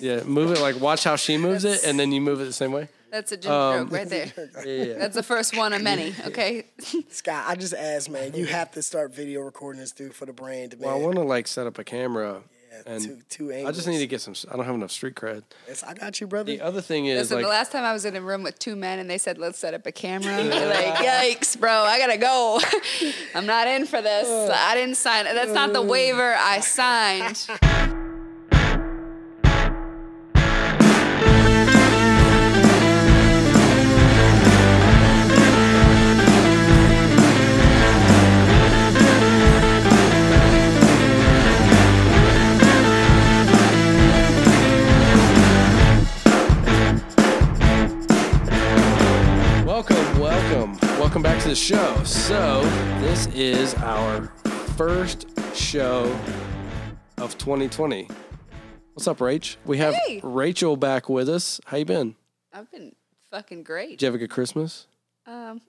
Yeah, move it like watch how she moves it, and then you move it the same way. That's a Jim Um, joke right there. Yeah, yeah. That's the first one of many. Okay. Scott, I just asked, man. You have to start video recording this dude for the brand, man. Well, I want to like set up a camera, Yeah, and two- two I just need to get some. I don't have enough street cred. Yes, I got you, brother. The other thing is Listen, like the last time I was in a room with two men and they said, let's set up a camera, I'm like, yikes, bro, I gotta go. I'm not in for this. I didn't sign. That's not the waiver I signed. Show. So this is our first show of 2020. What's up, Rach? We have Hey. Rachel back with us. How you been? I've been fucking great. Did you have a good Christmas? Um,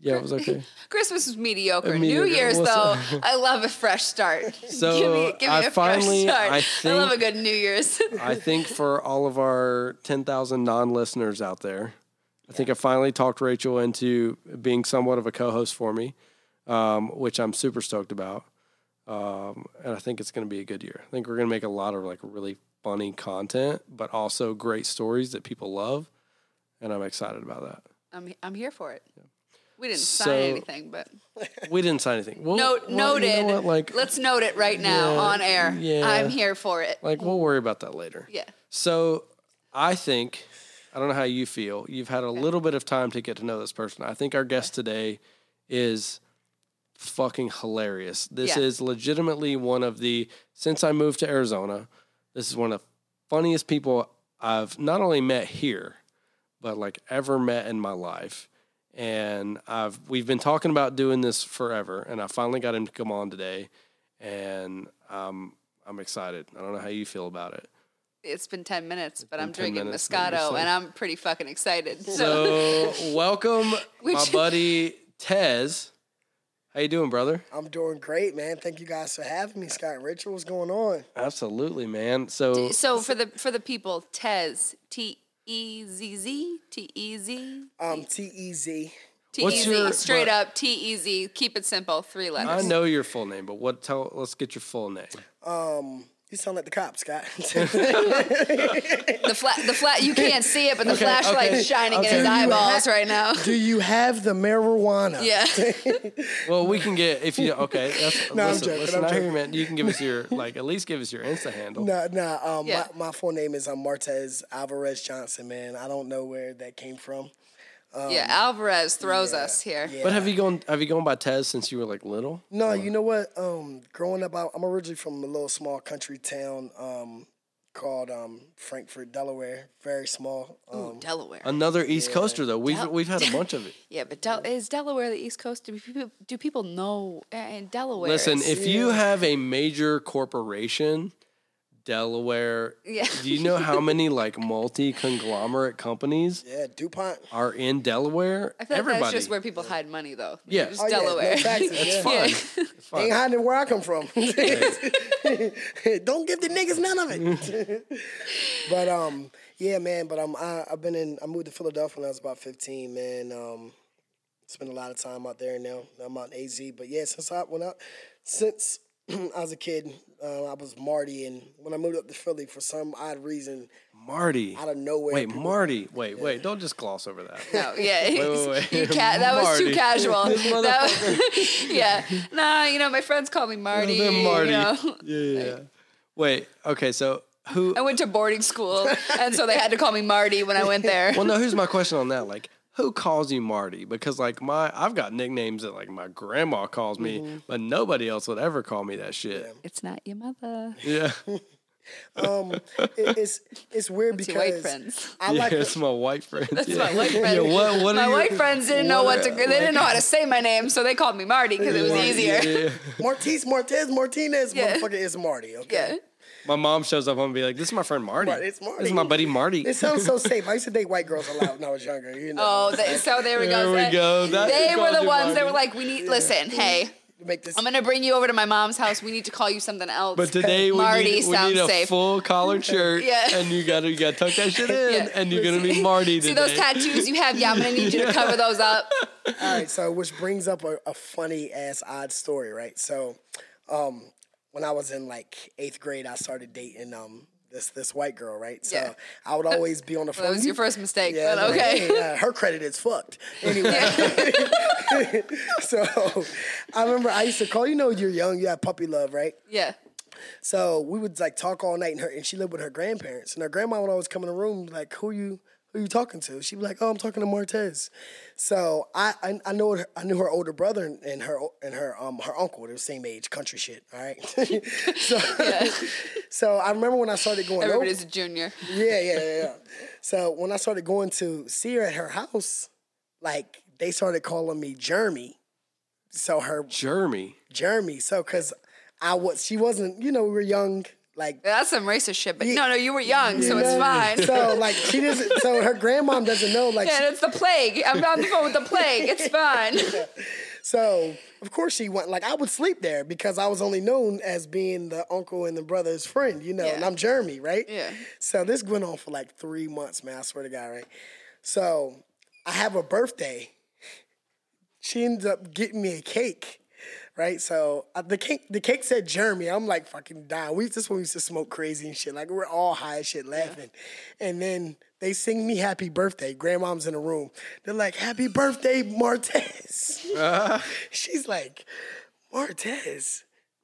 Yeah, it was okay. Christmas was mediocre. Uh, New. Year's, What's though, I love a fresh start. So, give me, give me I a finally- fresh start. I I love a good New Year's. I think for all of our 10,000 non-listeners out there, I think I finally talked Rachel into being somewhat of a co-host for me, um, which I'm super stoked about. Um, and I think it's going to be a good year. I think we're going to make a lot of like really funny content, but also great stories that people love. And I'm excited about that. I'm, I'm here for it. We didn't So- sign anything, but We didn't sign anything. Well, note, well, you know noted. Like, Let's note it right now Yeah, on air. yeah. I'm here for it. like we'll worry about that later. Yeah. So I think I don't know how you feel. You've had a little bit of time to get to know this person. I think our guest today is fucking hilarious. This Yeah. is legitimately one of the since I moved to Arizona, this is one of the funniest people I've not only met here, but like ever met in my life. And I've we've been talking about doing this forever, and I finally got him to come on today, and um, I'm excited. I don't know how you feel about it. It's been 10 minutes, but I'm drinking minutes, Moscato and I'm pretty fucking excited. So, So welcome, my buddy Tez. How you doing, brother? I'm doing great, man. Thank you guys for having me, Scott and Rachel. What's going on? Absolutely, man. So so for the for the people, Tez, T E Z Z, T E Z, Um, T E Z. T E What's your- straight but- up T E Z. Keep it simple, three letters. I know your full name, but what? Tell. Let's get your full name. Um, you sound like the cops, Scott. The flat, the flat. You can't see it, but the flashlight okay, shining okay. in his eyeballs ha- right now. Do you have the marijuana? Yeah. Well, we can get if you okay. That's, No, I'm listen, joking, listen. I'm I hear you, joking. man. You can give us your like at least give us your Insta handle. Nah, nah. Um, Yeah. my, my full name is um, Martez Alvarez Johnson, man. I don't know where that came from. Yeah, Alvarez throws us here. Yeah. But have you gone? Have you gone by Tez since you were like little? No, you know what? Um, growing up, I, I'm originally from a little small country town um, called um, Frankfort, Delaware. Very small. Um, Delaware. Another East Coaster though. We've Del- we've had a bunch of it. Yeah, but Del- is Delaware the East Coast? Do people do people know uh, in Delaware? Listen, it's- if you have a major corporation, Delaware, Yeah. do you know how many like multi conglomerate companies yeah, DuPont. are in Delaware? I feel like Everybody. that's just where people hide money, though. Yeah. Just Oh, yeah, no Delaware. taxes, it's yeah. fun. Yeah. It's fun. Ain't hiding where I come from. Don't give the niggas none of it. but um, yeah, man. But um, I, I've been in. I moved to Philadelphia when I was about 15, man. Um, spent a lot of time out there now. I'm out in AZ. But yeah, since I went out, since I was a kid, uh, I was Marty, and when I moved up to Philly for some odd reason, Marty. out of nowhere, Wait, people- Marty. Wait, wait. Don't just gloss over that. No, yeah, wait, wait. you ca- that was too casual. This That- yeah, nah, you know, my friends call me Marty. Then you Marty. know. Yeah, yeah, yeah. Wait. Okay. So who? I went to boarding school, and so they had to call me Marty when I went there. Well, no. Here's my question on that. Like, who calls you Marty? Because like my, I've got nicknames that like my grandma calls me, Mm-hmm. but nobody else would ever call me that shit. It's not your mother. Yeah. um, it, it's it's weird It's because white friends. I yeah, like it's my white friends. That's yeah. my white friends. Yeah, what, what my are your- white friends didn't know what to. are- They didn't know how to say my name, so they called me Marty because it was Marty, easier. Yeah, yeah. Martez Martez Martinez. Yeah. Motherfucker is Marty. Okay. Yeah. My mom shows up and be like, "This is my friend Marty. Marty, it's Marty. This is my buddy Marty." It sounds so safe. I used to date white girls a lot when I was younger. You know. Oh, they, so there we There go. we go. That they were the you ones that were like, "We need listen, hey, make this. I'm gonna bring you over to my mom's house. We need to call you something else. But today we Marty need, we sounds need a safe. full collared shirt, Yeah. and you gotta you gotta tuck that shit in, Yeah. and you're gonna be Marty today. See those tattoos you have? Yeah, I'm gonna need you to cover those up. All right, so which brings up a, a funny ass odd story, right? So, um, when I was in like eighth grade, I started dating um this this white girl, right? So Yeah. I would always be on the phone. That was your first mistake, Yeah, but like, okay. hey, uh, her credit is fucked. Anyway, so I remember I used to call. You know, you're young, you have puppy love, right? Yeah. So we would like talk all night, and her and she lived with her grandparents, and her grandma would always come in the room like, "Who you who you talking to?" She'd be like, "Oh, I'm talking to Martez." So I I, I know her, I knew her older brother and, and her and her um her uncle. They were the same age, country shit. All right. so so I remember when I started going over. Everybody's a junior. Yeah, yeah, yeah, yeah. So when I started going to see her at her house, like they started calling me Jeremy. So her Jeremy. Jeremy. So because I was, she wasn't. You know, we were young. Like That's some racist shit. But no, no, you were young, so it's fine. So like she doesn't. So her grandmom doesn't know. Like Yeah, she- it's the plague. I'm on the phone with the plague. It's fine. so. Of course she went. Like I would sleep there because I was only known as being the uncle and the brother's friend. You know, and I'm Jeremy, right? Yeah. So this went on for like three months, man. I swear to God, right? So I have a birthday. She ends up getting me a cake, right? So uh, the cake, the cake said Jeremy. I'm like fucking dying. We this when we used to smoke crazy and shit. Like we're all high as shit laughing, and then they sing me happy birthday. Grandmom's in the room. They're like, "Happy birthday, Martez." She's like, "Martez."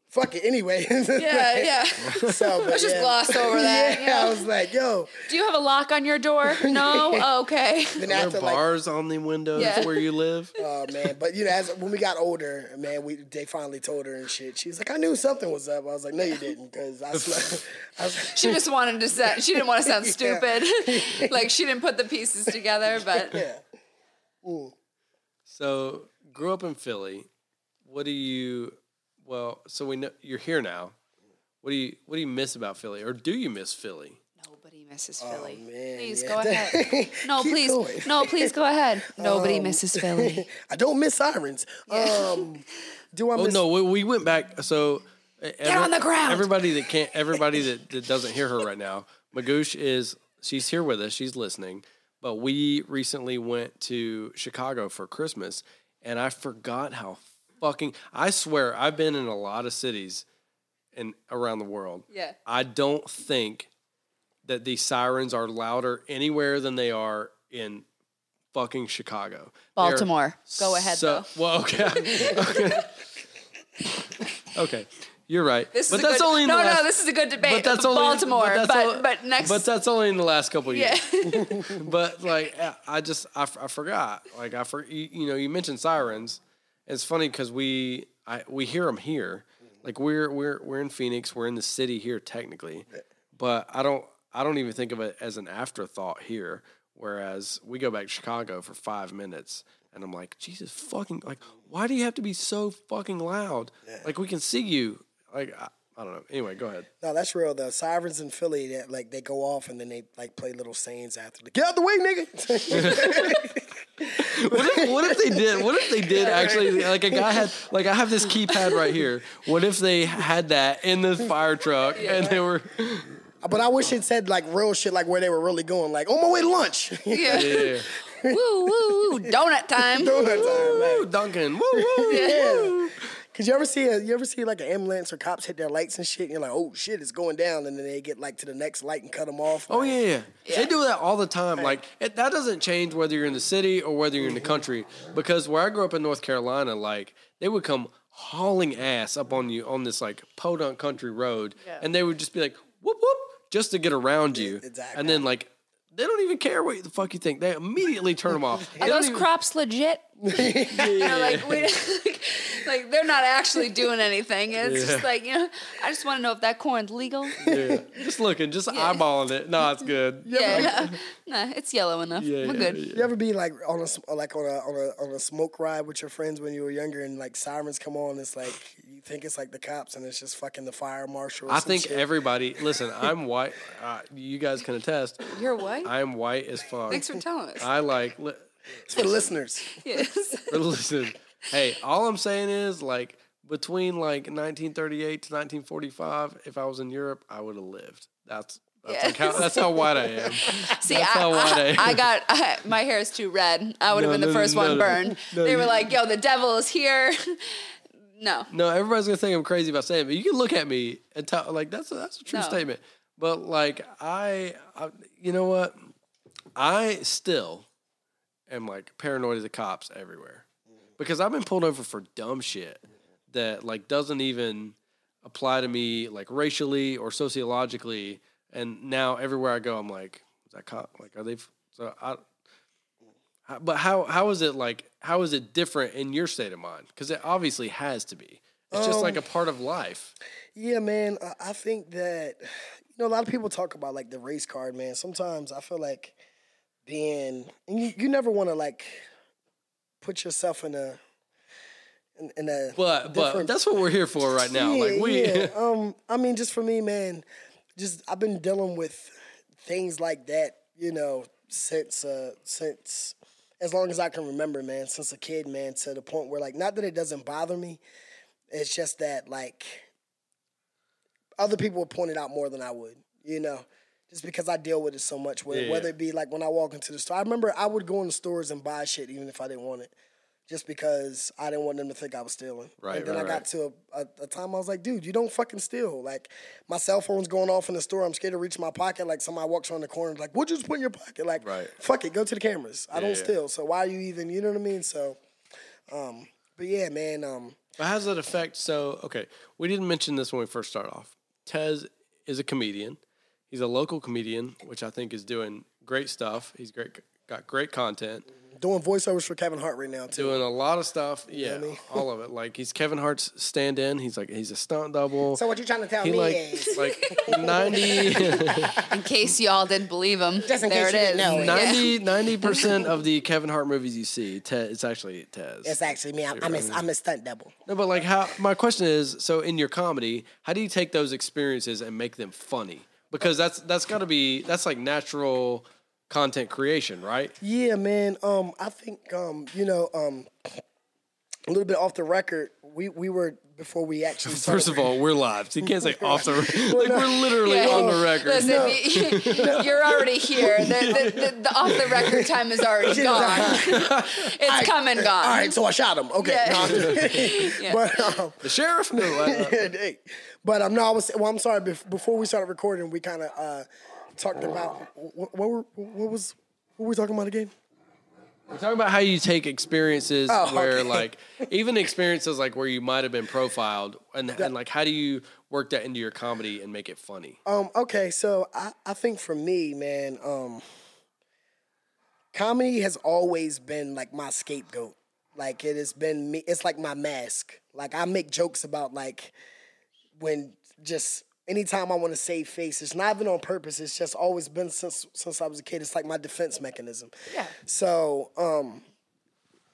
Fuck it, anyway. Yeah, yeah. So, but Let's just yeah. gloss over that. Yeah, you know? I was like, yo. Do you have a lock on your door? No? Oh, okay. Then Are there after like, bars on the windows Yeah. where you live? oh man, but you know, as when we got older, man, we they finally told her and shit. She's like, I knew something was up. I was like, no, you didn't, because I, slept, I was, She just wanted to sound, she didn't want to sound stupid. like she didn't put the pieces together, but yeah. Mm. So, grew up in Philly. What do you? Well, so we know you're here now. What do you? What do you miss about Philly, or do you miss Philly? nobody misses Philly. Oh, man, please yeah. go ahead. No, Keep please. going. No, please go ahead. Nobody misses Philly. I don't miss sirens. Um, do I Oh miss? no, we, we went back. So get on the ground. Everybody that can't, everybody that, that doesn't hear her right now, Magoosh is she's here with us. She's listening. But we recently went to Chicago for Christmas, and I forgot how fucking. I swear, I've been in a lot of cities and around the world. Yeah. I don't think that these sirens are louder anywhere than they are in fucking Chicago. Baltimore. Go ahead, so, though. Well, okay. okay. okay. You're right. This but is that's good, only in no, the last, no. This is a good debate. but that's only Baltimore, but but, only- next. But that's only in the last couple of years. yeah, But like, I just I, I forgot. Like I for you, you know you mentioned sirens. It's funny because we I we hear them here. Mm-hmm. Like we're we're we're in Phoenix. We're in the city here technically, but I don't I don't even think of it as an afterthought here. Whereas we go back to Chicago for five minutes, and I'm like, Jesus fucking like, why do you have to be so fucking loud? Like we can see you. Like I, I don't know. Anyway, go ahead. No, that's real. The sirens in Philly, that like they go off and then they like play little sayings after. Like, Get out the way, nigga. What if, what if they did? What if they did actually? Like a guy had, like I have this keypad right here. What if they had that in the fire truck and they were? but I wish it said like real shit, like where they were really going, like on my way to lunch. yeah. Yeah. woo, woo, woo. Donut time. Donut time. Woo, Duncan. Woo, woo. Yeah. Cause you ever see a, you ever see like an ambulance or cops hit their lights and shit, and you're like, oh shit, it's going down, and then they get like to the next light and cut them off. Oh Like, yeah, yeah, They do that all the time. Like it, that doesn't change whether you're in the city or whether you're in the mm-hmm. country. Because where I grew up in North Carolina, like they would come hauling ass up on you on this like podunk country road, Yeah. and they would just be like whoop whoop just to get around you, exactly. and then like. They don't even care what the fuck you think. They immediately turn them off. Are those even- crops legit? You know, like we, like they're not actually doing anything. It's just like you know, I just want to know if that corn's legal. Yeah. Just looking, just eyeballing it. No, it's good. Yeah, nah, it's yellow enough. Yeah, We're yeah, good. yeah. You ever be like on a s- like on a on a on a smoke ride with your friends when you were younger, and like sirens come on? It's like you think it's like the cops, and it's just fucking the fire marshal. I think shit. everybody. Listen, I'm white. Uh, you guys can attest. You're white. I'm white as fuck. Thanks for telling us. I like. Li- it's for the listeners. yes. listen, hey, all I'm saying is like between like 1938 to 1945, if I was in Europe, I would have lived. That's that's, like how, that's how white I am. See, That's I, I I, am. I got I, my hair is too red. I would have No, been the no, first no, one burned. They were like, "Yo, the devil is here." no, No, everybody's gonna think I'm crazy about saying it, but you can look at me and tell like that's a, that's a true statement. But like I, I, you know what? I still am like paranoid of the cops everywhere because I've been pulled over for dumb shit that like doesn't even apply to me like racially or sociologically, and now everywhere I go, I'm like, is that cop? Like, are they? f- So I. But how how is it like? How is it different in your state of mind? Because it obviously has to be. It's just like um, a part of life. Yeah, man. I think that you know a lot of people talk about like the race card, man. Sometimes I feel like being and you, you never want to like put yourself in a in, in a But but that's what we're here for right now. Yeah, like we yeah. um, I mean, just for me, man, just I've been dealing with things like that, you know, since uh since as long as I can remember, man, since a kid, man, to the point where like not that it doesn't bother me, it's just that like other people would point it out more than I would, you know. Just because I deal with it so much, whether, Yeah. whether it be like when I walk into the store. I remember I would go in the stores and buy shit even if I didn't want it, just because I didn't want them to think I was stealing. Right, And then right, I got right. to a, a, a time I was like, dude, you don't fucking steal. Like my cell phone's going off in the store. I'm scared to reach my pocket. Like somebody walks around the corner, like, what'd you just put in your pocket? Like, Right. fuck it, go to the cameras. I don't yeah. steal. So why are you even? You know what I mean? So, um, but yeah, man. Um, But how does that affect? So, okay, we didn't mention this when we first started off. Tez is a comedian. He's a local comedian, which I think is doing great stuff. He's great, got great content, doing voiceovers for Kevin Hart right now too. doing a lot of stuff. Yeah, I mean? all of it. Like he's Kevin Hart's stand-in. He's like he's a stunt double. so what you trying to tell he me like is? like 90 in case y'all didn't believe him, Just in there case it you is. didn't know it. 90 percent of the Kevin Hart movies you see, Tez, it's actually Tez. It's actually me. I'm, I'm, a, I'm a stunt double. No, but like how my question is, so in your comedy, how do you take those experiences and make them funny? Because that's that's got to be that's like natural content creation, right? Yeah, man. Um, I think um, you know, um, a little bit off the record. We we were before we actually. First started- of all, we're live, so you can't say off the record. like we're literally Yeah. on the record. Listen, you, are already here. The, the, the, the off the record time is already gone. it's come and gone. all right, so I shot him. Okay, Yeah. No, I'm Yeah. but um, The sheriff knew. Hey, but um, no, I was. Well, I'm sorry. Before we started recording, we kind of uh, talked about what, what, were, what was what were we talking about again? We're talking about how you take experiences Oh, where, okay. like, even experiences like where you might have been profiled, and and like, how do you work that into your comedy and make it funny? Um, okay, so I, I think for me, man, um, comedy has always been like my scapegoat. Like it has been me. It's like my mask. Like I make jokes about like when just anytime I want to save face. It's not even on purpose. It's just always been since since I was a kid. It's like my defense mechanism. Yeah. So um,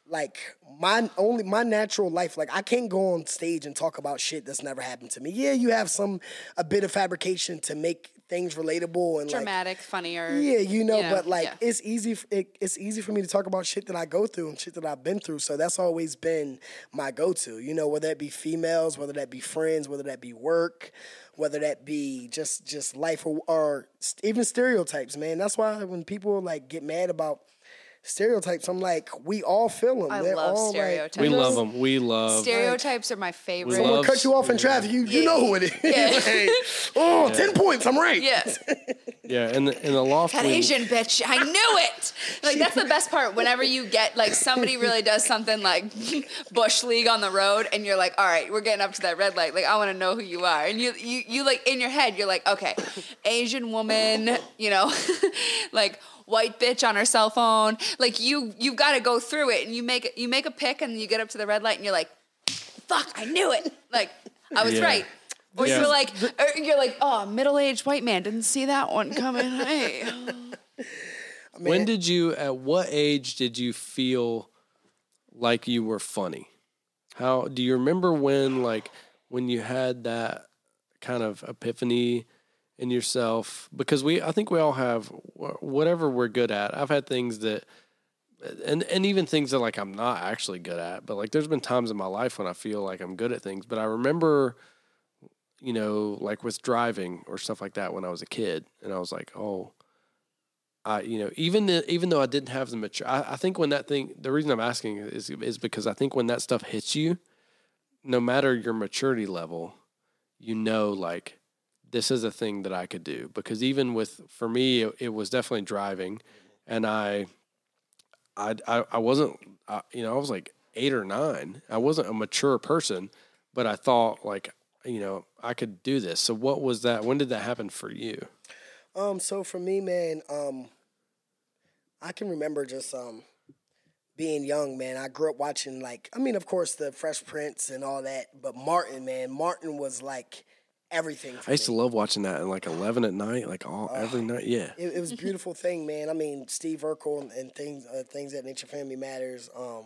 like my only my natural life like i can't go on stage and talk about shit that's never happened to me yeah you have some a bit of fabrication to make things relatable and like Dramatic, funnier. yeah you know you know, but like yeah. it's easy it, it's easy for me to talk about shit that i go through and shit that i've been through so that's always been my go-to you know whether that be females whether that be friends whether that be work whether that be just just life or, or st- even stereotypes man that's why when people like get mad about stereotypes i'm like we all feel them I They're love all, like- stereotypes. We love them. We love. Stereotypes are my favorite. love- Someone cut you off in traffic, you, you know who it is. Yeah. Like, oh, 10 points, I'm right. yeah. Yeah, in the in the loft. That we- Asian bitch, I knew it. Like that's the best part. Whenever you get like somebody really does something like bush league on the road, and you're like, all right, we're getting up to that red light. Like I want to know who you are, and you you you like in your head, you're like, okay, Asian woman, you know, like white bitch on her cell phone. Like you you've got to go through it, and you make it. You make a pick, and you get up to the red light, and you're like, fuck, I knew it. Like I was Yeah. right. Or Yeah. you're like, or you're like, oh, middle-aged white man didn't see that one coming. Hey. When did you? At what age did you feel like you were funny? How do you remember when, like, when you had that kind of epiphany in yourself? Because we, I think we all have whatever we're good at. I've had things that and and even things that like I'm not actually good at, but like there's been times in my life when I feel like I'm good at things. But I remember, you know, like with driving or stuff like that when I was a kid, and I was like, oh, I you know even the, even though I didn't have the mature, I, I think when that thing, the reason I'm asking is is because I think when that stuff hits you, no matter your maturity level, you know like this is a thing that I could do. Because even with for me it, it was definitely driving. And I I I, I wasn't uh, you know I was like 8 or 9 I wasn't a mature person but I thought like you know I could do this. So what was that when did that happen for you? Um, so for me, man, um, I can remember just um being young, man. I grew up watching like I mean, of course, the Fresh Prince and all that, but Martin, man, Martin was like everything. For I used to love watching that at like 11 at night like all every night yeah It, it was a beautiful thing, man. I mean, Steve Urkel and, and things, uh, things that Nature Family Matters, um,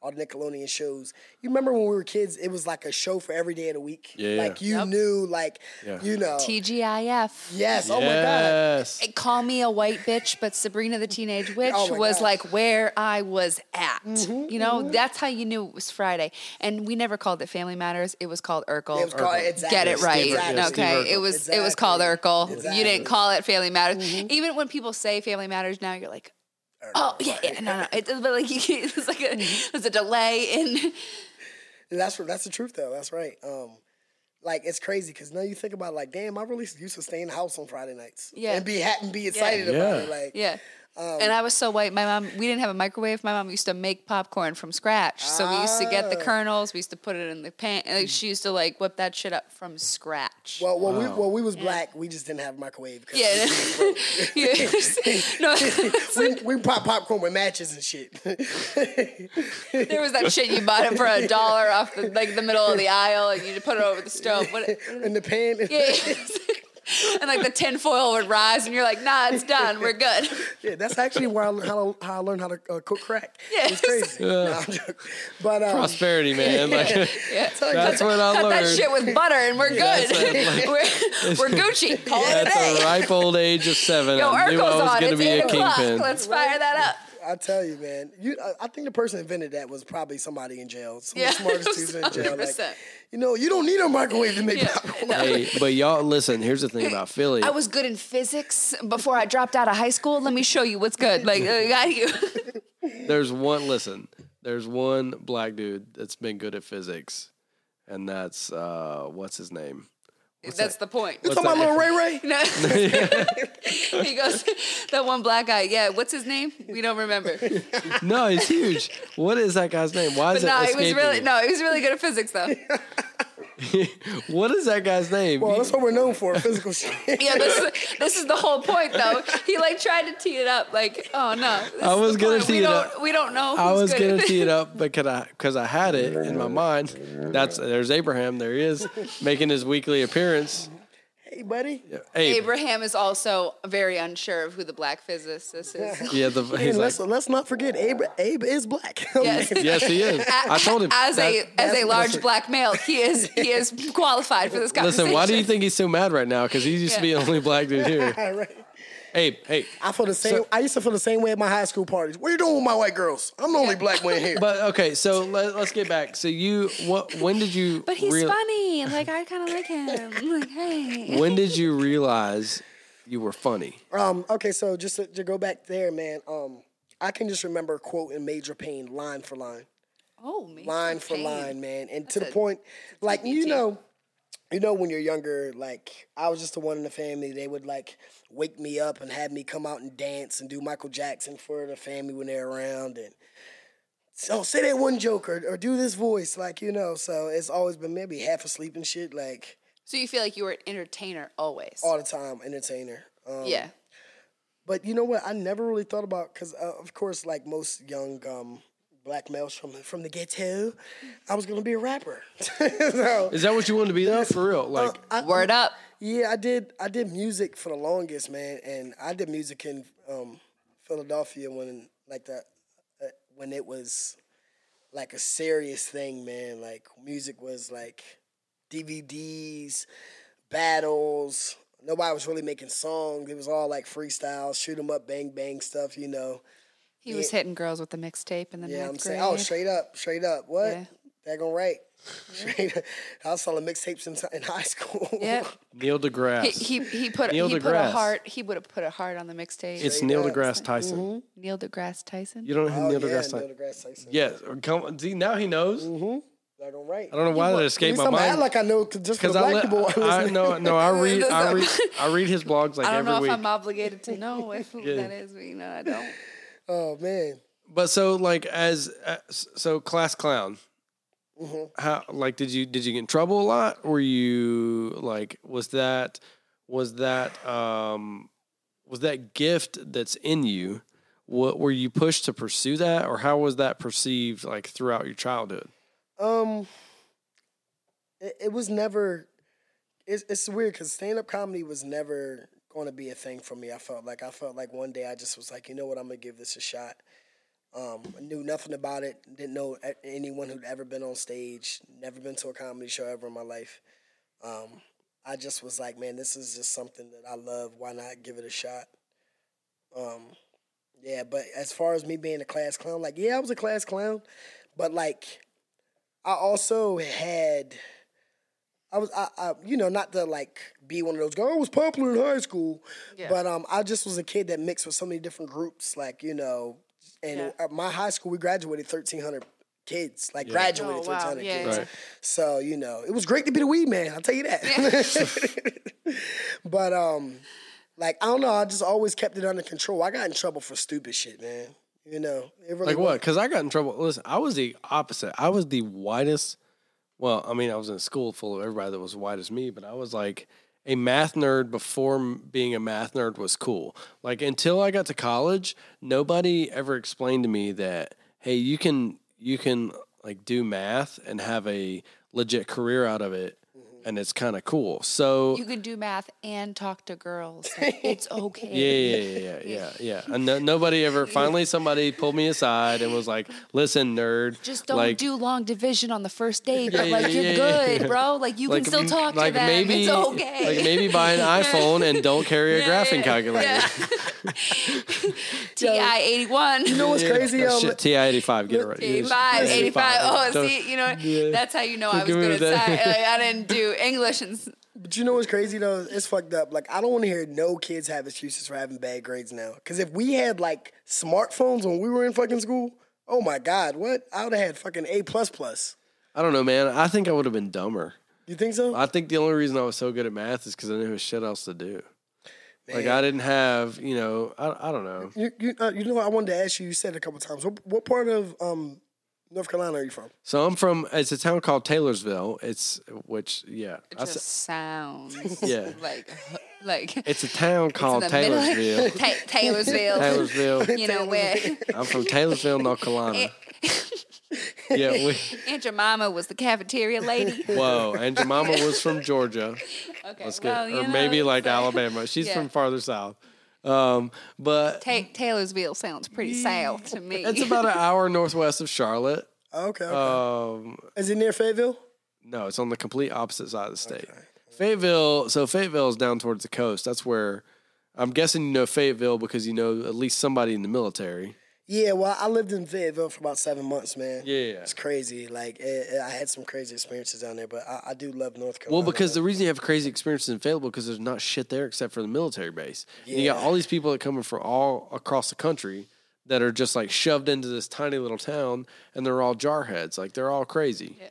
all the Nickelodeon shows. You remember when we were kids? It was like a show for every day of the week. Yeah, yeah. Like you Yep. knew, like Yeah. you know. TGIF. yes. Oh my God. yes It- Call me a white bitch, but Sabrina the Teenage oh Witch Oh was gosh. like where I was at. Mm-hmm, you mm-hmm. know, that's how you knew it was Friday. And we never called it Family Matters. It was called Urkel. It was called, exactly. Get it right. Steve Urkel. Yeah, Steve okay. It was it was called Urkel. You didn't call it Family Matters. Mm-hmm. Even when people say Family Matters now, you're like, oh yeah, yeah, no, no. It, but like it's like a there's a delay in. That's that's the truth though. That's right. Um, like it's crazy because now you think about it, like, damn, I really used to stay in the house on Friday nights. Yeah. And be happy and be excited Yeah. about it. Like Yeah. And I was so white. My mom, we didn't have a microwave. My mom used to make popcorn from scratch. So we used to get the Ah. kernels. We used to put it in the pan. and, Like, she used to like whip that shit up from scratch. well, well, we well we was black. We just didn't have a microwave. 'cause yeah. yeah. no, we, we pop popcorn with matches and shit. there was that shit you bought it for a dollar off the like the middle of the aisle, and you just put it over the stove. What, in the pan. yeah. and like the tinfoil would rise, and you're like, nah, it's done. We're good. Yeah, that's actually where I learned how to, how I learned how to uh, cook crack. Yeah. It's crazy. No, I'm joking. but um, prosperity man like Yeah. that's what I Cut learned that shit with butter, and we're good. That's we're, we're Gucci. Call it a At day. the ripe old age of seven, Yo, I knew I was going to be a o'clock. kingpin. Let's fire that up. I tell you, man, you. I, I think the person invented that was probably somebody in jail. Some Yeah, smartest dudes in jail. Like, 100%. you know, you don't need a microwave to make Yeah. popcorn. Hey, but y'all listen. Here's the thing about Philly. I was good in physics before I dropped out of high school. Let me show you what's good. Like, I got you. There's one. Listen, there's one black dude that's been good at physics, and that's uh, what's his name? That's the point. You talking about little Ray Ray? No. he goes, that one black guy. Yeah, what's his name? We don't remember. No, he's huge. What is that guy's name? Why is no, it he was escaping really me? no, he was really good at physics though. What is that guy's name? Well, that's what we're known for, physical shit. Yeah, this is this is the whole point though. He like tried to tee it up like, oh no. I was gonna point. tee we it don't, up. We don't know. Who's I was gonna at tee it up because I because I had it in my mind. That's there's Abraham. There he is making his weekly appearance. Hey, buddy. Hey, Abraham is also very unsure of who the black physicist is. yeah, the, he's like, let's, let's not forget, Abe, Abe is black. Yes. yes, he is. I told him. as a as a large listen. black male, he is he is qualified for this conversation. Listen, why do you think he's so mad right now? Because he used to be the only black dude here. right. Hey, hey. I feel the same. So- I used to feel the same way at my high school parties. What are you doing with my white girls? I'm the only black one here. But okay, so let, us get back. So you, what? When did you? But he's real- funny, and like I kind of like him. I'm like, hey. When did you realize you were funny? Um, okay, so just to, to go back there, man. Um, I can just remember a quote in Major Payne, line for line, Oh, man. line for line, man, and to the a- point, like you TBT. know, you know when you're younger, like I was just the one in the family. They would like wake me up and have me come out and dance and do Michael Jackson for the family when they're around, and so say that one joke or, or do this voice, like you know. So it's always been maybe half asleep and shit, like So you feel like you were an entertainer always? all the time, entertainer. Um, yeah. But you know what? I never really thought about because, uh, of course, like most young um, black males from from the ghetto, I was gonna be a rapper. so, Is that what you wanted to be though? For real? Like, I, Word up. yeah, I did. I did music for the longest, man, and I did music in um, Philadelphia when like that uh, when it was like a serious thing, man. Like music was like DVDs, battles. Nobody was really making songs. It was all like freestyles, shoot 'em up, bang bang stuff, you know. He was hitting girls with the mixtape in the Yeah, ninth I'm grade. saying, oh, straight up, straight up. What? Yeah. That going right. Straight up. I was selling mixtapes in, in high school. Yep. Neil deGrasse. He, he he put Neil he put a deGrasse. heart he would have put a heart on the mixtape. it's Neil up. deGrasse Tyson. Mm-hmm. Neil deGrasse Tyson. You don't know who Oh, Neil yeah, deGrasse Neil Tyson? deGrasse Tyson. Yes. Come. See, now he knows. Mm-hmm. That going right. I don't know why that escaped my I'm act mind. like I know 'cause just for Because I, black li- people. I, I no no I read I read I read his blogs like I don't every know week. if I'm obligated to know if who that is, but you know I don't. Oh man. But so like as uh, so class clown. Mm-hmm. How like did you did you get in trouble a lot? Were you like was that was that um was that gift that's in you? What were you pushed to pursue that, or how was that perceived like throughout your childhood? Um, it, it was never. It's it's weird because stand up comedy was never going to be a thing for me. I felt like I felt like one day I just was like, you know what, I'm gonna give this a shot. Um, I knew nothing about it. Didn't know anyone who'd ever been on stage. Never been to a comedy show ever in my life. Um, I just was like, man, this is just something that I love. Why not give it a shot? Um, yeah, but as far as me being a class clown, like, yeah, I was a class clown, but like, I also had, I was, I, I you know, not to like be one of those guys. I was popular in high school, Yeah. but um, I just was a kid that mixed with so many different groups, like you know, and at my high school we graduated thirteen hundred kids, like graduated Oh, wow. thirteen hundred Yeah, kids. Right. So you know, it was great to be the weed man. I'll tell you that. but um, like I don't know, I just always kept it under control. I got in trouble for stupid shit, man. You know, it really Like what? Because I got in trouble. Listen, I was the opposite. I was the whitest. Well, I mean, I was in a school full of everybody that was white as me, but I was like a math nerd before being a math nerd was cool. Like until I got to college, nobody ever explained to me that hey, you can you can like do math and have a legit career out of it. And it's kind of cool. So You can do math and talk to girls. Like, it's okay. Yeah, yeah, yeah, yeah, yeah, yeah. And no, nobody ever. Finally, somebody pulled me aside and was like, "Listen, nerd, Just don't like, do long division on the first date, but Yeah, like you're yeah, good, yeah. bro. Like you like, can still talk like to them. maybe, it's okay. like maybe buy an iPhone and don't carry a Yeah, graphing yeah, calculator. Ti eighty one. You know what's crazy? Oh, Um, shit, TI eighty five, get it right. 85, 85. Oh, see, you know, Yeah. that's how you know I was Give me good at that. science. I didn't do English and But you know what's crazy though? It's fucked up. Like I don't want to hear no kids have excuses for having bad grades now. Because if we had like smartphones when we were in fucking school, oh my god, what? I would have had fucking A plus plus. I don't know, man. I think I would have been dumber. You think so? I think the only reason I was so good at math is because I knew shit else to do. Like I didn't have, you know, I, I don't know. you you, uh, you know what I wanted to ask you. You said a couple times. What, what part of um, North Carolina are you from? So I'm from. It's a town called Taylorsville. It's which, yeah, it I s- just sounds Yeah. like like It's a town called the middle- Taylorsville. Ta- Taylorsville. Taylorsville. You know where I'm from Taylorsville, North Carolina. Eh. Yeah, we. Aunt Jemima was the cafeteria lady. Whoa, and Jemima was from Georgia. Okay, Let's well, you or know, maybe like so- Alabama. She's Yeah. from farther south. Um, but Ta- Taylorsville sounds pretty south to me. it's about an hour northwest of Charlotte. Okay. okay. Um, Is it near Fayetteville? no, it's on the complete opposite side of the state. Fayetteville. So Fayetteville is down towards the coast. That's where I'm guessing you know Fayetteville because you know at least somebody in the military. Yeah. Well, I lived in Fayetteville for about seven months, man. Yeah. It's crazy. Like it, it- I had some crazy experiences down there, but I, I do love North Carolina. Well, because the reason you have crazy experiences in Fayetteville because there's not shit there except for the military base. And you got all these people that coming from all across the country that are just like shoved into this tiny little town, and they're all jarheads. Like they're all crazy. Yeah.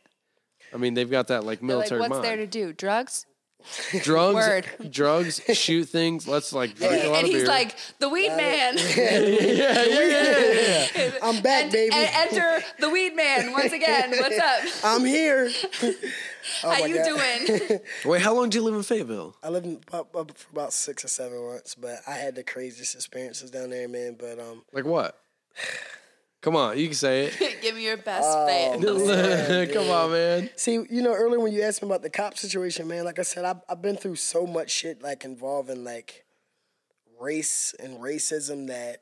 I mean, they've got that like They're like, military what's mind. there to do? Drugs? drugs, Word. drugs, shoot things. Let's like drink a lot and of he's beer. like, the weed man. yeah, yeah, yeah, yeah. I'm back, and, baby. and enter the weed man once again. What's up? I'm here. Oh How my you God. doing? Wait, how long did you live in Fayetteville? I lived in, up, up for about six or seven months, but I had the craziest experiences down there, man. But um, Like what? Come on, you can say it. Give me your best Oh, fan. Come on, man. see, you know, earlier when you asked me about the cop situation, man, like I said, I've, I've been through so much shit, like involving like race and racism that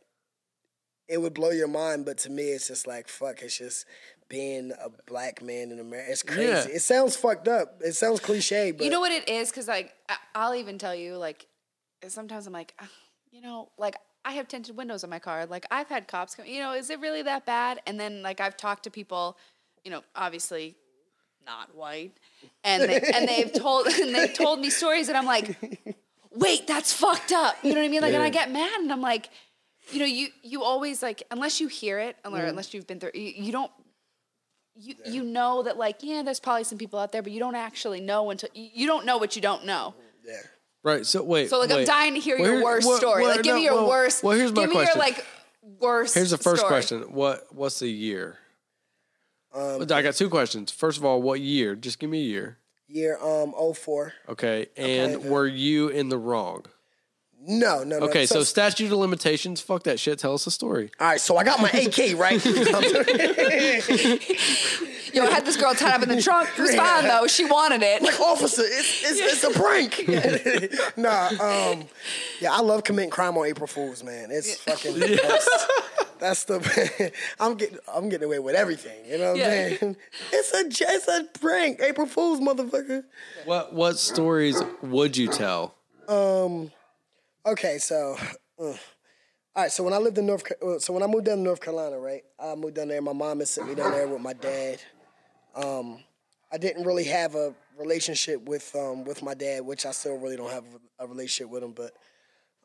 it would blow your mind. But to me, it's just like fuck. It's just being a black man in America. It's crazy. Yeah. It sounds fucked up. It sounds cliche, but You know what it is? Because like I- I'll even tell you, like sometimes I'm like, "Ah, you know, like I have tinted windows in my car. Like I've had cops come, you know, is it really that bad? And then like I've talked to people, you know, obviously not white, and they, and they've told and they've told me stories, and I'm like, wait, that's fucked up. You know what I mean? Like, and I get mad, and I'm like, you know, you you always like unless you hear it, or unless you've been through, you, you don't. You, you know that like yeah there's probably some people out there but you don't actually know until you, you don't know what you don't know Yeah. Right. So wait. so like I'm dying to hear Well, your worst well, story. well, like give no, me your well, worst. Well, here's my give me your like worst. Here's the first story. question. What What's the year? Um, I got two questions. First of all, what year? Just give me a year. Year um 04. Okay. And were you in the wrong? No, no, no. Okay. So, statute of limitations. Fuck that shit. Tell us a story. all right, so I got my AK, right? Yo, I had this girl tied up in the trunk. It was fine though. She wanted it. Like officer, it's, it's, it's a prank. nah, um, yeah, I love committing crime on April Fools, man. It's fucking the best. That's the I'm getting I'm getting away with everything. You know what Yeah. I'm saying? It's a it's a prank, April Fools, motherfucker. What What stories would you tell? Um, Okay, so, uh, all right. So when I lived in North, uh, so when I moved down to North Carolina, right? I moved down there. My mom had sent me down there with my dad. Um, I didn't really have a relationship with um with my dad, which I still really don't have a relationship with him. But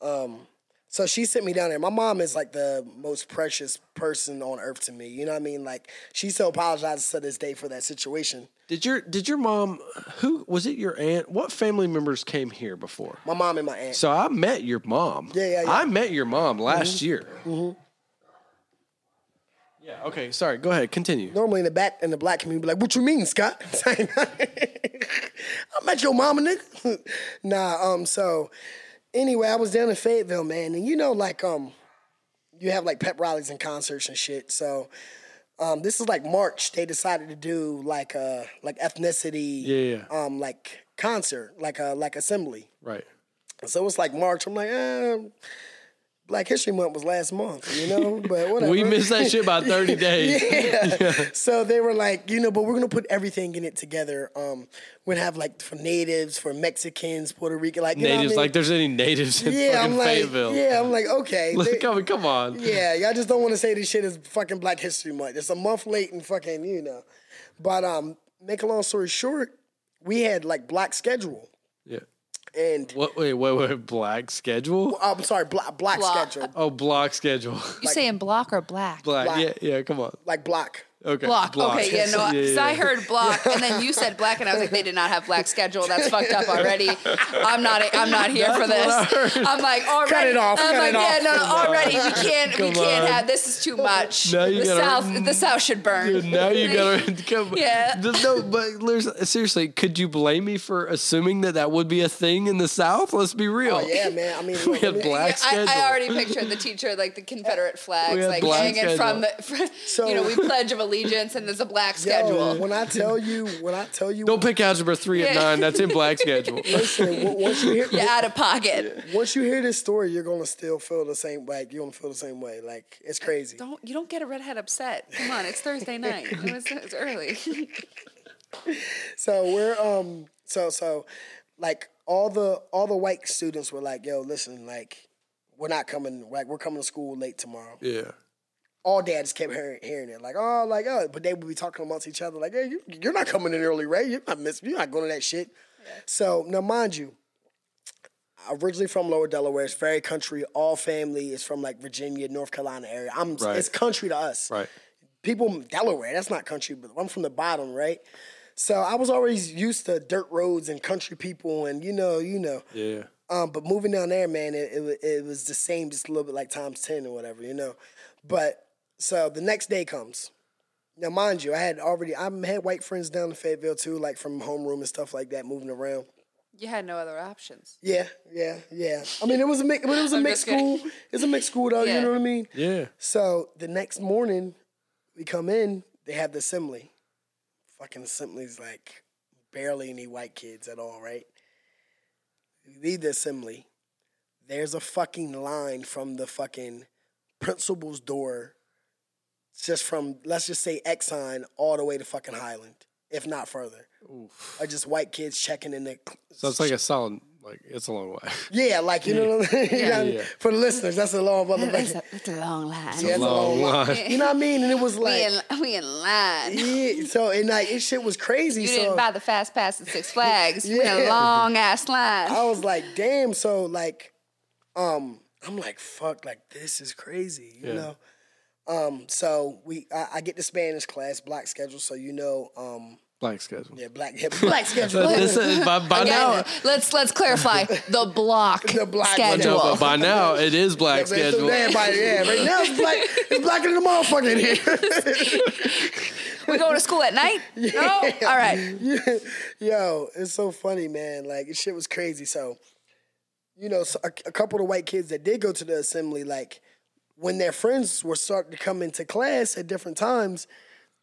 um, so she sent me down there. My mom is like the most precious person on earth to me. You know what I mean? Like she still apologizes to this day for that situation. Did your Did your mom? Who was it? Your aunt? What family members came here before? My mom and my aunt. So I met your mom. Yeah, yeah, yeah. I met your mom last year. Mm-hmm. Yeah. Okay. Sorry. Go ahead. Continue. normally in the back in the black community, be like, "What you mean, Scott?" I met your mama, nigga. nah, um. So anyway, I was down in Fayetteville, man, and you know, like, um, you have like pep rallies and concerts and shit. So, um, this is like March. They decided to do like a like ethnicity, Yeah, yeah. um, like concert, like a like assembly. Right. So it's like March. I'm like, eh, Black History Month was last month, you know, but whatever. We missed that shit by thirty days. yeah. So they were like, you know, but we're gonna put everything in it together. Um, we're gonna have like for natives, for Mexicans, Puerto Rican, like you know what I Natives, mean? like there's any natives in yeah, fucking I'm like, Fayetteville. yeah, I'm like, okay, Like, They- come on, come on. yeah, y'all just don't want to say this shit is fucking Black History Month. It's a month late and fucking, you know. But um, make a long story short, we had like black schedule Yeah. And What? Wait, wait, wait. Black schedule? uh, I'm sorry, black black Block. schedule, Oh, block schedule. You saying block or black? Black. Black. Yeah, yeah. Come on. like block. Okay. Block. Okay, yeah, no. Yeah, Because yeah, I heard block, and then you said black, and I was like, they did not have black schedule. That's fucked up already. I'm not. I'm not here for this. I'm like already. it off, I'm cut like, it yeah, off. no, no, already. We can't. we can't on. have. This is too much. Now you the gotta- south. The south should burn. Now you gotta come. Yeah. No, but there's, seriously, could you blame me for assuming that that would be a thing in the South? Let's be real. Oh yeah, man. I mean, We look, had I black I, schedule. I already pictured the teacher like the Confederate flags like black hanging from the. So- you know, we pledge of allegiance, and there's a black Yo, schedule. when I tell you, when I tell you, Don't pick algebra three at Yeah. nine. That's in black schedule. listen, once you hear, You're out of pocket. once you hear this story, you're gonna still feel the same. Like you're gonna feel the same way. Like it's crazy. Don't you don't get a redhead upset. Come on, it's Thursday night. It was, it's early. So we're um, so so, like all the all the white students were like, "Yo, listen, like we're not coming. Like we're coming to school late tomorrow." Yeah. All dads kept hearing, hearing it, like, "Oh, like oh," but they would be talking amongst each other, like, "Hey, you, you're not coming in early, Ray. You're not miss. You're not going to that shit." So now, mind you, originally from Lower Delaware. It's very country. All family is from like Virginia, North Carolina area. I'm. Right. It's country to us. Right. People in Delaware. That's not country, but I'm from the bottom, right? So I was always used to dirt roads and country people, and you know, you know. Yeah. Um, but moving down there, man, it, it, wa- it was the same, just a little bit like times 10 or whatever, you know. But so the next day comes. Now, mind you, I had already, I had white friends down in Fayetteville too, like from homeroom and stuff like that, moving around. You had no other options. Yeah, yeah, yeah. I mean, it was a mix, but it was a I'm mixed school. It's a mixed school though, Yeah. you know what I mean? Yeah. So the next morning, we come in, they have the assembly. Fucking assembly's like barely any white kids at all, right? We leave the assembly. There's a fucking line from the fucking principal's door, just from let's just say Exxon all the way to fucking Highland, if not further. Oof. Or just white kids checking in the. So it's like a solid Like it's a long way. Yeah, like you know what I mean. You know, Yeah. For the listeners, that's a long It's motherfucker. a, it's a long line. Yeah, it's a long long line. line. You know what I mean? And it was we, like, in, we in line. yeah. So and like, it shit was crazy. You so didn't buy the fast pass at Six Flags. We in a Yeah. long ass line. I was like, damn. So like, um, I'm like, fuck, like this is crazy, you Yeah. know. Um, so we, I, I get the Spanish class, block schedule. So you know, um, Black schedule. yeah, black, yeah, black schedule. But this is, by, by Again, now, let's let's clarify the block The block schedule. no, but by now it is black Yeah, man, so schedule. everybody, yeah, right now it's black, it's blacker than the motherfucker in here. we going to school at night? No. All right. Yo, it's so funny, man. Like, this shit was crazy. So, you know, so a, a couple of the white kids that did go to the assembly, like, when their friends were starting to come into class at different times,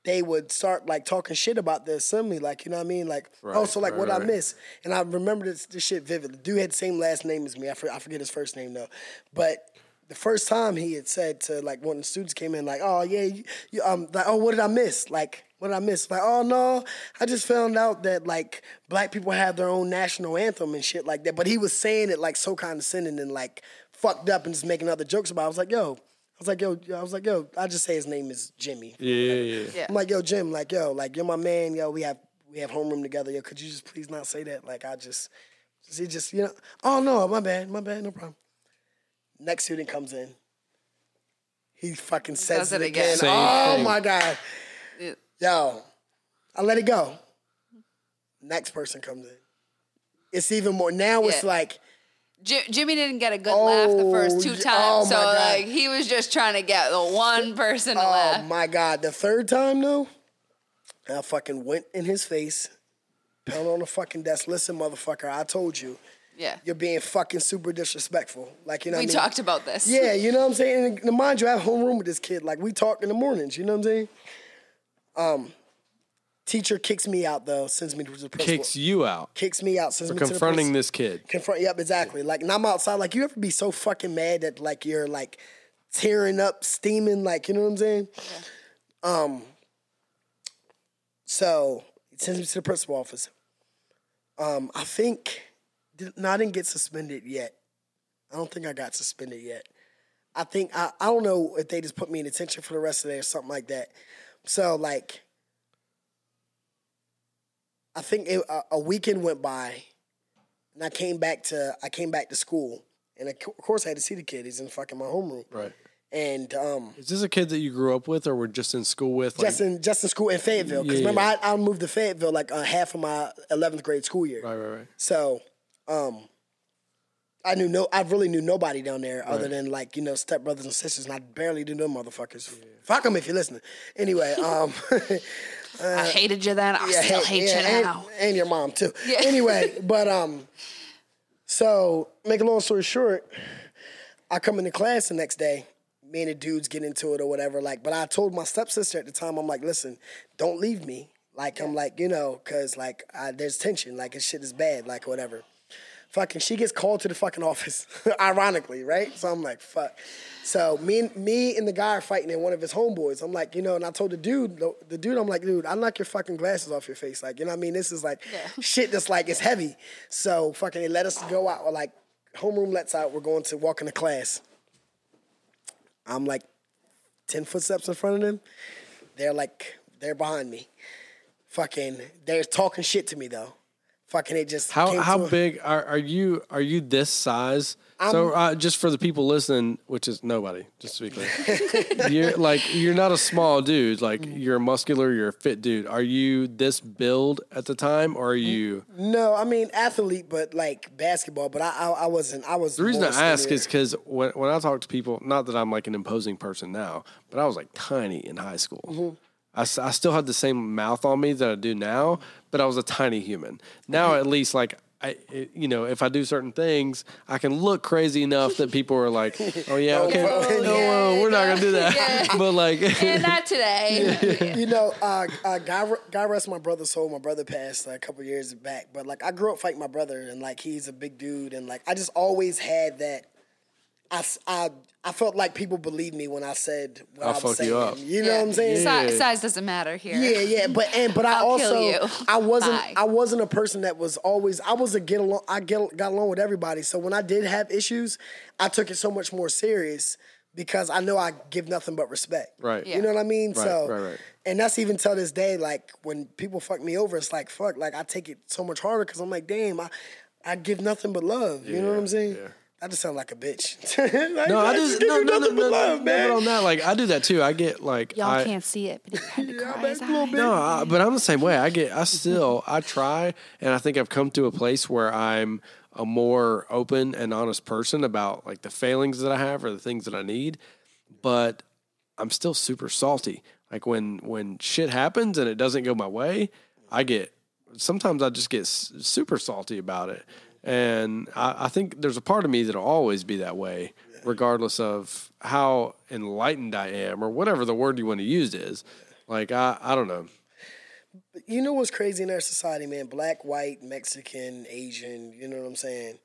they would start like talking shit about the assembly, like you know what I mean, like oh, so like right, what I right. miss, and I remember this, this shit vividly. Dude had the same last name as me. I, for, I forget his first name though, but the first time he had said to like one of the students came in like, oh yeah, you, you, um, like oh what did I miss? Like what did I miss? Like oh no, I just found out that like black people have their own national anthem and shit like that. But he was saying it like so condescending and like fucked up and just making other jokes about. it. I was like yo. I was like, yo, I was like, yo, I just say his name is Jimmy. Yeah, yeah, yeah. Yeah. I'm like, yo, Jim, like, yo, like, you're my man, yo, we have we have homeroom together, yo. Could you just please not say that? Like, I just, he just, you know, oh no, my bad, my bad, no problem. Next student comes in, he fucking says Does it it again. again. Oh thing. my god, Yeah. yo, I let it go. Next person comes in. It's even more. Now it's like, Ji- Jimmy didn't get a good laugh the first two times, oh so like he was just trying to get the one person to oh laugh. Oh my god, the third time though, I fucking went in his face, pound on the fucking desk. Listen, motherfucker, I told you. Yeah, you're being fucking super disrespectful. Like, you know we I mean? talked about this. Yeah, you know what I'm saying? And mind you, I have homeroom with this kid. Like, we talk in the mornings, you know what I'm saying? Um, teacher kicks me out, though, sends me to the principal. Kicks you out Kicks me out, sends for me to the confronting this kid. Confront, yep, exactly. Like, and I'm outside. Like, you ever be so fucking mad that, like, you're, like, tearing up, steaming, like, you know what I'm saying? Yeah. Um, so, he sends me to the principal office. Um, I think, no, I didn't get suspended yet. I don't think I got suspended yet. I think, I, I don't know if they just put me in detention for the rest of the day or something like that. So, like, I think it, a, a weekend went by, and I came back to I came back to school, and of course I had to see the kid. He's in fucking my homeroom, Right. and um, Is this a kid that you grew up with or were just in school with? Like, just in just in school in Fayetteville. Because Yeah, remember, yeah. I, I moved to Fayetteville like uh, half of my eleventh grade school year. right, right, right. So, um, I knew no, I really knew nobody down there other than like you know stepbrothers and sisters, and I barely knew them motherfuckers. Fuck them if you're listening. Anyway, um, I hated you then. I yeah, still hate yeah, you and, now. and your mom too. Yeah. Anyway, but um, so make a long story short, I come into class the next day. Me and the dudes get into it or whatever. Like, but I told my stepsister at the time, I'm like, listen, don't leave me. Like, I'm like, you know, cause like I, there's tension. Like, this shit is bad. Like, whatever. Fucking, she gets called to the fucking office. ironically, right? So I'm like, fuck. So me and me and the guy are fighting in one of his homeboys. I'm like, you know, and I told the dude, the, the dude, I'm like, dude, I'll knock your fucking glasses off your face. Like, you know what I mean? This is like shit that's like it's heavy. So fucking they let us go out or like homeroom lets out, we're going to walk into class. I'm like 10 footsteps in front of them. They're like, they're behind me. Fucking, they're talking shit to me though. Fucking, it just How how big are, are you? Are you this size? so uh, just for the people listening, which is nobody, just to be clear, you're like you're not a small dude. Like you're muscular, you're a fit dude. Are you this build at the time, or are you? No, I mean athlete, but like basketball. But I, I, I wasn't. I was. The reason I ask skinnier. is because when when I talk to people, not that I'm like an imposing person now, but I was like tiny in high school. Mm-hmm. I, s- I still had the same mouth on me that I do now, but I was a tiny human. Now at least like I, it, you know, if I do certain things, I can look crazy enough that people are like, "Oh yeah, okay, well, no, yeah, well, we're not gonna do that." yeah. But like, And not today. you know, uh, uh, God, God rest my brother's soul. My brother passed uh, a couple years back, but like I grew up fighting my brother, and like he's a big dude, and like I just always had that. I, s- I, I felt like people believed me when I said what I'll I was fuck saying. you up. You know what I'm saying? Si- Yeah. size doesn't matter here. Yeah, yeah, but and but I I'll kill also you. I wasn't Bye. I wasn't a person that was always I was a get along I get got along with everybody. So when I did have issues, I took it so much more serious because I know I give nothing but respect. Right. You know what I mean? Right, so right, right. and that's even till this day. Like when people fuck me over, it's like fuck. Like I take it so much harder because I'm like, damn, I I give nothing but love. You know what I'm saying? Yeah. I just sound like a bitch. No, no, I just give no, you no, no, nothing no, but no, love, no, man. but on that, like I do that too. I get like Y'all I, can't see it, but he had to cry his eyes. No, I, but I'm the same way. I get, I still, I try, and I think I've come to a place where I'm a more open and honest person about like the failings that I have or the things that I need. But I'm still super salty. Like when when shit happens and it doesn't go my way, I get. Sometimes I just get super salty about it, and I, I think there's a part of me that'll always be that way, regardless of how enlightened I am or whatever the word you want to use is. Like I, I don't know. you know what's crazy in our society, man? Black, white, Mexican, Asian. You know what I'm saying?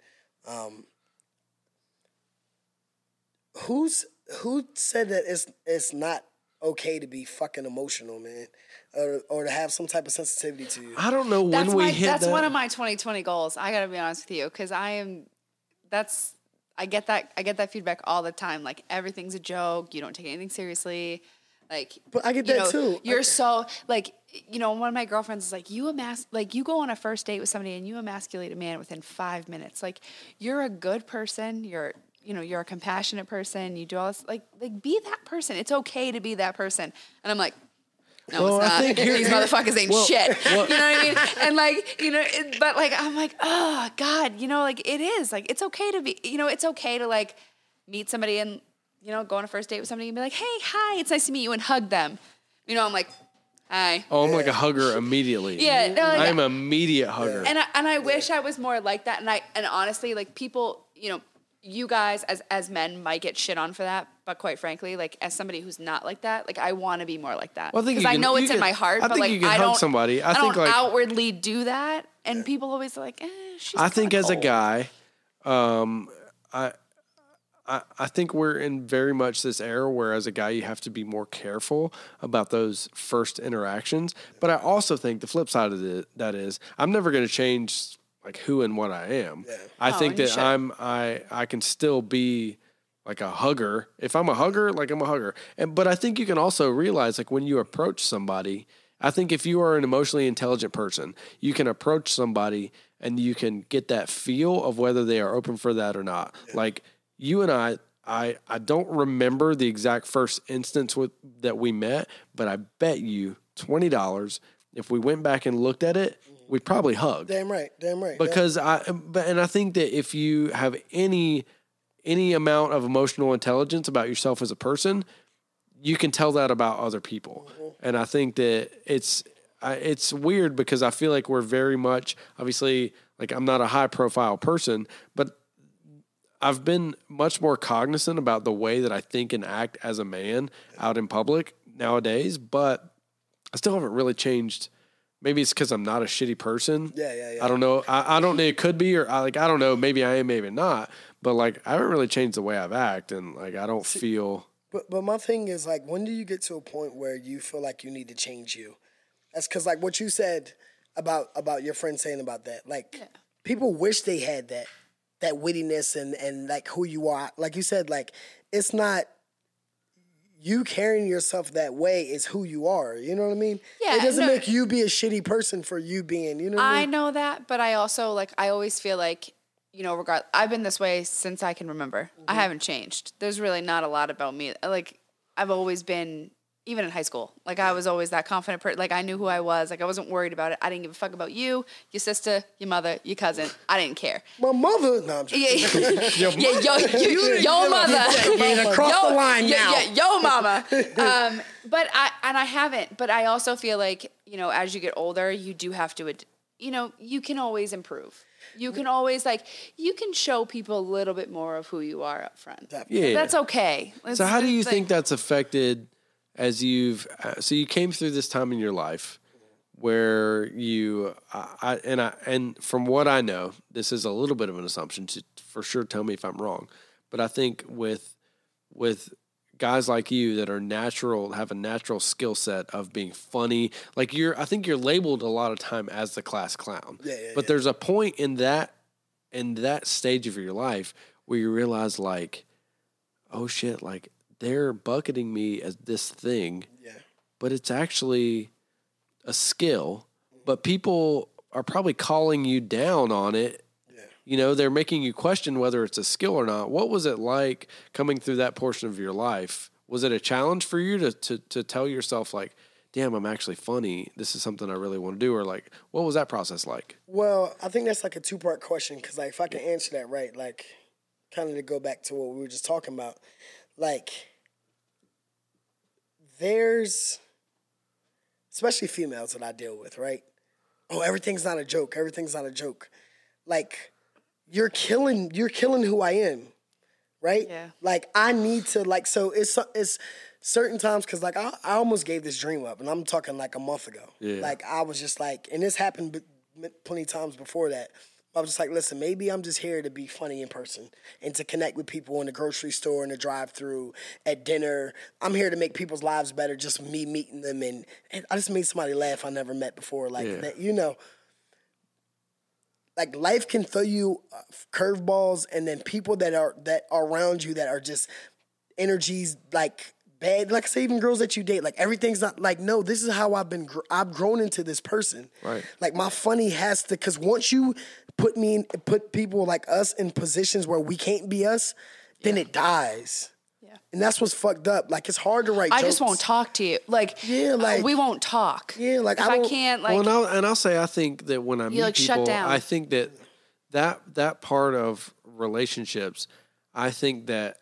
Um, who's who said that it's it's not okay to be fucking emotional, man, or or to have some type of sensitivity to you? I don't know when That's we my, hit that's that. one of my 2020 goals. I gotta be honest with you, because I am. That's I get that I get that feedback all the time. Like everything's a joke. You don't take anything seriously. Like, But I get that know, too. You're I- so like you know. One of my girlfriends is like, you emas like you go on a first date with somebody and you emasculate a man within five minutes. Like you're a good person. You're you know you're a compassionate person. You do all this like like be that person. It's okay to be that person. And I'm like. No, Well, I it's not. think here- These here- motherfuckers ain't well, shit. well- you know what I mean? And like, you know, it, but like, I'm like, oh God, you know, like it is like it's okay to be, you know, it's okay to like meet somebody and you know go on a first date with somebody and be like, hey, hi, it's nice to meet you, and hug them. You know, I'm like, hi. oh, I'm like a hugger immediately. Yeah, no, like- I'm an immediate hugger. And I, and I wish I was more like that. And I and honestly, like people, you know, you guys as as men might get shit on for that, but quite frankly, like as somebody who's not like that, like I want to be more like that. Well, I think because you I can- know you it's in my heart. I but think like you can I hug don't, somebody. I I, think, don't like- outwardly do that, and people always are like, eh, she's I think kinda as a guy, um, I, I I think we're in very much this era where as a guy you have to be more careful about those first interactions. But I also think the flip side of it, that is I'm never going to change like who and what I am. I Oh, think that should. I'm I I can still be like a hugger. If I'm a hugger, like I'm a hugger. And but I think you can also realize like when you approach somebody, I think if you are an emotionally intelligent person, you can approach somebody and you can get that feel of whether they are open for that or not. Like you and I I, I don't remember the exact first instance with that we met, but I bet you twenty dollars if we went back and looked at it, mm-hmm. we'd probably hug Damn right, damn right. because I but and I think that if you have any any amount of emotional intelligence about yourself as a person, you can tell that about other people. Mm-hmm. And I think that it's it's weird because I feel like we're very much obviously like I'm not a high profile person, but I've been much more cognizant about the way that I think and act as a man out in public nowadays, but I still haven't really changed. Maybe it's because I'm not a shitty person. Yeah, yeah, yeah. I don't know. I, I don't know. It could be, or I, like I don't know. Maybe I am, maybe not. But like I haven't really changed the way I've act, and like I don't feel. But but my thing is like, when do you get to a point where you feel like you need to change you? That's because like what you said about about your friend saying about that. Like people wish they had that that wittiness and and like who you are. Like you said, like it's not you carrying yourself that way is who you are. You know what I mean? Yeah, It doesn't no. make you be a shitty person for you being. You know what I I mean? know that, but I also like I always feel like you know, regard I've been this way since I can remember. I haven't changed. There's really not a lot about me. Like I've always been even in high school. Like I was always that confident person. Like I knew who I was. Like I wasn't worried about it. I didn't give a fuck about you, your sister, your mother, your cousin. I didn't care. My mother. No, I'm just Yeah, yeah, yo, yo, yo, mother. Getting across yo, the line yo, now. yo, yo, mama. Um, but I and I haven't. But I also feel like you know, as you get older, you do have to. You know, you can always improve. You can always like you can show people a little bit more of who you are up front. Yeah. That's okay. So how do you think like- that's affected as you've uh, so you came through this time in your life where you I, I and I and from what I know, this is a little bit of an assumption to for sure tell me if I'm wrong, but I think with with guys like you that are natural have a natural skill set of being funny like you're i think you're labeled a lot of time as the class clown Yeah, yeah, but yeah. there's a point in that in that stage of your life where you realize like oh shit like they're bucketing me as this thing Yeah. but it's actually a skill but people are probably calling you down on it. You know they're making you question whether it's a skill or not what was it like coming through that portion of your life was it a challenge for you to to, to tell yourself like damn i'm actually funny this is something i really want to do or like what was that process like Well, I think that's like a two part question because, like, if I can answer that right, like, kind of to go back to what we were just talking about, like, there's, especially females that I deal with, right? Oh, everything's not a joke. Everything's not a joke. Like, you're killing, you're killing who I am, right? Yeah. Like, I need to, like, so it's it's certain times because, like, I, I almost gave this dream up, and I'm talking like a month ago. Yeah. Like, I was just like, and this happened b- plenty of times before that. I was just like, listen, maybe I'm just here to be funny in person and to connect with people in the grocery store, in the drive-through, at dinner. I'm here to make people's lives better. Just me meeting them, and, and I just made somebody laugh I never met before. Like Yeah. that, you know, like life can throw you uh, curveballs, and then people that are that are around you that are just energies like bad. Like I say, even girls that you date, like everything's not like no. This is how I've been. Gr- I've grown into this person. Right. Like my funny has to because once you put me in, put people like us in positions where we can't be us, then it dies. Yeah. And that's what's fucked up. Like it's hard to write. I jokes. just won't talk to you. Like, Yeah, like- we won't talk. Yeah, like, if I I, don't- can't, like, well, and I'll, and I'll say I think that when I meet like, shut people, down. I think that that that part of relationships, I think that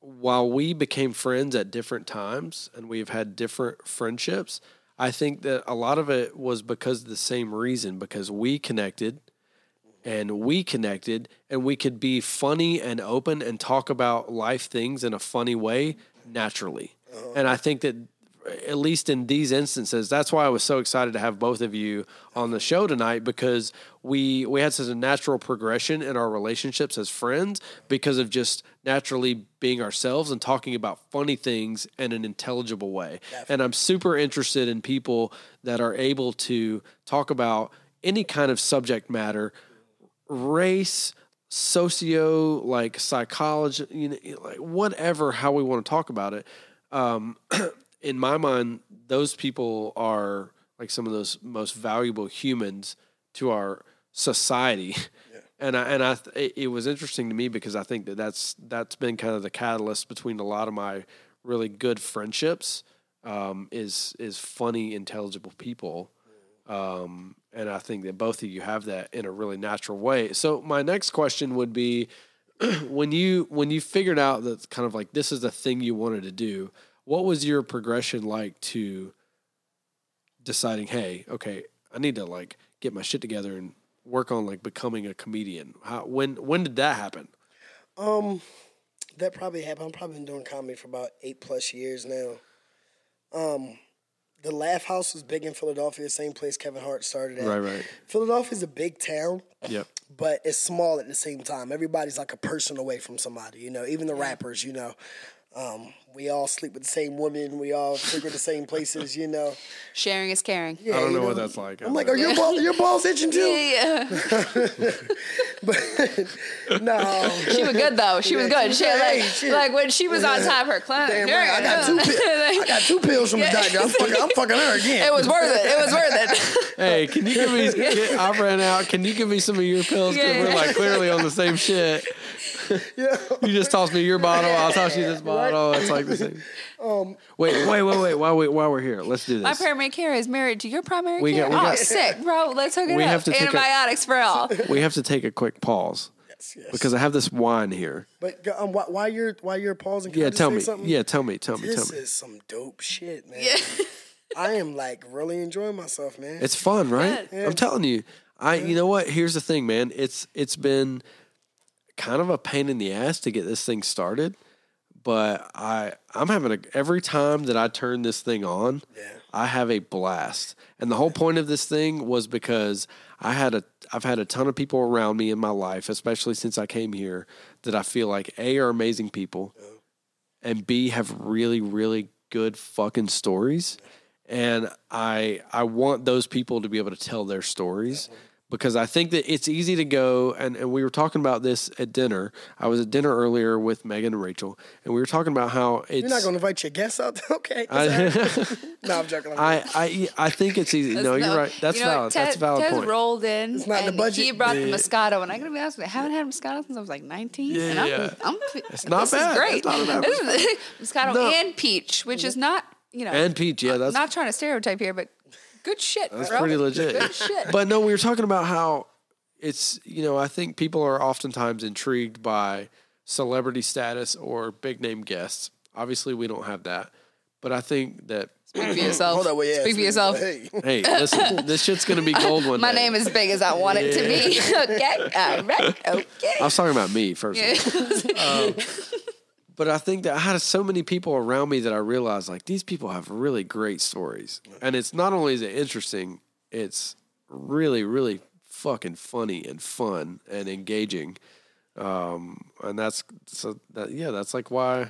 while we became friends at different times and we've had different friendships, I think that a lot of it was because of the same reason because we connected and we connected and we could be funny and open and talk about life things in a funny way naturally. Uh-huh. And I think that at least in these instances, that's why I was so excited to have both of you on the show tonight because we we had such a natural progression in our relationships as friends because of just naturally being ourselves and talking about funny things in an intelligible way. And I'm super interested in people that are able to talk about any kind of subject matter race, socio, like psychology, you know, like whatever, how we want to talk about it. Um, in my mind, those people are like some of those most valuable humans to our society. And I and I it- it was interesting to me because I think that that's that's been kind of the catalyst between a lot of my really good friendships um, is is funny, intelligible people. Um, and I think that both of you have that in a really natural way. So my next question would be when you when you figured out that kind of like this is the thing you wanted to do, what was your progression like to deciding, hey, okay, I need to like get my shit together and work on like becoming a comedian? How when when did that happen? Um, that probably happened. I've probably been doing comedy for about eight plus years now. Um, the Laugh House was big in Philadelphia, same place Kevin Hart started at. Right, right. Philadelphia's a big town, Yep. but it's small at the same time. Everybody's like a person away from somebody, you know. Even the rappers, you know. Um, we all sleep with the same women. We all frequent the same places, you know. sharing is caring. Yeah, I don't you know what that's like. I'm like, are your balls, your balls itching too? Yeah, But No. she was good though. She was good. she She was- like, hey, shit. like when she was on top of her clinic. Damn right. I got two pills. I got two pills from the doctor. I'm fucking, I'm fucking her again. it was worth it. It was worth it. Hey, can you give me? get- I ran out. Can you give me some of your pills? Because Yeah. we're like clearly on the same shit. Yeah. You just toss me your bottle. I'll toss you this bottle. It's like the same. Um, Wait, wait, wait, wait. While we while we're here, let's do this. My this. primary care is married to your primary We care. got- we oh, got- sick, bro. Let's hook it We up. have to take a- Antibiotics for all. We have to take a quick pause yes, yes. because I have this wine here. But um, why, why you're why you're pausing? Can I Yeah, just tell say me. Something? Yeah, tell me. Tell me. This Tell me. is some dope shit, man. Yeah. I am like really enjoying myself, man. It's fun, right? Yeah. I'm telling you. I you know what? Here's the thing, man. It's it's been kind of a pain in the ass to get this thing started, but I I'm having a every time that I turn this thing on, Yeah. I have a blast. And the whole point of this thing was because I had a I've had a ton of people around me in my life, especially since I came here, that I feel like A are amazing people and B have really, really good fucking stories. And I I want those people to be able to tell their stories because I think that it's easy to go and, and we were talking about this at dinner. I was at dinner earlier with Megan and Rachel, and we were talking about how it's You're not gonna invite your guests out, okay? I, no, I'm joking. I'm I, I I think it's easy. No, you're right. That's you know, valid. Ted, That's a valid Tez point. rolled in. It's not in the budget. He brought Yeah. the Moscato, and I'm gonna be honest with you, I haven't had Moscato since I was like 19. Yeah, and I'm, yeah. I'm, It's not this bad. Is great. It's not a bad Moscato No. and peach, which is not you know And peach, yeah, I'm that's not trying to stereotype here, but good shit. That's bro. pretty legit. Good shit. But no, we were talking about how it's you know I think people are oftentimes intrigued by celebrity status or big name guests. Obviously, we don't have that, but I think that Speak for yourself. Hold on, wait, yeah, Speak for yourself. Hey, hey, listen, this shit's gonna be gold one My day. name is big as I want it to be. okay. All right. Okay. I was talking about me first. of all. Um, But I think that I had so many people around me that I realized like these people have really great stories. And it's not only is it interesting, it's really, really fucking funny and fun and engaging. Um, and that's so that yeah, that's like why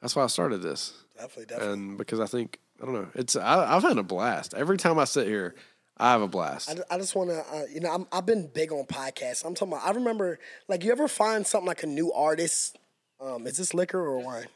that's why I started this. definitely, definitely. And because I think I don't know, it's I, I've had a blast every time I sit here. I have a blast. I, I just want to, uh, you know, I'm, I've been big on podcasts. I'm talking about. I remember, like, you ever find something like a new artist? Um, is this liquor or wine?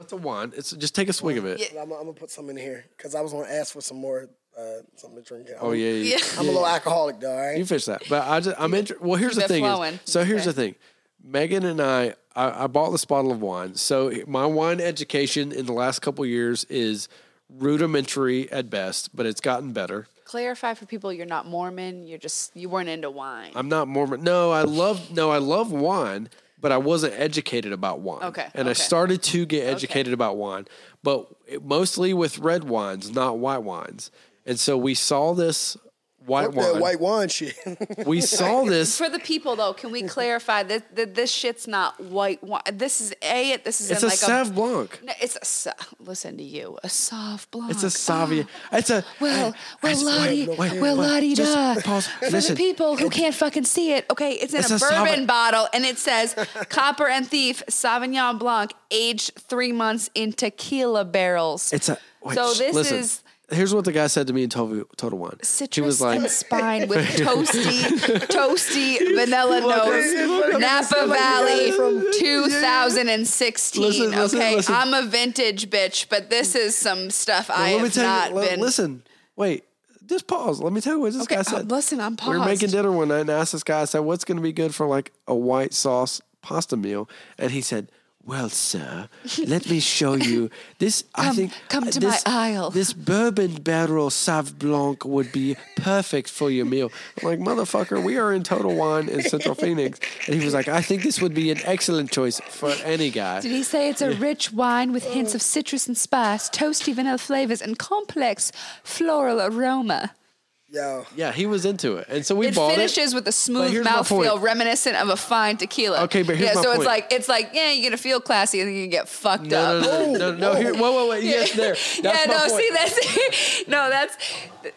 It's a wine. It's just take a swig of it. Yeah. I'm, I'm gonna put some in here because I was gonna ask for some more, uh, something to drink. Oh yeah, yeah. Yeah. I'm a little alcoholic though. All right. You fix that. But I just, I'm inter- Well, here's Keep the it thing. flowing. Is, so here's Okay. the thing. Megan and I, I, I bought this bottle of wine. So my wine education in the last couple years is rudimentary at best, but it's gotten better. Clarify for people you're not Mormon. You're just you weren't into wine. I'm not Mormon. No, I love no, I love wine, but I wasn't educated about wine. Okay, And I started to get educated about wine, but mostly with red wines, not white wines. And so we saw this white Fuck that wine. white wine shit. We saw this. For the people though, can we clarify that, that this shit's not white wine? This is a. This is It's in a like Sauv Blanc. No, it's a. sa- Listen to you, a soft blanc. It's a Savia. It's a. Well, well, it's- la-di, wait, wait, well, wait, la di just da. pause. For Listen. the people who can't fucking see it, okay, it's in It's a, a bourbon Sauv- bottle, and it says "Cooper and Thief Sauvignon Blanc, aged three months in tequila barrels." It's a. Wait, so this listen. is Here's what the guy said to me in Total, Total Wine. citrus he was like, and spine with toasty, toasty vanilla notes. Napa Valley, from 2016. Listen, listen, okay, listen. I'm a vintage bitch, but this is some stuff I let me have tell not you. been. Listen, wait. Just pause. Let me tell you what this Okay, guy uh, said. listen, I'm paused. We were making dinner one night and I asked this guy, I said, what's going to be good for like a white sauce pasta meal? And he said, well, sir, let me show you. This, I think. come uh, to my this, aisle. This bourbon barrel Sauv Blanc would be perfect for your meal. I'm like, motherfucker, we are in Total Wine in Central Phoenix. And he was like, I think this would be an excellent choice for any guy. Did he say it's a rich wine with hints of citrus and spice, toasty vanilla flavors, and complex floral aroma? Yo, Yeah, he was into it. And so we It bought it. finishes with a smooth here's my mouthfeel reminiscent of a fine tequila. Okay, but here's yeah, my so point. it's like it's like yeah, you're gonna feel classy and then you get fucked No, up. no, no, no, no. Here, whoa, whoa, wait. Yes, there. That's yeah, my no, point. see that's no, that's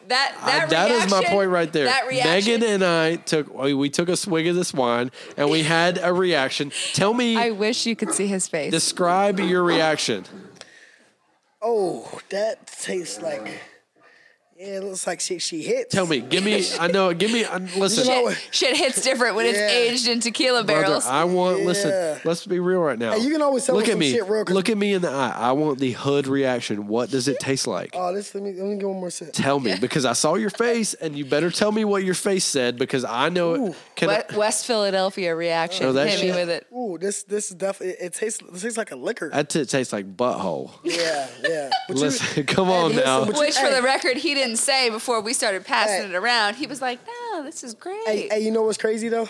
that I- that that is my point right there. That reaction. Megan and I took we we took a swig of this wine and we had a reaction. Tell me, I wish you could see his face. describe your reaction. oh, that tastes like. Yeah, it looks like she she hits. Tell me, give me. I know. Give me. I, listen, You shit, shit hits different when it's Yeah. aged in tequila brother. barrels. I want. Yeah. Listen. Let's be real right now. Hey, you can always tell Look me at some me. shit real 'cause- Look at me in the eye. I want the hood reaction. What does it taste like? Oh, this let me let me get one more sip. Tell me because I saw your face, and you better tell me what your face said because I know it. Can I, West, West Philadelphia reaction. Oh, that Hit me shit? with it. Ooh, this this is definitely it tastes it tastes like a liquor. that t- tastes like butthole. yeah, yeah. But you- Listen, come on listen, now. but you- Which, for Hey. the record, he didn't say before we started passing Hey. it around. He was like, "No, this is great." Hey, hey, you know what's crazy though?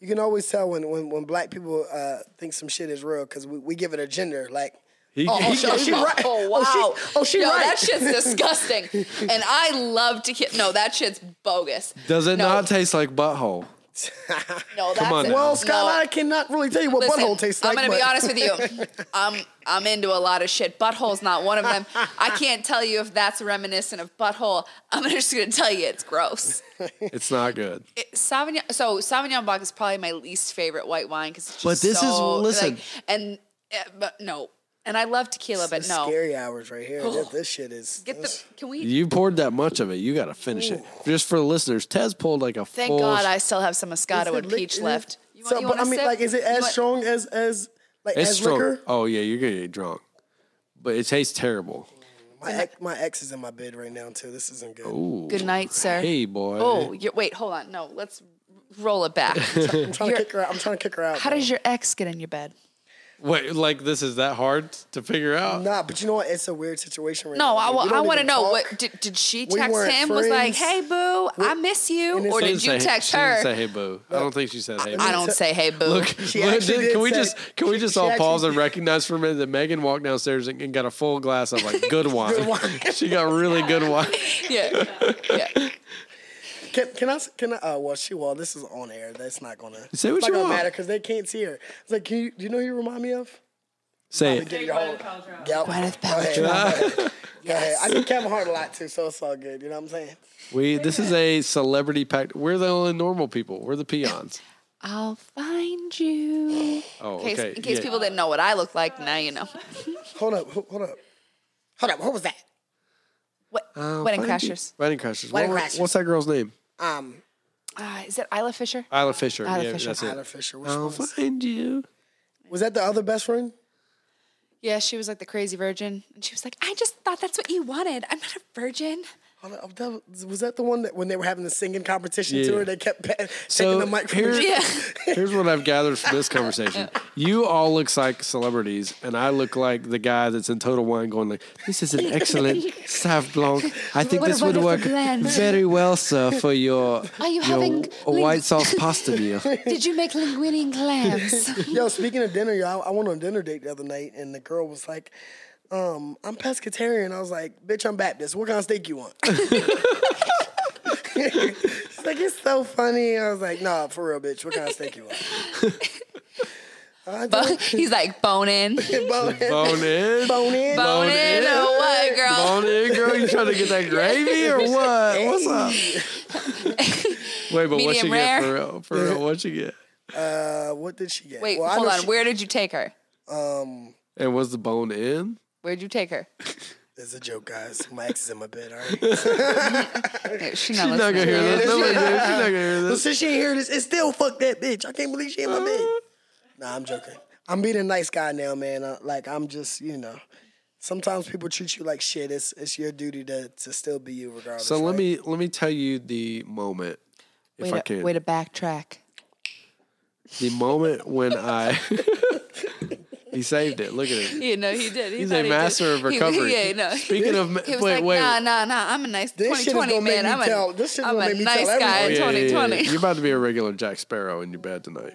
You can always tell when when, when black people uh, think some shit is real because we, we give it a gender. Like, He- oh, oh, he- she, oh, she right. Oh wow! Oh, she, oh, she Yo, right. that shit's disgusting. and I love to. Ki- no, that shit's bogus. Does it No. not taste like butthole? No, that's on it. now. Well, No. Scott, I cannot really tell you what Listen, butthole tastes like. I'm gonna be honest with you. I'm I'm into a lot of shit. Butthole's not one of them. I can't tell you if that's reminiscent of butthole. I'm just gonna tell you it's gross. It's not good. It- Sauvignon. So Sauvignon Blanc is probably my least favorite white wine because it's just But this is- so, listen. like, and eh, but no, and I love tequila, but This no. Scary hours right here. this, oh, this shit is. Get the. Can we? You poured that much of it. You got to finish it. Just for the listeners, Tez pulled like a full. Thank full. God I still have some Moscato it and lic- peach left. You so, want, you but want I mean, sip? like, is it as want- strong as as like it's as strong. liquor? Oh yeah, you're gonna get drunk, but it tastes terrible. My ex, my ex is in my bed right now too. This isn't good. Ooh. Good night, sir. Hey boy. Oh, you're, wait, hold on. No, let's roll it back. I'm trying to You're- kick her out. I'm trying to kick her out. How bro. does your ex get in your bed? Wait, like this is that hard to figure out? Nah, but you know what? It's a weird situation right No, now. I, We wa- I want to know talk. what did, did she We text weren't him? Was like, hey boo, I miss you, or did you didn't say- text she didn't her? say hey boo. I don't think she said hey boo. I don't say hey boo. Look, look, did- did can we say- just can we just all actually pause and recognize for a minute that Megan walked downstairs and, and got a full glass of like good wine. Good wine. she got really good wine. yeah, yeah. Can, can I? Can I? Uh, well, she well. This is on air. That's not gonna. Say what it's you not gonna want. matter because they can't see her. It's like, can you? Do you know who you remind me of? Say it. Get your whole. Yep. Gwyneth Go ahead. Go ahead. Go ahead. I do Kevin Hart a lot too, so it's all good. You know what I'm saying? We this is a celebrity packed. We're the only normal people. We're the peons. I'll find you. Oh, In case, okay. in case yeah. people didn't know what I look like, now you know. Hold up. ho- Hold up. Hold up. What was that? What, I'll Wedding find you. Crashers. Wedding Crashers. Wedding What- Crashers. What's that girl's name? Um, Uh, is it Isla Fisher? Isla Fisher. Isla yeah, Fisher. that's Tyler it. Fisher. Which I'll one was, find you. was that? The other best friend? Yeah, she was like the crazy virgin, and she was like, "I just thought that's what you wanted. I'm not a virgin." Hold oh, up, that was- Was that the one that when they were having the singing competition Yeah. to her, they kept pa- So, taking the mic from her? here- Yeah. Here's what I've gathered from this conversation. You all look like celebrities, and I look like the guy that's in Total Wine going like, this is an excellent Sauv Blanc. I think What this would work blend." very well, sir, for your, Are you your having white ling- sauce pasta meal. Did you make linguine and clams? Yo, speaking of dinner, y'all, I went on a dinner date the other night, and the girl was like, um, "I'm pescatarian." I was like, "Bitch, I'm Baptist. What kind of steak you want?" She's like, "It's so funny." I was like, "Nah, for real, bitch. What kind of steak you want?" Bo- He's like bone in, bone in, Bone in. bone in. bone in, or what, girl? Bone in, girl. You trying to get that gravy or what? What's up? Wait, but what Medium you rare? get for real? For real, what you get? Uh, what did she get? Wait, Well, hold on. she- Where did you take her? um, And was the bone in? Where'd you take her? it's a joke, guys. My ex is in my bed. All right. Yeah, She's She's not gonna hear this. Nobody did. She's not gonna hear But this. since she ain't hear this, it's still fuck that bitch. I can't believe she in my bed. Nah, I'm joking. I'm being a nice guy now, man. Uh, like I'm just, you know. Sometimes people treat you like shit. It's it's your duty to to still be you regardless. So let right? me let me tell you the moment, if Way I to, can. way to backtrack. The moment when I he saved it. Look at it. Yeah, no, he did. He He's a master did. of He- recovery. yeah, no. Speaking of, He was wait, like, wait. nah, nah, nah. I'm a nice This shit is 2020 man. me I'm a, tell- this shit is I'm a make me nice tell guy in Yeah, yeah, yeah, yeah. 2020. You're about to be a regular Jack Sparrow in your bed tonight.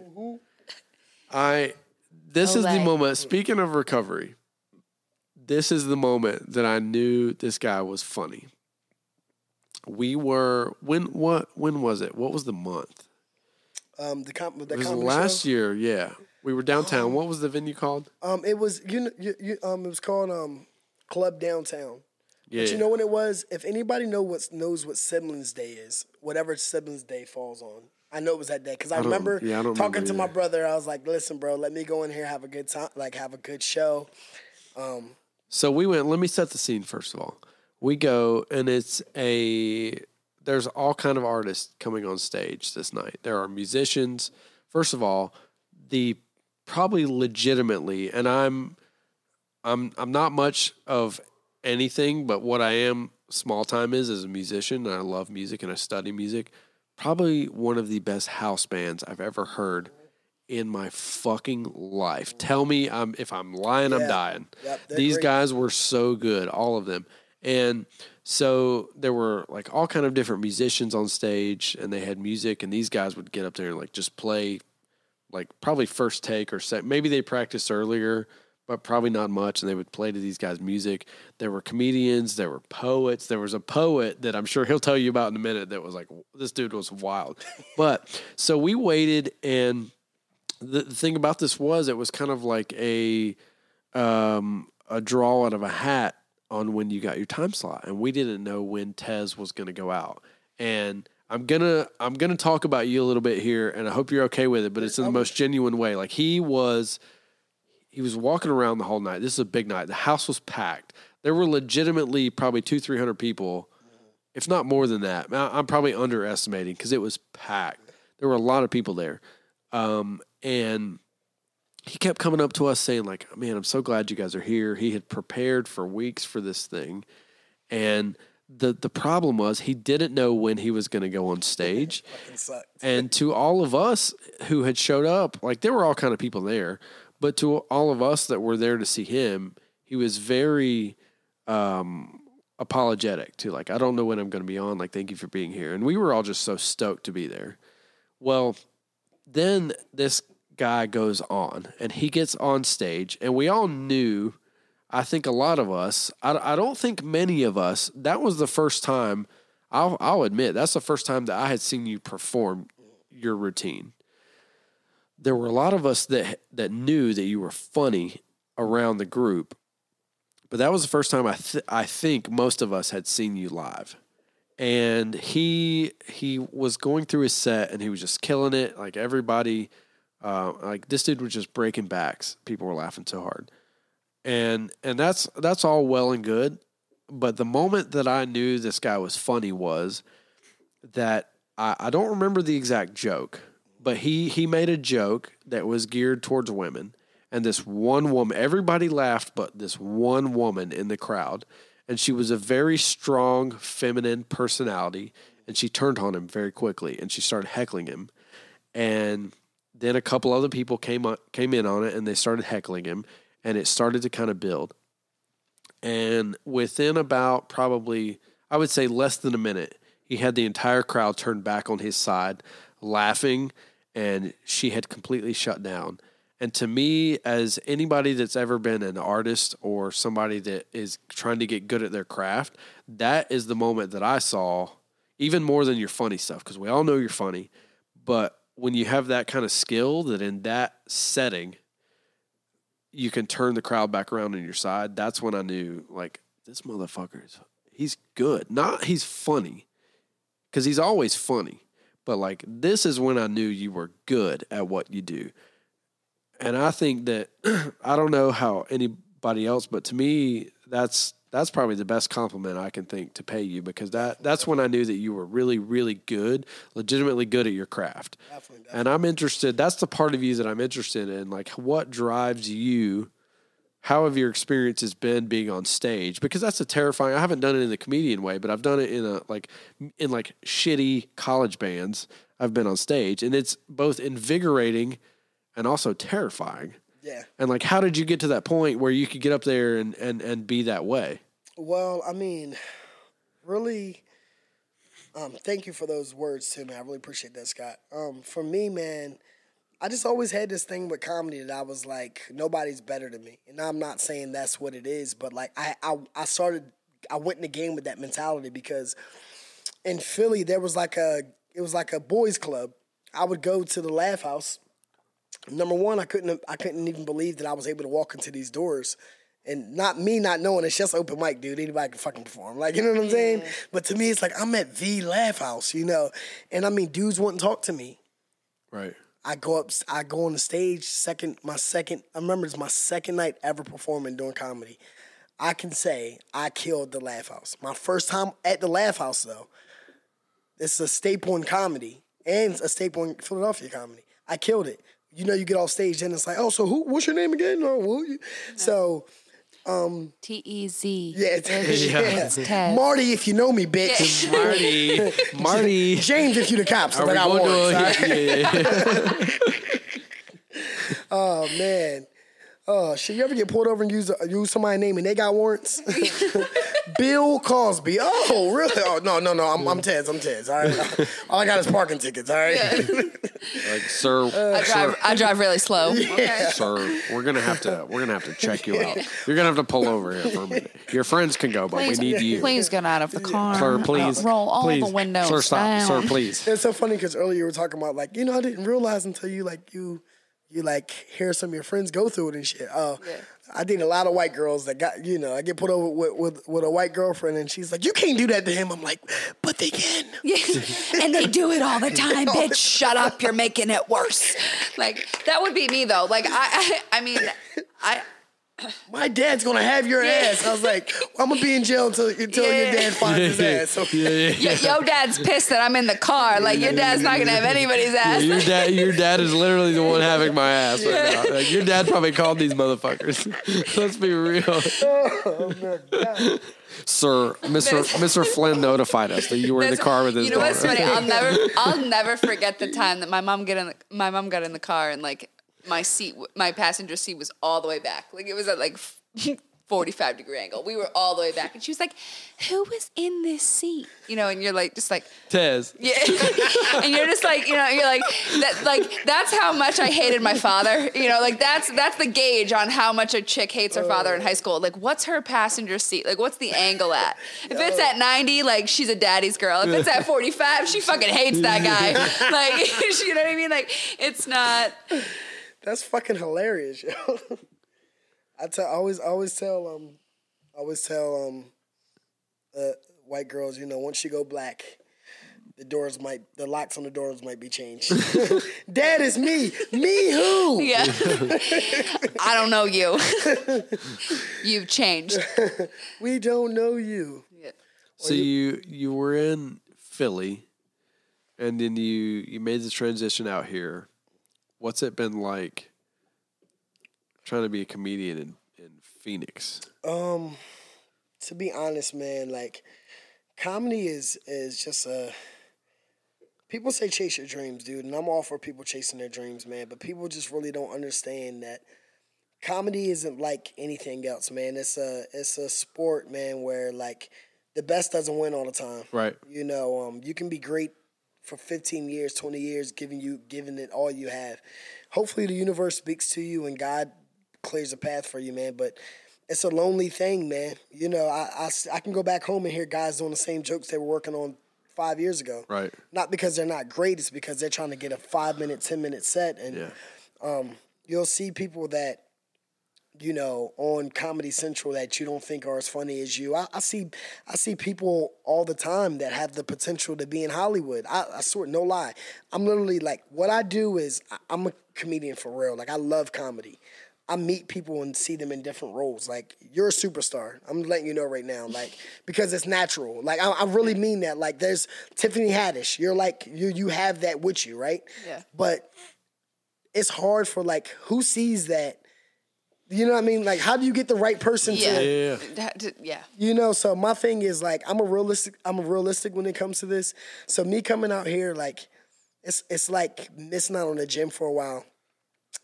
I. This is the moment. Speaking of recovery, this is the moment that I knew this guy was funny. We were when what when was it? What was the month? um the com- the It was comedy last show. year. Yeah, we were downtown. What was the venue called? Um, it was you, you, you um it was called um Club Downtown. Yeah, But you know what it was? If anybody know what knows what Siblings Day is, whatever Siblings Day falls on, I know it was that day because I, don't- remember yeah, I don't talking remember to my either. brother. I was like, "Listen, bro, let me go in here have a good time, like have a good show." So we went. Let me set the scene first of all. We go and it's a. There's all kind of artists coming on stage this night. There are musicians. First of all, the probably legitimately, and I'm, I'm, I'm not much of anything, but what I am small time is as a musician. And I love music and I study music. Probably one of the best house bands I've ever heard in my fucking life. Tell me I'm if I'm lying, I'm dying. Yep, These great. guys were so good, all of them. And so there were like all kind of different musicians on stage and they had music and these guys would get up there and like just play like probably first take or set maybe they practiced earlier, but probably not much. And they would play to these guys' music. There were comedians, there were poets. There was a poet that I'm sure he'll tell you about in a minute that was like, this dude was wild. but so we waited, and the, the thing about this was it was kind of like a um, a draw out of a hat on when you got your time slot, and we didn't know when Tez was going to go out. And I'm gonna I'm gonna talk about you a little bit here, and I hope you're okay with it. But it's in the most genuine way. Like he was, he was walking around the whole night. This is a big night. The house was packed. There were legitimately probably two three hundred people, if not more than that. I'm probably underestimating because it was packed. There were a lot of people there, um, and he kept coming up to us saying like, "Man, I'm so glad you guys are here." He had prepared for weeks for this thing, and the the problem was he didn't know when he was going to go on stage. And to all of us who had showed up, like there were all kind of people there, but to all of us that were there to see him, he was very um apologetic to like I don't know when I'm going to be on, like thank you for being here. And we were all just so stoked to be there. Well, then this guy goes on and he gets on stage and we all knew I think a lot of us, I, I don't think many of us, that was the first time, I'll, I'll admit, that's the first time that I had seen you perform your routine. There were a lot of us that that knew that you were funny around the group, but that was the first time I th- I think most of us had seen you live. And he he was going through his set and he was just killing it. Like everybody, uh, like this dude was just breaking backs. People were laughing so hard and and that's that's all well and good but the moment that i knew this guy was funny was that i, I don't remember the exact joke but he he made a joke that was geared towards women and this one woman everybody laughed but this one woman in the crowd and she was a very strong feminine personality and she turned on him very quickly and she started heckling him and then a couple other people came on, came in on it and they started heckling him and it started to kind of build. And within about probably, I would say less than a minute, he had the entire crowd turned back on his side, laughing, and she had completely shut down. And to me, as anybody that's ever been an artist or somebody that is trying to get good at their craft, that is the moment that I saw, even more than your funny stuff, because we all know you're funny. But when you have that kind of skill, that in that setting, you can turn the crowd back around on your side. That's when I knew, like, this motherfucker is, he's good. Not he's funny, because he's always funny. But like, this is when I knew you were good at what you do. And I think that, I don't know how anybody else, but to me, that's that's probably the best compliment I can think to pay you because that that's when I knew that you were really really good, legitimately good at your craft. Definitely, And I'm interested. That's the part of you that I'm interested in. Like, what drives you? How have your experiences been being on stage? Because that's a terrifying. I haven't done it in the comedian way, but I've done it in a like in like shitty college bands. I've been on stage, and it's both invigorating and also terrifying. Yeah. And like, how did you get to that point where you could get up there and and and be that way? Well, I mean, really, um, thank you for those words too, man. I really appreciate that, Scott. Um, for me, man, I just always had this thing with comedy that I was like, nobody's better than me. And I'm not saying that's what it is, but like I, I, I started, I went in the game with that mentality because in Philly there was like a, it was like a boys club. I would go to the Laugh House. Number one, I couldn't, I couldn't even believe that I was able to walk into these doors and not me not knowing it's just open mic, dude. Anybody can fucking perform. Like, you know what I'm saying? But to me, it's like I'm at the Laugh House, you know? And I mean, dudes wouldn't talk to me. Right. I go up, I go on the stage, second, my second, I remember it's my second night ever performing doing comedy. I can say I killed the Laugh House. My first time at the Laugh House, though, this is a staple in comedy and a staple in Philadelphia comedy. I killed it. You know, you get off stage and it's like, oh, so who? What's your name again? Oh, who you? So um, T E Z. yeah, it's, Yeah. Marty, if you know me, bitch. Marty, Marty. James, if you the cops. Are Like we I going warned, to? yeah, yeah, yeah. Oh man. Oh shit! You ever get pulled over and use use somebody's name and they got warrants? Bill Cosby. Oh really? Oh no no no. I'm I'm Tez. I'm Tez. All right. All I got is parking tickets. All right. Like, sir, uh, I drive. I drive really slow. Okay. sir, we're gonna have to we're gonna have to check you out. You're gonna have to pull over here for a minute. Your friends can go, but Please, we need you. please get out of the car. Sir, uh, please. roll all please. the windows Sir, stop. down. Sir, please. It's so funny because earlier you were talking about like you know I didn't realize until you like you you like hear some of your friends go through it and shit. Oh, I think a lot of white girls that got you know I get put over with, with with a white girlfriend and she's like you can't do that to him. I'm like, but they can. and they do it all the time, bitch. Shut up, you're making it worse. Like that would be me though. Like I, I, I mean, I. My dad's gonna have your Yeah. ass. I was like, I'm gonna be in jail until until Yeah. your dad finds his ass. So Yeah, yeah, Yo, yo, dad's pissed that I'm in the car. Like your dad's not gonna have anybody's ass. Your dad, your dad is literally the one having my ass right now. Like, your dad probably called these motherfuckers. Let's be real, oh, sir. Mister Mister Flynn notified us that you were in the car with his You know what's funny? I'll never, I'll never forget the time that my mom get in. The, my mom got in the car and like my seat, my passenger seat was all the way back. Like it was at like forty-five degree angle. We were all the way back, and she was like, "Who was in this seat?" You know, and you're like, just like. Tez. Yeah, and you're just like, you know, you're like that. Like that's how much I hated my father. You know, like that's that's the gauge on how much a chick hates her father in oh. high school. Like, what's her passenger seat? Like, what's the angle at? If it's at 90, like she's a daddy's girl. If it's at 45, she fucking hates that guy. Like, you know what I mean? Like, it's not. That's fucking hilarious, yo. I tell, I always, I always tell, um, I always tell, um, uh, white girls, you know, once you go black, the doors might, the locks on the doors might be changed. Dad is me. Me who? Yeah, I don't know you. You've changed. We don't know you. So you you were in Philly, and then you you made the transition out here. What's it been like trying to be a comedian in, in Phoenix? Um, to be honest, man, like comedy is is just a. People say chase your dreams, dude, and I'm all for people chasing their dreams, man. But people just really don't understand that comedy isn't like anything else, man. It's a it's a sport, man, where like the best doesn't win all the time. Right. You know, um, you can be great for 15 years, 20 years, giving you giving it all you have. Hopefully, the universe speaks to you and God clears a path for you, man. But it's a lonely thing, man. You know, I I can go back home and hear guys doing the same jokes they were working on five years ago. Right. Not because they're not great, it's because they're trying to get a five minute, 10 minute set. And Yeah. Um, you'll see people that you know on comedy central that you don't think are as funny as you i, I see i see people all the time that have the potential to be in hollywood i, I swear no lie i'm literally like what i do is I, i'm a comedian for real like i love comedy I meet people and see them in different roles. Like you're a superstar. I'm letting you know right now. Like because it's natural. Like I, I really mean that. Like there's Tiffany Haddish. You're like you you have that with you, right? Yeah. But it's hard for like who sees that. You know what I mean? Like, how do you get the right person Yeah. to, Yeah. That- yeah. you know? So my thing is like, I'm a realistic. I'm a realistic when it comes to this. So me coming out here, like, it's it's like missing out on the gym for a while,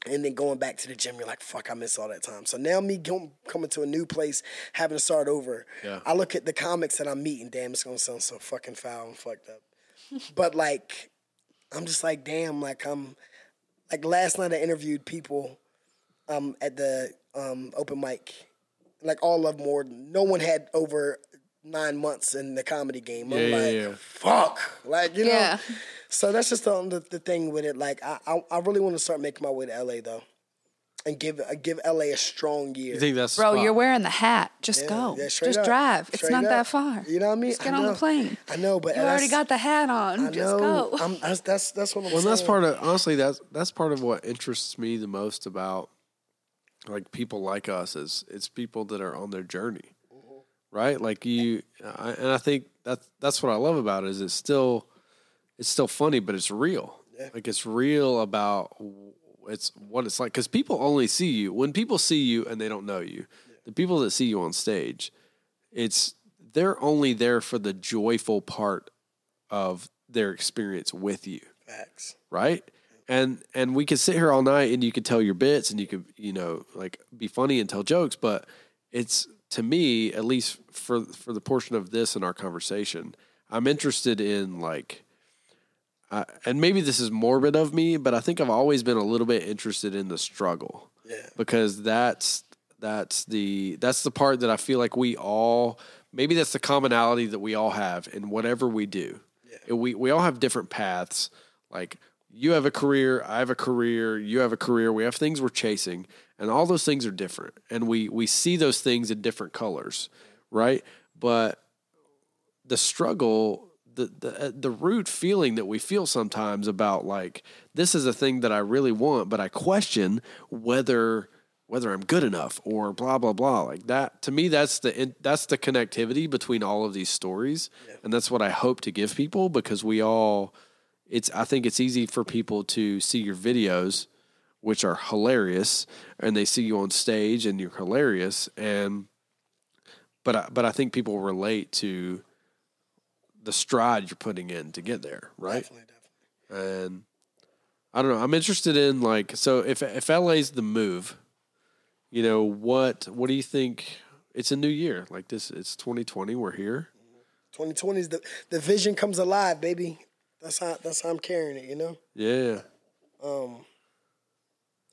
and then going back to the gym. You're like, fuck, I miss all that time. So now me going, coming to a new place, having to start over. Yeah. I look at the comics that I'm meeting. Damn, it's gonna sound so fucking foul and fucked up. but like, I'm just like, damn, like I'm like last night I interviewed people um, at the um, open mic. Like all of them were, no one had over nine months in the comedy game. I'm Yeah, yeah, like, yeah. fuck, like you know. Yeah. So that's just the, the the thing with it. Like I I, I really want to start making my way to LA though, and give uh, give LA a strong year. You think that's Bro, spot? you're wearing the hat. Just Yeah, go. yeah, Just up. drive. It's not up. that far. You know what I mean? Just get I on the plane. I know, but You already got the hat on. I Just know. go. I'm, that's, that's that's what I'm Well, saying. that's part of honestly that's that's part of what interests me the most about like people like us is it's people that are on their journey, mm-hmm. right? Like you, I, and I think that's that's what I love about it is it's still it's still funny, but it's real. Like it's real about it's what it's like because people only see you when people see you and they don't know you. The people that see you on stage, it's they're only there for the joyful part of their experience with you Facts. right? And and we could sit here all night and you could tell your bits and you could you know like be funny and tell jokes but it's to me at least for for the portion of this in our conversation i'm interested in like uh, and maybe this is morbid of me but i think i've always been a little bit interested in the struggle. Yeah. because that's that's the that's the part that i feel like we all maybe that's the commonality that we all have in whatever we do. We we all have different paths. Like you have a career, I have a career, you have a career, we have things we're chasing, and all those things are different. And we we see those things in different colors, right? But the struggle, the the uh, the root feeling that we feel sometimes about like this is a thing that I really want, but I question whether whether I'm good enough or blah blah blah like that to me that's the that's the connectivity between all of these stories and that's what I hope to give people because we all it's I think it's easy for people to see your videos which are hilarious and they see you on stage and you're hilarious and but I, but I think people relate to the stride you're putting in to get there right Definitely, definitely. and I don't know. I'm interested in like so if if LA's the move, you know what what do you think? It's a new year. Like this, it's 2020. We're here. Mm-hmm. 2020 is the the vision comes alive, baby. That's how that's how I'm carrying it. You know. Yeah, Um,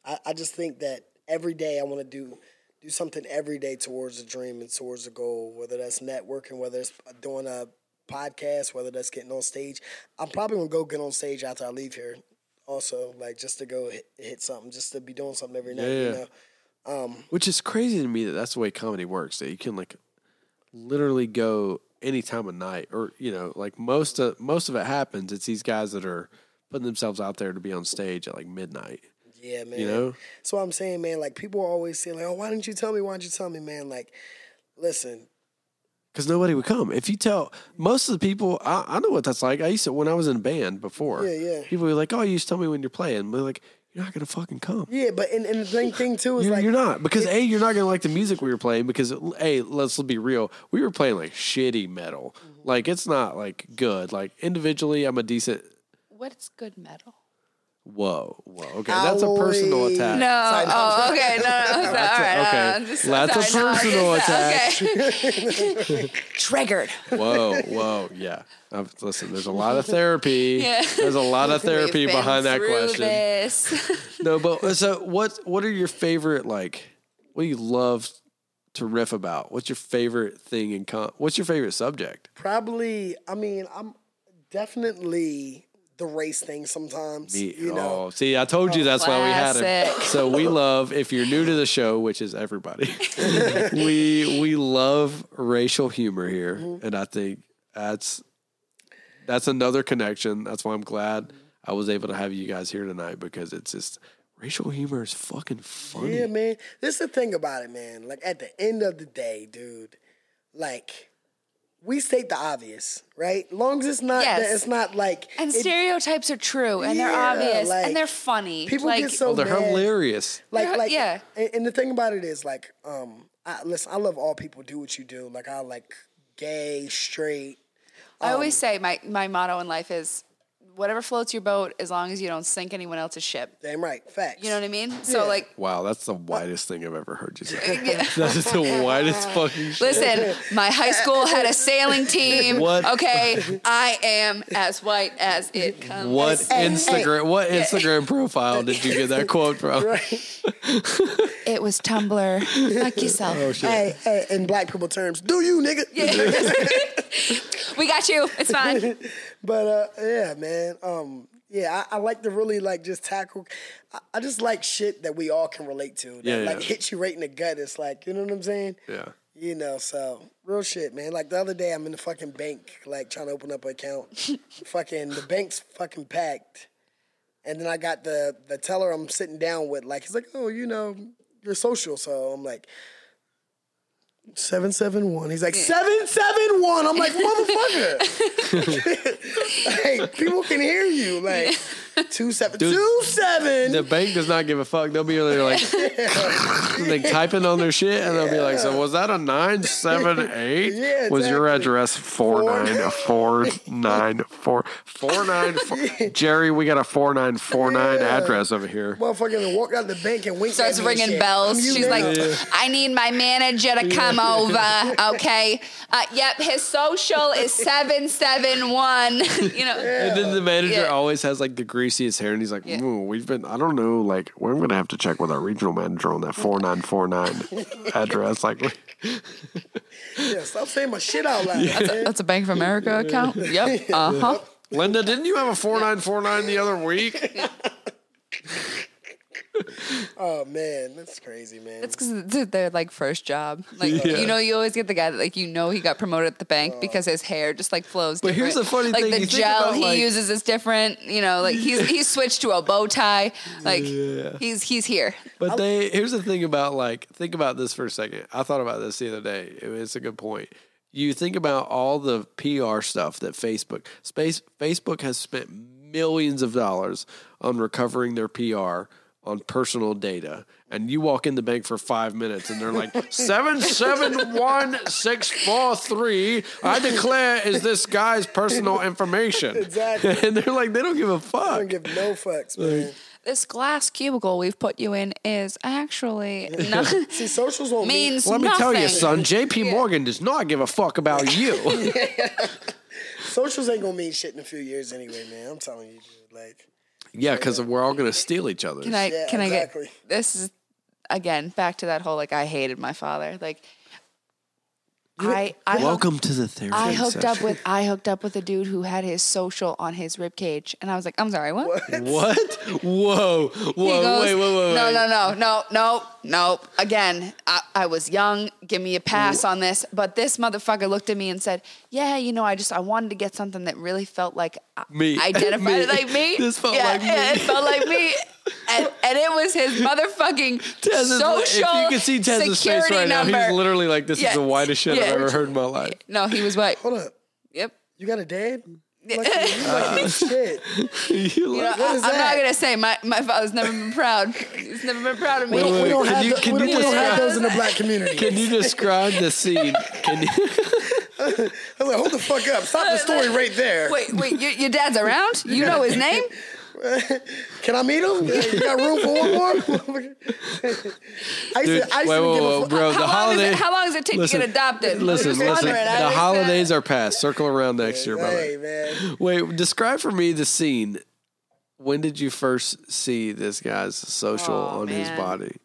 I, I just think that every day I want to do do something every day towards a dream and towards a goal. Whether that's networking, whether it's doing a podcast, whether that's getting on stage. I'm probably gonna go get on stage after I leave here. Also, like just to go hit, hit something, just to be doing something every night. You Yeah. know. Um, which is crazy to me that that's the way comedy works. That you can like literally go any time of night, or you know, like most of most of it happens. It's these guys that are putting themselves out there to be on stage at like midnight. yeah, man. You know, So I'm saying, man, like people are always saying, like, oh, why didn't you tell me? Why didn't you tell me, man? Like, listen, because nobody would come. If you tell most of the people, I, I know what that's like. I used to when I was in a band before. Yeah, yeah. People were like, "Oh, you used to tell me when you're playing." We're like, "You're not gonna fucking come." yeah, but and, and the thing, thing too is You're, like, you're not because a you're not gonna like the music we were playing because a let's be real we were playing like shitty metal Mm-hmm. like it's not like good like individually I'm a decent What's good metal? Whoa whoa okay that's a personal Alloy. attack No. Sorry, no, oh, okay. No, no. no, That's all a- okay. no, I'm just- That's a sorry, no, I personal get that. Okay. Triggered. whoa whoa yeah I've, listen there's a lot of therapy Yeah. there's a lot of therapy We've been behind that through question This. no but uh, so what what are your favorite like what do you love to riff about what's your favorite thing in con- what's your favorite subject Probably, I mean, I'm definitely the race thing sometimes. Me- you know, oh, see, I told you that's why we had it. So we love. If you're new to the show, which is everybody, we we love racial humor here, Mm-hmm. and I think that's that's another connection. That's why I'm glad I was able to have you guys here tonight because it's just racial humor is fucking funny. yeah, man. This is the thing about it, man. Like at the end of the day, dude, like we state the obvious, right? Long as it's not, Yes. it's not like And it- stereotypes are true, and they're obvious, like, and they're funny. people like, get so Oh, they're mad. hilarious. like They're- like yeah. And, and the thing about it is like um I, listen i love all people do what you do like i like gay straight I always Um, say my my motto in life is whatever floats your boat, as long as you don't sink anyone else's ship. damn right facts You know what I mean? So Yeah. like, Wow, that's the whitest thing I've ever heard you say. that is the whitest fucking shit. listen, my high school had a sailing team. What? Okay, I am as white as it comes. What Hey, Instagram? What Instagram profile did you get that quote from? It was Tumblr. Like yourself. Oh shit! hey hey in black people terms do you nigga Yeah. we got you. It's fine. But uh yeah man um yeah I, I like to really like just tackle I, I just like shit that we all can relate to that Yeah, like yeah. hits you right in the gut it's like you know what i'm saying Yeah. You know, so real shit, man. Like the other day, I'm in the fucking bank, like trying to open up an account. fucking the bank's fucking packed, and then I got the the teller I'm sitting down with. Like he's like, oh, you know, you're social. So I'm like. Seven seven one. He's like seven seven one. I'm like motherfucker. hey, people can hear you. Like, Two seven. Two seven. The bank does not give a fuck. They'll be there like, like typing on their shit, and they'll be like, "So was that a nine seven eight? Yeah, Was your exactly. address four nine four nine four four nine four? Jerry, we got a four nine four nine Yeah. address over here. Motherfucker walk out the bank and wink. Starts at ringing shit. bells. She's now. like, I need my manager to come over. Okay. Uh, yep, his social is 771. you know. And then the manager Yeah. always has like the greasiest hair, and he's like, Yeah. "Ooh, "We've been, I don't know, like we're gonna have to check with our regional manager on that four nine four nine address." Like, yeah, stop saying my shit out loud. man. That's a Bank of America account? Yep. Uh huh. Linda, didn't you have a four nine four nine the other week? Oh man, that's crazy, man. It's because it's their like first job. Like Yeah. you know, you always get the guy that like you know he got promoted at the bank oh. because his hair just like flows. But here's the funny like thing, like the you think gel about, he like- uses is different. You know, like he's he's switched to a bow tie. Like Yeah. he's he's here. But they here's the thing about like think about this for a second. I thought about this the other day. It- It's a good point. You think about all the PR stuff that Facebook space Facebook has spent millions of dollars on recovering their PR on personal data. And you walk in the bank for five minutes and they're like, seven seven one six four three. I declare is this guy's personal information. Exactly. And they're like, they don't give a fuck. don't give no fucks, man. This glass cubicle we've put you in is actually not, See, socials won't mean means Let me nothing. tell you, son, JP Morgan does not give a fuck about you. yeah. socials ain't gonna mean shit in a few years anyway, man. I'm telling you, dude. Like, yeah, because we're all going to steal each other. Can I Yeah, can I get this is again back to that whole like I hated my father. Like I I hooked- Welcome to the therapy I hooked up with I hooked up with a dude who had his social on his rib cage, and I was like, I'm sorry, what? What? Whoa. Whoa. He goes, wait, wait, wait, wait. No, no, no, no, no, no. Again, I, I was young. Give me a pass on this. But this motherfucker looked at me and said, "Yeah, you know, I just I wanted to get something that really felt like I- Me. identified Me. like me. This felt yeah, like me. yeah, it felt like me." And, and it was his motherfucking Tez's- social if you can see Tez's face security right number. now, he's literally like, this Yeah, is the whitest shit yeah. I've ever heard in my life. no, he was white. hold up, Yep. you got a dad? You Like, you like shit. You You know, like- I, am not gonna say my, my father's never been proud. He's never been proud of me. We don't, we don't can have, you- the- we don't, don't have describe- those in the black community. Can you describe the scene? Can you? I was like, hold the fuck up. Stop the story right there. Wait, wait, your, your dad's around? You know his name? Can I meet him? You got room for one more? I used Dude, to, I used wait, to wait, give wait, a fuck. bro. how, the long holiday. is it, how long does it take listen, to get adopted? Listen, listen. The just, uh, holidays are past. Circle around next year, brother. Hey, man. Wait, describe for me the scene. When did you first see this guy's social Oh, on his body?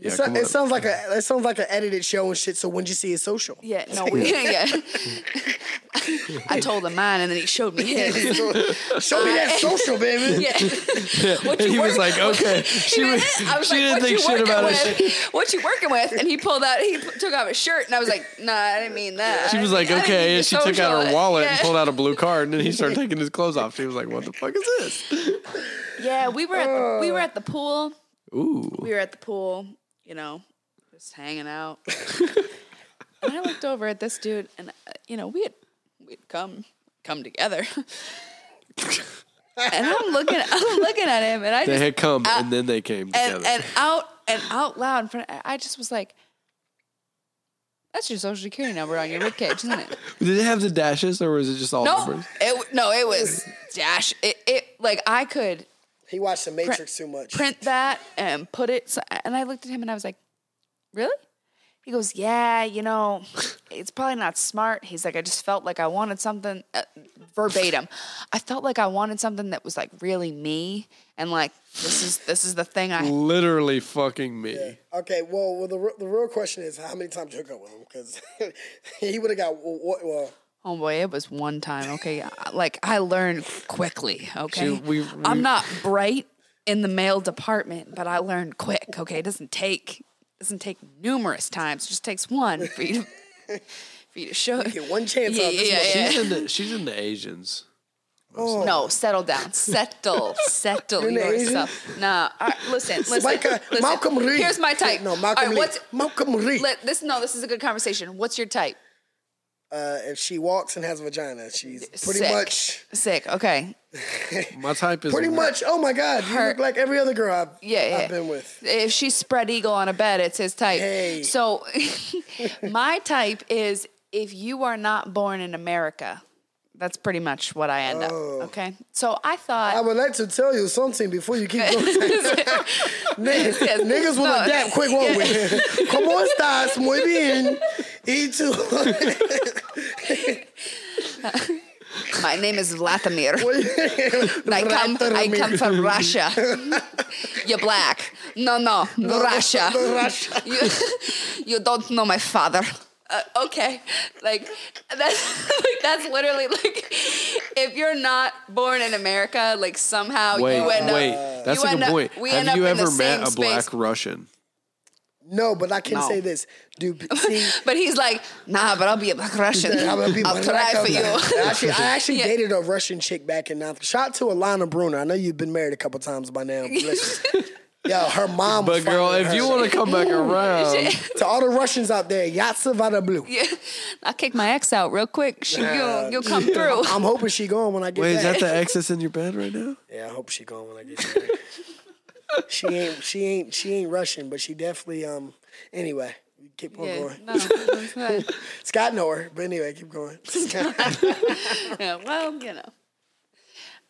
Yeah, It, so- it on. sounds like a it sounds like an edited show and shit. So when did you see his social? Yeah, no, we, yeah. I told him mine, and then he showed me his. Show me that social, baby. Yeah. What And he was like, okay. She, was, was- I was she like, didn't what think you shit working about with? it. What you working with? And he pulled out, he took off his shirt, and I was like, nah, I didn't mean that. She was like, I okay. And she took out her wallet and pulled out a blue card. And then he started taking his clothes off. She was like, what the fuck is this? Yeah, we were at the, we were at the pool. Ooh. we were at the pool, you know, just hanging out. and I looked over at this dude, and uh, you know, we had we'd come come together. and I'm looking, I'm looking at him, and I They just had come and then they came together. and and out and out loud in front. I just was like, "That's your social security number on your ribcage, isn't it?" Did it have the dashes or was it just all No, numbers? it no, it was dash. It, it like I could He watched The Matrix too much. print that and put it. So, and I looked at him and I was like, "Really?" He goes, "Yeah, you know, it's probably not smart." He's like, "I just felt like I wanted something uh, verbatim. I felt like I wanted something that was like really me, and like this is this is the thing I." Literally fucking me. Okay, well, well, the the real question is how many times you hook up with him because he would have got what? Well, Oh boy, it was one time. Okay, like I learned quickly. Okay, Shoot, we- we- I'm not bright in the male department, but I learned quick. Okay, it doesn't take doesn't take numerous times. It just takes one for you to for you to show. get one chance Yeah, out this yeah, mother- yeah. She's into she's into Asians. Oh, No, settle down, settle, settle You're an yourself. Nah, all right, listen, listen, Micah- listen. Malcolm Reed. Here's my type. No, All Malcolm right, Lee. what's Malcolm Reed. let, this? No, this is a good conversation. What's your type? Uh, if she walks and has a vagina, she's pretty Sick. much, Sick. Okay. My type is pretty much. Oh my God, you Her- look like every other girl I've, Yeah, yeah. I've been with. If she's spread eagle on a bed, it's his type. Hey. So my type is if you are not born in America. That's pretty much what I end up. Okay. So I thought I would like to tell you something before you keep going. niggas, Yes. niggas will No. adapt quick, won't we? ¿Cómo estás? Muy bien. Y tú? my name is Vladimir. I come I come from Russia. You're black. No, no, Russia. Russia. You, you don't know my father. Uh, okay, like that's like that's literally like if you're not born in America, like somehow Wait, you end wait. up. That's you a good up- point. Have you ever met a space. black Russian? No, but I can No. say this, dude. See, But he's like, nah, but I'll be a black Russian. I'm gonna be I'll black try for Russian. you. Actually, I actually Yeah. dated a Russian chick back in ninth. Shout out to Alana Bruner. I know you've been married a couple times by now. but listen. Yo, her mom. was But girl, if than you want to come back around, to all the Russians out there, Yatsa Vada Blue. Yeah. I'll kick my ex out real quick. She, you'll, you'll come through. I'm hoping she going when I get wait, is that the ex that's in your bed right now? Yeah, I hope she going when I get back. She ain't she ain't she ain't Russian, but she definitely um anyway. Keep on Yeah, going. no, that's right. Scott know her, but anyway, keep going. yeah, well, you know.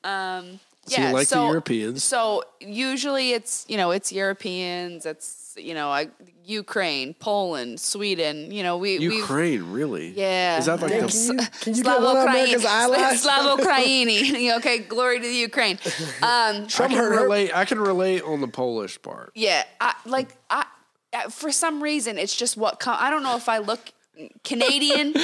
Um, So you yeah, like the Europeans. So usually it's you know it's Europeans. It's you know I, Ukraine, Poland, Sweden. You know we we Ukraine, really? Yeah. Is that like Can the, you, can you get one of America's allies? Slavo Ukraini. okay, glory to the Ukraine. Um, I can heard her. relate. I can relate on the Polish part. yeah, I, like I uh, for some reason it's just what com- I don't know if I look Canadian.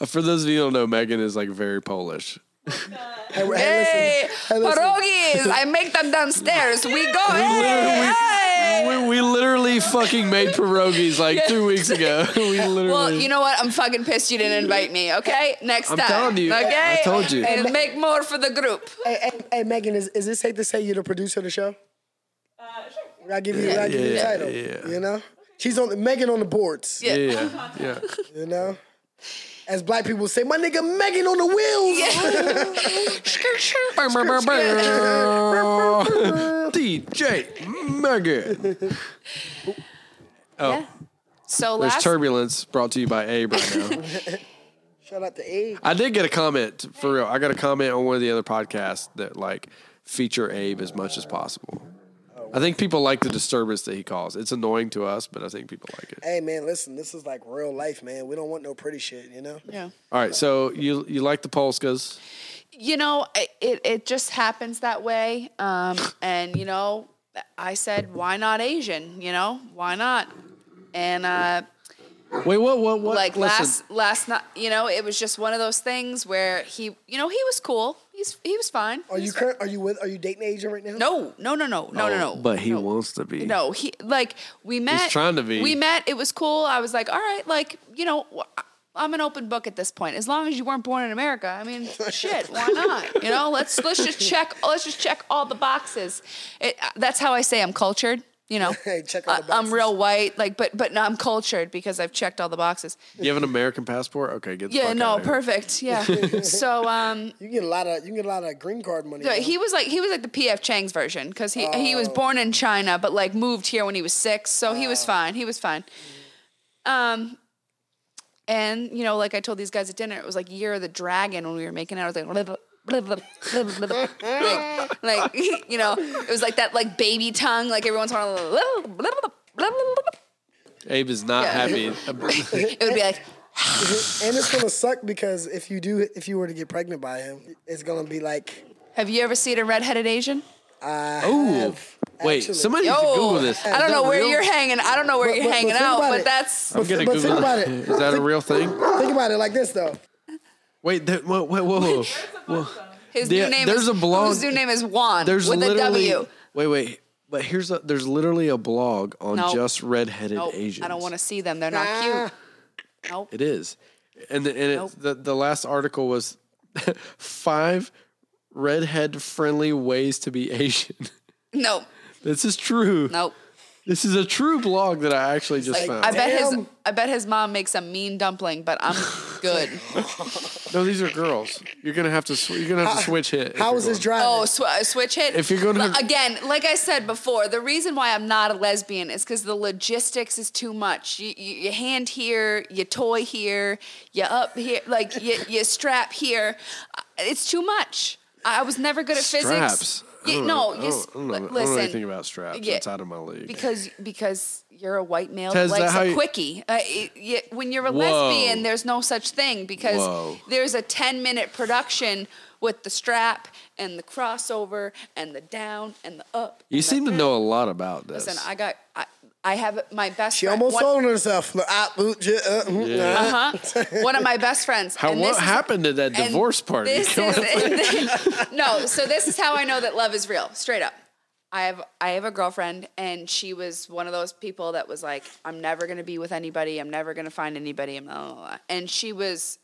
Uh, For those of you who don't know, Megan is like very Polish. Hey, hey, hey, listen. Hey, listen. pierogies! I make them downstairs. We go. Hey, hey. We, we literally fucking made pierogies like two weeks ago. we literally. Well, you know what? I'm fucking pissed you didn't invite me. Okay, next time. I'm telling you. Okay, I told you. And make more for the group. Hey, hey, hey, Megan, is, is it safe to say you're the producer of the show? Uh, sure. I give you, I give you the title. yeah. You know, she's on Megan on the boards. Yeah. yeah, yeah. You know, as black people say, my nigga Megan on the wheels. DJ Megan. Oh, Yeah. So oh, there's last turbulence brought to you by Abe right now. Shout out to A. I did get a comment for real. I got a comment on one of the other podcasts that like feature Abe as much as possible. I think people like the disturbance that he calls. It's annoying to us, but I think people like it. Hey man, listen, this is like real life, man. We don't want no pretty shit, you know. yeah. All right, so you you like the Polskas? You know, it, it it just happens that way. Um, and you know, I said, why not Asian? You know, why not? And uh, Wait, what? What? What? like Listen, last last night, you know, it was just one of those things where he, you know, he was cool. He's he was fine. Are you current? Are you with? Are you dating an Asian right now? No, no, no, no, no, no, oh, no. But he no. wants to be. No, he like we met. He's trying to be. We met. It was cool. I was like, all right, like you know, I'm an open book at this point. As long as you weren't born in America, I mean, shit, why not? You know, let's let's just check. Let's just check all the boxes. It, that's how I say I'm cultured. You know, check all the I- I'm real white, like, but but no, I'm cultured because I've checked all the boxes. You have an American passport? Okay, get the Yeah, fuck no, outta here. perfect. Yeah. so um, You get a lot of. You get a lot of green card money. Yeah, bro. he was like he was like the PF Chang's version because he he Oh. was born in China but like moved here when he was six, so he Oh. was fine. He was fine. Um, and you know, like I told these guys at dinner, it was like Year of the Dragon when we were making out. I was like. Like, like, you know, it was like that, like baby tongue, like everyone's Abe is not Yeah. happy. It would be like, and it's gonna suck because if you do, if you were to get pregnant by him, it's gonna be like. "Have you ever seen a redheaded Asian?" I Ooh. have, Wait, actually. somebody needs to Oh, Google this. I don't know where real? you're hanging. I don't know where But- you're but- but hanging think out, about but it. that's I'm gonna But Google think about it. it. Is that a real thing? Think about it like this though. Wait, there, whoa, whoa, whoa, whoa. his Yeah, new name there's is a blog- His new name is Juan There's with a literally. W. Wait, wait. But here's a, there's literally a blog on Nope. just redheaded Nope, Asians. I don't want to see them. They're not Ah. cute. Nope. It is, and the, and Nope. the the last article was five redhead friendly ways to be Asian. Nope. this is true. Nope. This is a true blog that I actually just like- found. I bet his I bet his mom makes a mean dumpling, but I'm good. no, these are girls. You're gonna have to. Sw- you're gonna have to switch hit. if How was this driving? Oh, sw- uh, switch hit. If you're gonna- L- again, like I said before, the reason why I'm not a lesbian is because the logistics is too much. You, you, you hand here, you toy here, you up here, like you, you strap here. Uh, It's too much. I was never good at Straps. physics. I no, know. you, I don't, I don't know, li- I don't listen. know anything about straps. Yeah. That's out of my league. because because you're a white male that likes a you- quickie. Uh, it- you- when you're a Whoa. lesbian, there's no such thing because Whoa. there's a 10 minute production with the strap and the crossover and the down and the up. you seem to know a lot about this. Listen, I got I, I have my best. She friend, almost one, sold herself. Look, ooh, j- uh, mm, Yeah. uh. uh-huh, one of my best friends. How and what this is- happened at that divorce party? This is, on. no, so this is how I know that love is real. Straight up. I have I have a girlfriend and she was one of those people that was like, I'm never gonna be with anybody, I'm never gonna find anybody, and blah, blah, blah. And she was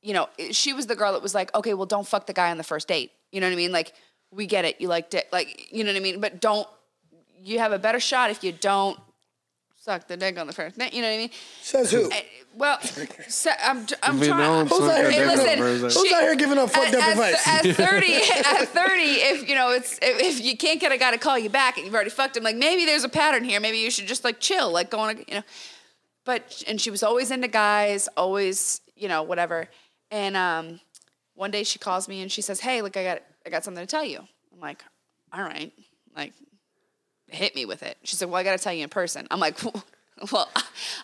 you know, she was the girl that was like, okay, well don't fuck the guy on the first date. You know what I mean? Like, we get it, you like dick like you know what I mean? But don't you have a better shot if you don't suck the dick on the first date. You know what I mean? Says who? Eh, Well, so, I'm, I'm I mean, no trying. Who's out here dick giving listen, the Who's out here giving up fucked up advice? At, at 30, at 30, if you know it's if, if you can't get a guy to call you back and you've already fucked him, like maybe there's a pattern here. Maybe you should just like chill, like go on, a, you know. But and she was always into guys, always you know whatever. And um, one day she calls me and she says, "Hey, look, I got I got something to tell you." I'm like, "All right," like hit me with it. She said, "Well, I got to tell you in person." I'm like, "Well,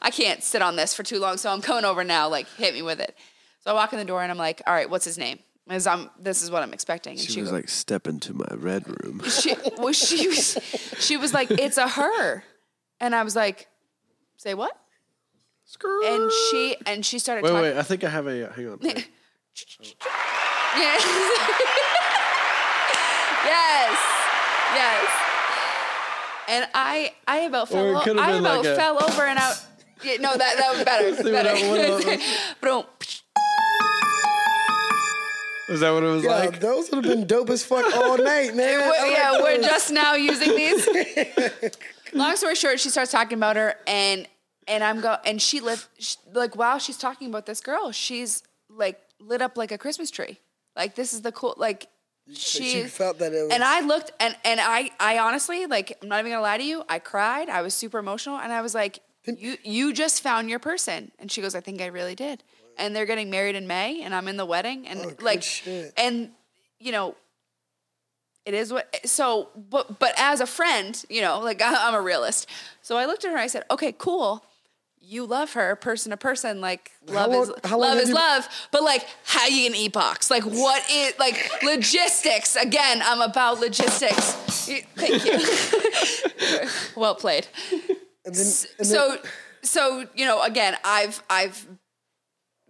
I can't sit on this for too long, so I'm coming over now. Like, hit me with it." So I walk in the door and I'm like, "All right, what's his name?" As I'm, this is what I'm expecting. And She was go- like, "Step into my red room." she, well, she was, she was like, "It's a her," and I was like, "Say what?" And she and she started Wait, talking. wait. I think I have a. Uh, hang on. Yes. yes. Yes. And I I about fell it I about like a- fell over and out. Yeah, no, that that was better. Better. I- what I- Boom. Is that what it was Yeah, like? those would have been dope as fuck all night, man. I We're- like yeah, we're just now using these. Long story short, she starts talking about her, and and I'm go and she lit sh like while she's talking about this girl, she's like lit up like a Christmas tree. Like this is the cool like she, felt that it was. and I looked and and I I honestly like I'm not even gonna lie to you. I cried. I was super emotional, and I was like, "You you just found your person." And she goes, "I think I really did." And they're getting married in May, and I'm in the wedding, and Oh, like, shit. and you know, it is what. So, but but as a friend, you know, like I, I'm a realist. So I looked at her. and I said, "Okay, cool." You love her, person to person. Like love long- is love is you- love. But like, how you gonna eat box? Like, what is like logistics? Again, I'm about logistics. Thank you. well played. and then, and then- So, so you know, again, I've I've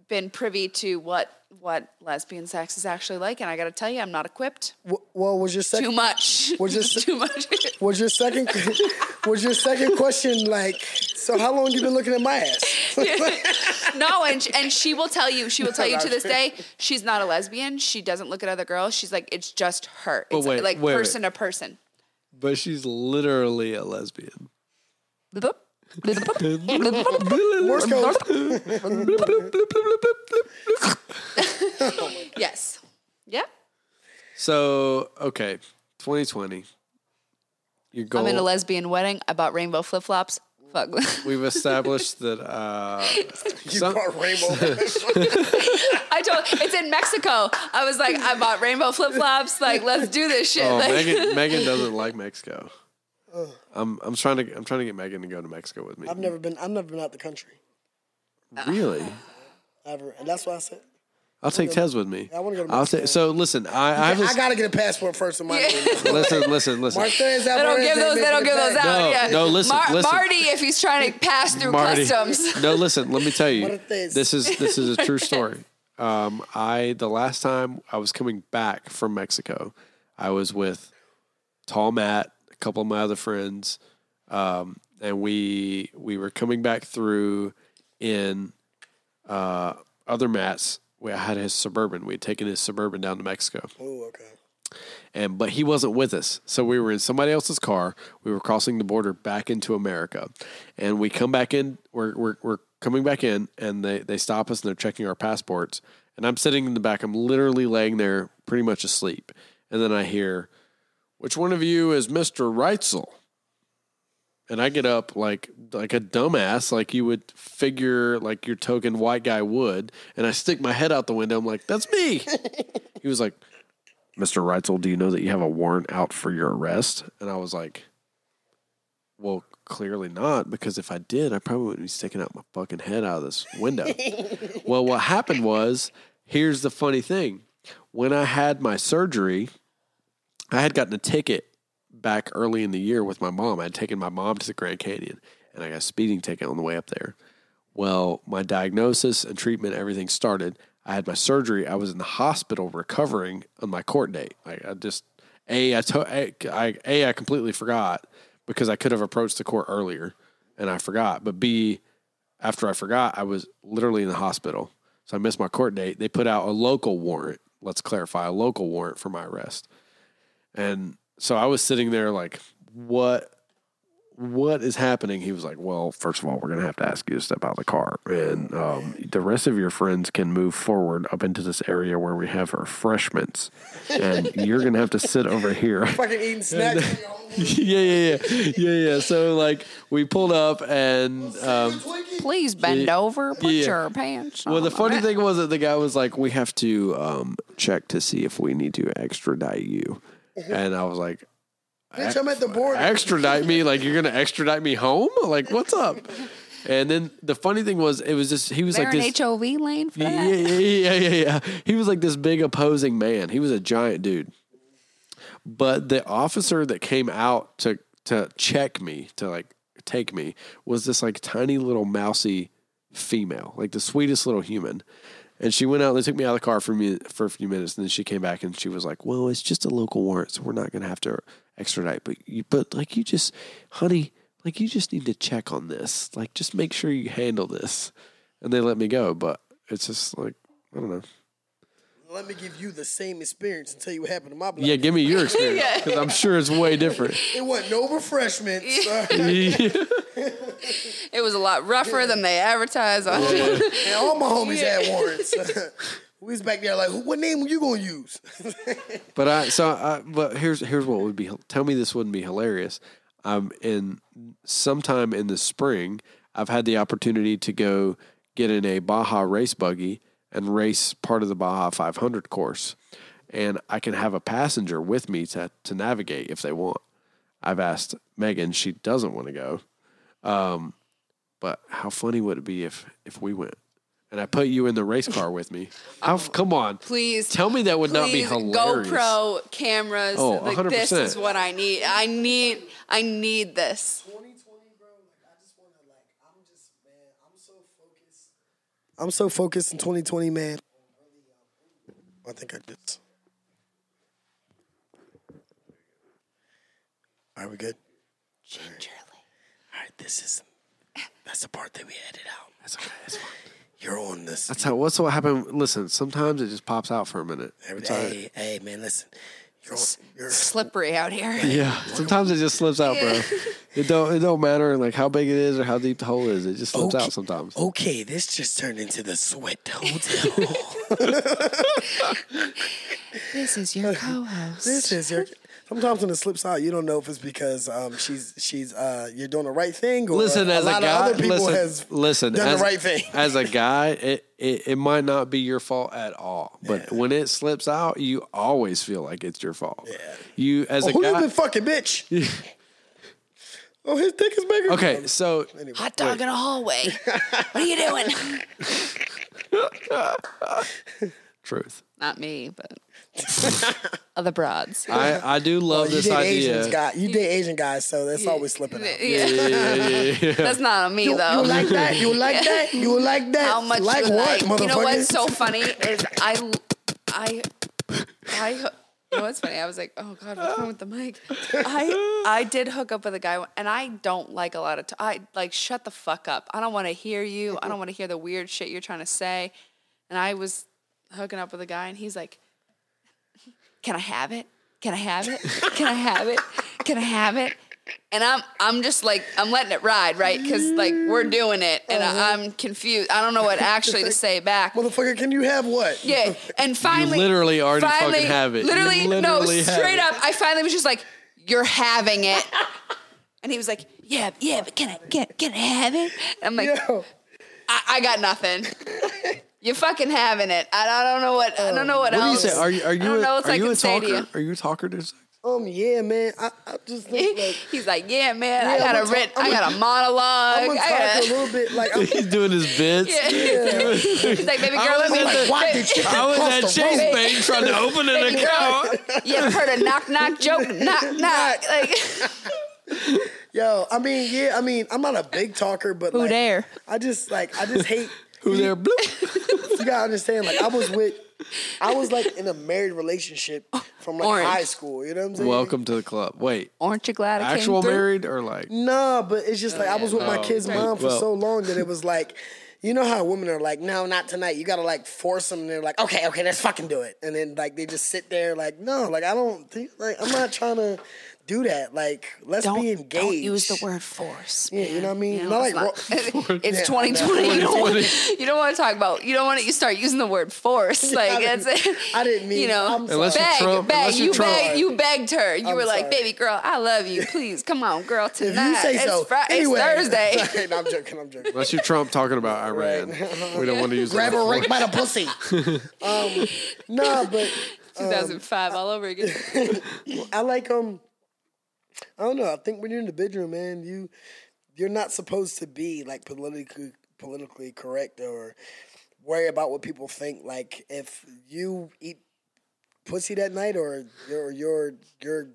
been privy to what what lesbian sex is actually like, and I got to tell you, I'm not equipped. w- well, was your Too second much. Was your se- too much. was your second was your second question like? So how long you been looking at my ass? no, and sh- and she will tell you. She will tell you to not this day, she's not a lesbian. She doesn't look at other girls. She's like, it's just her. But It's wait, like wait, wait. person to person. But she's literally a lesbian. Morse code. yes. Yep. So okay, 2020. Your goal. I'm in a lesbian wedding. I bought rainbow flip flops. Fuck. We've established that. Uh, You some- brought rainbow. I told it's in Mexico. I was like, I bought rainbow flip flops. Like, let's do this shit. oh, Like- Megan. Megan doesn't like Mexico. I'm. I'm trying to. I'm trying to get Megan to go to Mexico with me. I've never been. I've never been out the country Really. ever, and that's why I said I'll take Tez with me. I wanna go to I'll Mexico. take. So listen, I. I have I gotta get a passport first. In my Yeah. listen. Listen. Listen. Martha's They don't give those. They don't give those out. No, yeah. no, listen, Mar- listen. Marty, if he's trying to pass through Marty. customs. No, listen. Let me tell you. What it is. This is this is a true story. Um, I the last time I was coming back from Mexico, I was with Tall Matt, a couple of my other friends, um, and we we were coming back through in uh, other Matt's. We had his suburban. We had taken his suburban down to Mexico, Oh, okay. and but he wasn't with us. So we were in somebody else's car. We were crossing the border back into America, and we come back in. We're we're, we're coming back in, and they they stop us and they're checking our passports. And I'm sitting in the back. I'm literally laying there, pretty much asleep. And then I hear, "Which one of you is Mister Reitzel?" and I get up like like a dumbass, like you would figure like your token white guy would, and I stick my head out the window. I'm like, "That's me." he was like, "Mr. Reitzel, do you know that you have a warrant out for your arrest?" And I was like, "Well, clearly not, because if I did, I probably wouldn't be sticking out my fucking head out of this window." well, what happened was, here's the funny thing: when I had my surgery, I had gotten a ticket back early in the year with my mom. I had taken my mom to the Grand Canyon and I got a speeding ticket on the way up there. Well, my diagnosis and treatment, everything started. I had my surgery. I was in the hospital recovering on my court date. I, I just a I, to, a, I a I completely forgot because I could have approached the court earlier and I forgot. But B, after I forgot, I was literally in the hospital, so I missed my court date. They put out a local warrant. Let's clarify a local warrant for my arrest, and so I was sitting there like, what what is happening? He was like, Well, first of all, we're gonna have to ask you to step out of the car. And um, the rest of your friends can move forward up into this area where we have refreshments. And you're gonna have to sit over here. Fucking eating snacks. yeah, yeah, yeah. Yeah, yeah. So like we pulled up and um, Please bend Yeah. over, put Yeah. your pants on. well the funny thing was that the guy was like, We have to um, check to see if we need to extradite you. Mm-hmm. And I was like, Bitch, I'm at the border. extradite me? Like you're gonna extradite me home? Like what's up? And then the funny thing was it was just he was Is there like an this HOV lane for yeah, that? yeah yeah yeah yeah. He was like this big opposing man. He was a giant dude. But the officer that came out to to check me to like take me was this like tiny little mousy female like the sweetest little human and she went out they took me out of the car for me for a few minutes and then she came back and she was like well it's just a local warrant so we're not going to have to extradite but you but like you just honey like you just need to check on this. Like just make sure you handle this. And they let me go but it's just like i don't know Let me give you the same experience and tell you what happened to my blood. yeah give me your experience because i'm sure it's way different It wasn't no refreshments. It was a lot rougher than they advertised on. and all my homies had warrants. we was back there like, what name were you gonna use? But I so I, but here's here's what would be tell me this wouldn't be hilarious. Um, in sometime in the spring, I've had the opportunity to go get in a Baja race buggy and race part of the Baja 500 course, and I can have a passenger with me to to navigate if they want. I've asked Megan; she doesn't want to go. Um, but how funny would it be if if we went? And I put you in the race car with me. How, come on, Please Tell me that would not be please, hilarious. GoPro cameras. Oh, like this 100%. is what I need. I need. I need this. 2020, bro. Like, I just wanna like, I'm just man, I'm so focused. I'm so focused in 2020, man. I think I just. Are we good? Gingerly. All right, this is that's the part that we edit out. That's okay. That's fine. You're on this. That's how. What's what happened? Listen, sometimes it just pops out for a minute. Every right. hey, hey, man, listen. You're you're Slippery out here. Yeah, sometimes it just slips out, bro. It don't. It don't matter like how big it is or how deep the hole is. It just slips Okay. out sometimes. okay. This just turned into the sweat hotel. This is your co-host. this is your. Sometimes when it slips out, you don't know if it's because um, she's she's uh, you're doing the right thing or Listen, a as a, lot guy, of other people listen, has listen, done as, the right thing. as a guy, it, it it might not be your fault at all, but when it slips out, you always feel like it's your fault. Yeah. You as Oh, a who you guy. been fucking, bitch? oh, his dick is bigger. okay, so Hot dog in a hallway. what are you doing? truth. Not me, but other broads. I I do love you this date idea. Asians, guy. You date Asian guys, so that's always slipping out. Yeah. Yeah, yeah, yeah, yeah. That's not on me You, though. you like that? You like that? You like that? How much like you what, like? motherfucker? You know what's so funny is I, I, I. You know what's funny? I was like, oh god, what's wrong with the mic? I I did hook up with a guy, and I don't like a lot of. T- I like shut the fuck up. I don't want to hear you. I don't want to hear the weird shit you're trying to say. And I was hooking up with a guy, and he's like, "Can I have it?" Can I have it? Can I have it? Can I have it? And I'm I'm just like I'm letting it ride, right? Because like we're doing it, and Uh-huh. I, I'm confused. I don't know what actually to say back. Motherfucker, can you have what? Yeah, and finally, literally already fucking have it. You Literally, literally no, have straight it. up. I finally was just like, "You're having it," and he was like, "Yeah, yeah, but can I can, can I have it?" I'm like, Yo, I, "I got nothing." You're fucking having it. I, I don't know what I don't know what, What do you else. say? Are you are you a, are you can a to talker? you. Are you a talker to sex? um, yeah, man. I, I just think like He's like, "Yeah, man, I Yeah, got I'm a a writ. I got a monologue. I'm gonna I talk got a little bit like I'm, He's doing his bits. Yeah. He's like, baby girl, let me like, why did you I was cross at the Chase road? Bank trying to open an account. You ever heard a knock knock joke? Knock knock. Like, Yo, I mean, yeah, I mean, I'm not a big talker, but who like, there? I just like, I just hate. Who there? Bloop. You gotta understand, like, I was with, I was like in a married relationship from like Orange. high school. You know what I'm saying? Welcome to the club. Wait, Aren't you glad I actual came through? Actual married or like? Nah, but it's just like I was with my Oh, kid's okay. mom for Well- so long that it was like, you know how women are like, no, not tonight. You gotta like force them. And they're like, okay, okay, let's fucking do it. And then like they just sit there like, no, like I don't think like I'm not trying to do that. Like let's Don't, be engaged. don't use the word force. Yeah, you know what I mean. You know, not it's like not- ro- it's Yeah, 2020. You don't, want, 2020. you don't want to talk about. You don't want to. You start using the word force. Like I it's. didn't- I didn't mean- You know, I'm Unless sorry. you're beg, Trump- beg. unless you're You Trump. begged. You begged her. You I'm were like, sorry. "Baby girl, I love you. Please come on, girl. if you Tonight. say it's so. Fri- anyway, It's Thursday. no, I'm joking. I'm joking. Unless you're Trump talking about Iran, we don't want to use Grab that. her right by the pussy. um, nah, but 2005 all over again. I like um I don't know. I think when you're in the bedroom, man, you you're not supposed to be like politically politically correct or worry about what people think. Like if you eat pussy that night or your your your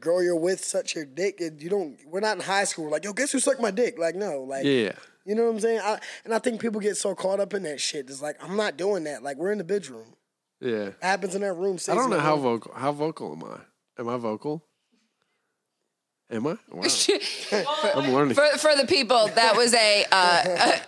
girl you're with such your dick, and you don't. We're not in high school. Like yo, guess who sucked my dick? Like no, like Yeah. you know what I'm saying. I, and I think people get so caught up in that shit. It's like I'm not doing that. Like we're in the bedroom. Yeah. It happens in that room. I don't know how room. vocal. How vocal am I? Am I vocal? Am I? Wow. I'm learning. for for the people, that was a, uh, a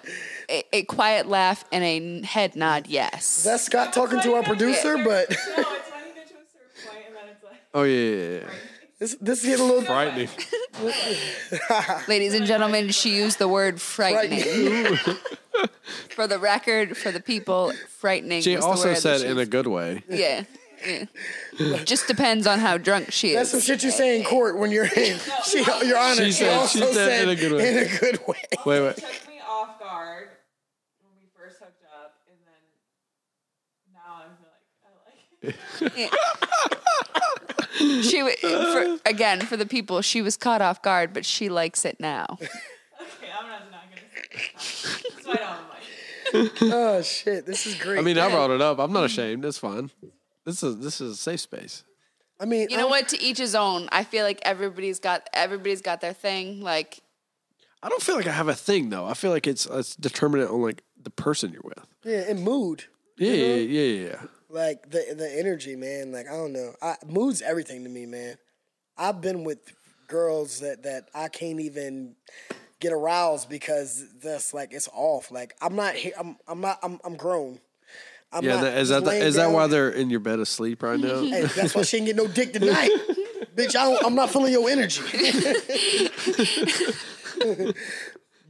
a a quiet laugh and a head nod. Yes. That's Scott talking to our producer, but No, it's when you a certain point and then it's like. Oh yeah, yeah, yeah. this this is getting a little Frightening. Ladies and gentlemen, she used the word frightening. for the record, for the people, frightening. She was the also word said she in a good way. yeah. Yeah. Just depends on how drunk she is. That's some shit you say in court when you're in. She, Your Honor, She she, said- also she said in a good way. In a good way. Wait, wait. took me off guard when we first hooked up, and then now I'm like I like it. She for, again for the people. She was caught off guard, but she likes it now. Okay, I'm not, not gonna say that. That's why I don't have a. Oh shit, this is great. I mean, I brought it up. I'm not ashamed. It's fine. This is this is a safe space. I mean, You know I'm- what? To each his own. I feel like everybody's got everybody's got their thing. Like I don't feel like I have a thing though. I feel like it's it's determinate on like the person you're with. Yeah, and mood. Yeah, yeah, yeah, yeah, yeah. Like the the energy, man. Like I don't know. I, mood's everything to me, man. I've been with girls that that I can't even get aroused because that's like it's off. Like I'm not here. I'm I'm not. I'm I'm grown. I'm Yeah, that, is that the, is that why they're in your bed asleep right now? Hey, that's why she ain't get no dick tonight, bitch. I don't, I'm not feeling your energy.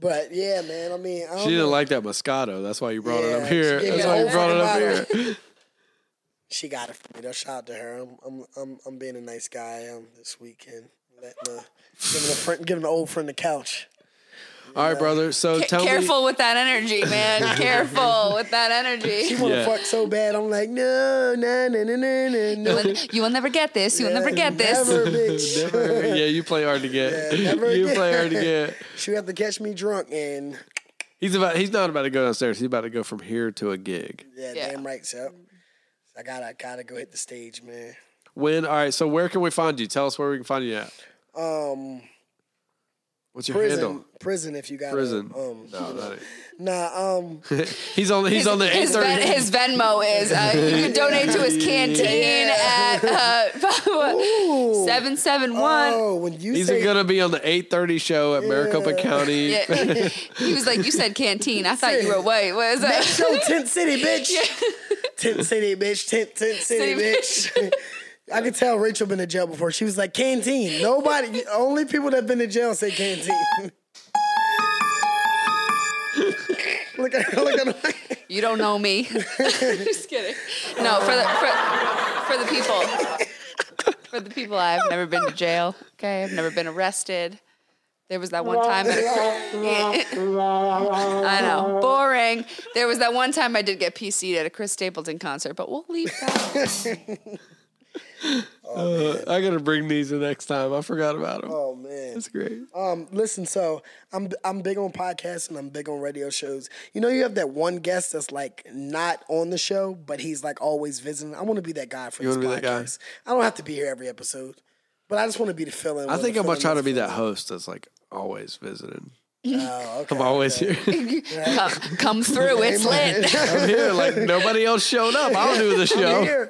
but yeah, man. I mean, I don't She didn't know. like that Moscato. That's why you brought it up here. she gave me That's why you brought it up fucking here. She got it for me. though. Shout out to her. I'm I'm I'm, I'm being a nice guy um, this weekend. Letting uh, giving a friend, giving an old friend the couch. All right, brother. So ca- tell me. careful with that energy, man. careful with that energy. She wanna Yeah. fuck so bad. I'm like, no, no, no, no, no, no, You will, you will never get this. You will never get this. Never, bitch. Never- yeah, you play hard to get. Yeah, never you again. play hard to get. She have to catch me drunk and He's about. He's not about to go downstairs. He's about to go from here to a gig. yeah, Yeah. damn right. So I gotta gotta go hit the stage, man. When? All right. So where can we find you? Tell us where we can find you at. Um, What's your prison, handle? prison. If you got Prison. Um, No, that ain't. nah. Um, He's on. He's His, on the eight his, Ven- his Venmo is uh, you can donate to his canteen Yeah. at uh, seven seven one. oh, when you He's say gonna be on the eight thirty show at Maricopa County. Yeah. he was like, "You said canteen. I thought you were wait. What is that?" Next show, Tent City, bitch. Tent City, bitch. Tent, tent City, City, bitch. I could tell Rachel been to jail before. She was like canteen. Nobody, only people that been to jail say canteen. look at her, look at her. You don't know me. Just kidding. No, for the for, for the people. For the people, I've never been to jail. Okay, I've never been arrested. There was that one time. At a, I know, boring. There was that one time I did get PC'd at a Chris Stapleton concert, but we'll leave that. Uh, I gotta bring these the next time. I forgot about them. Oh man. That's great. Um, listen, so I'm I'm big on podcasts and I'm big on radio shows. You know, you have that one guest that's like not on the show, but he's like always visiting. I want to be that guy for You this wanna be that guy? podcast. I don't have to be here every episode, but I just want to be the fill-in. I think I'm gonna try to be that host that's like always visiting. Oh, okay. I'm always here. come, come through. It's lit. I'm here. Like nobody else showed up. I'll do the show.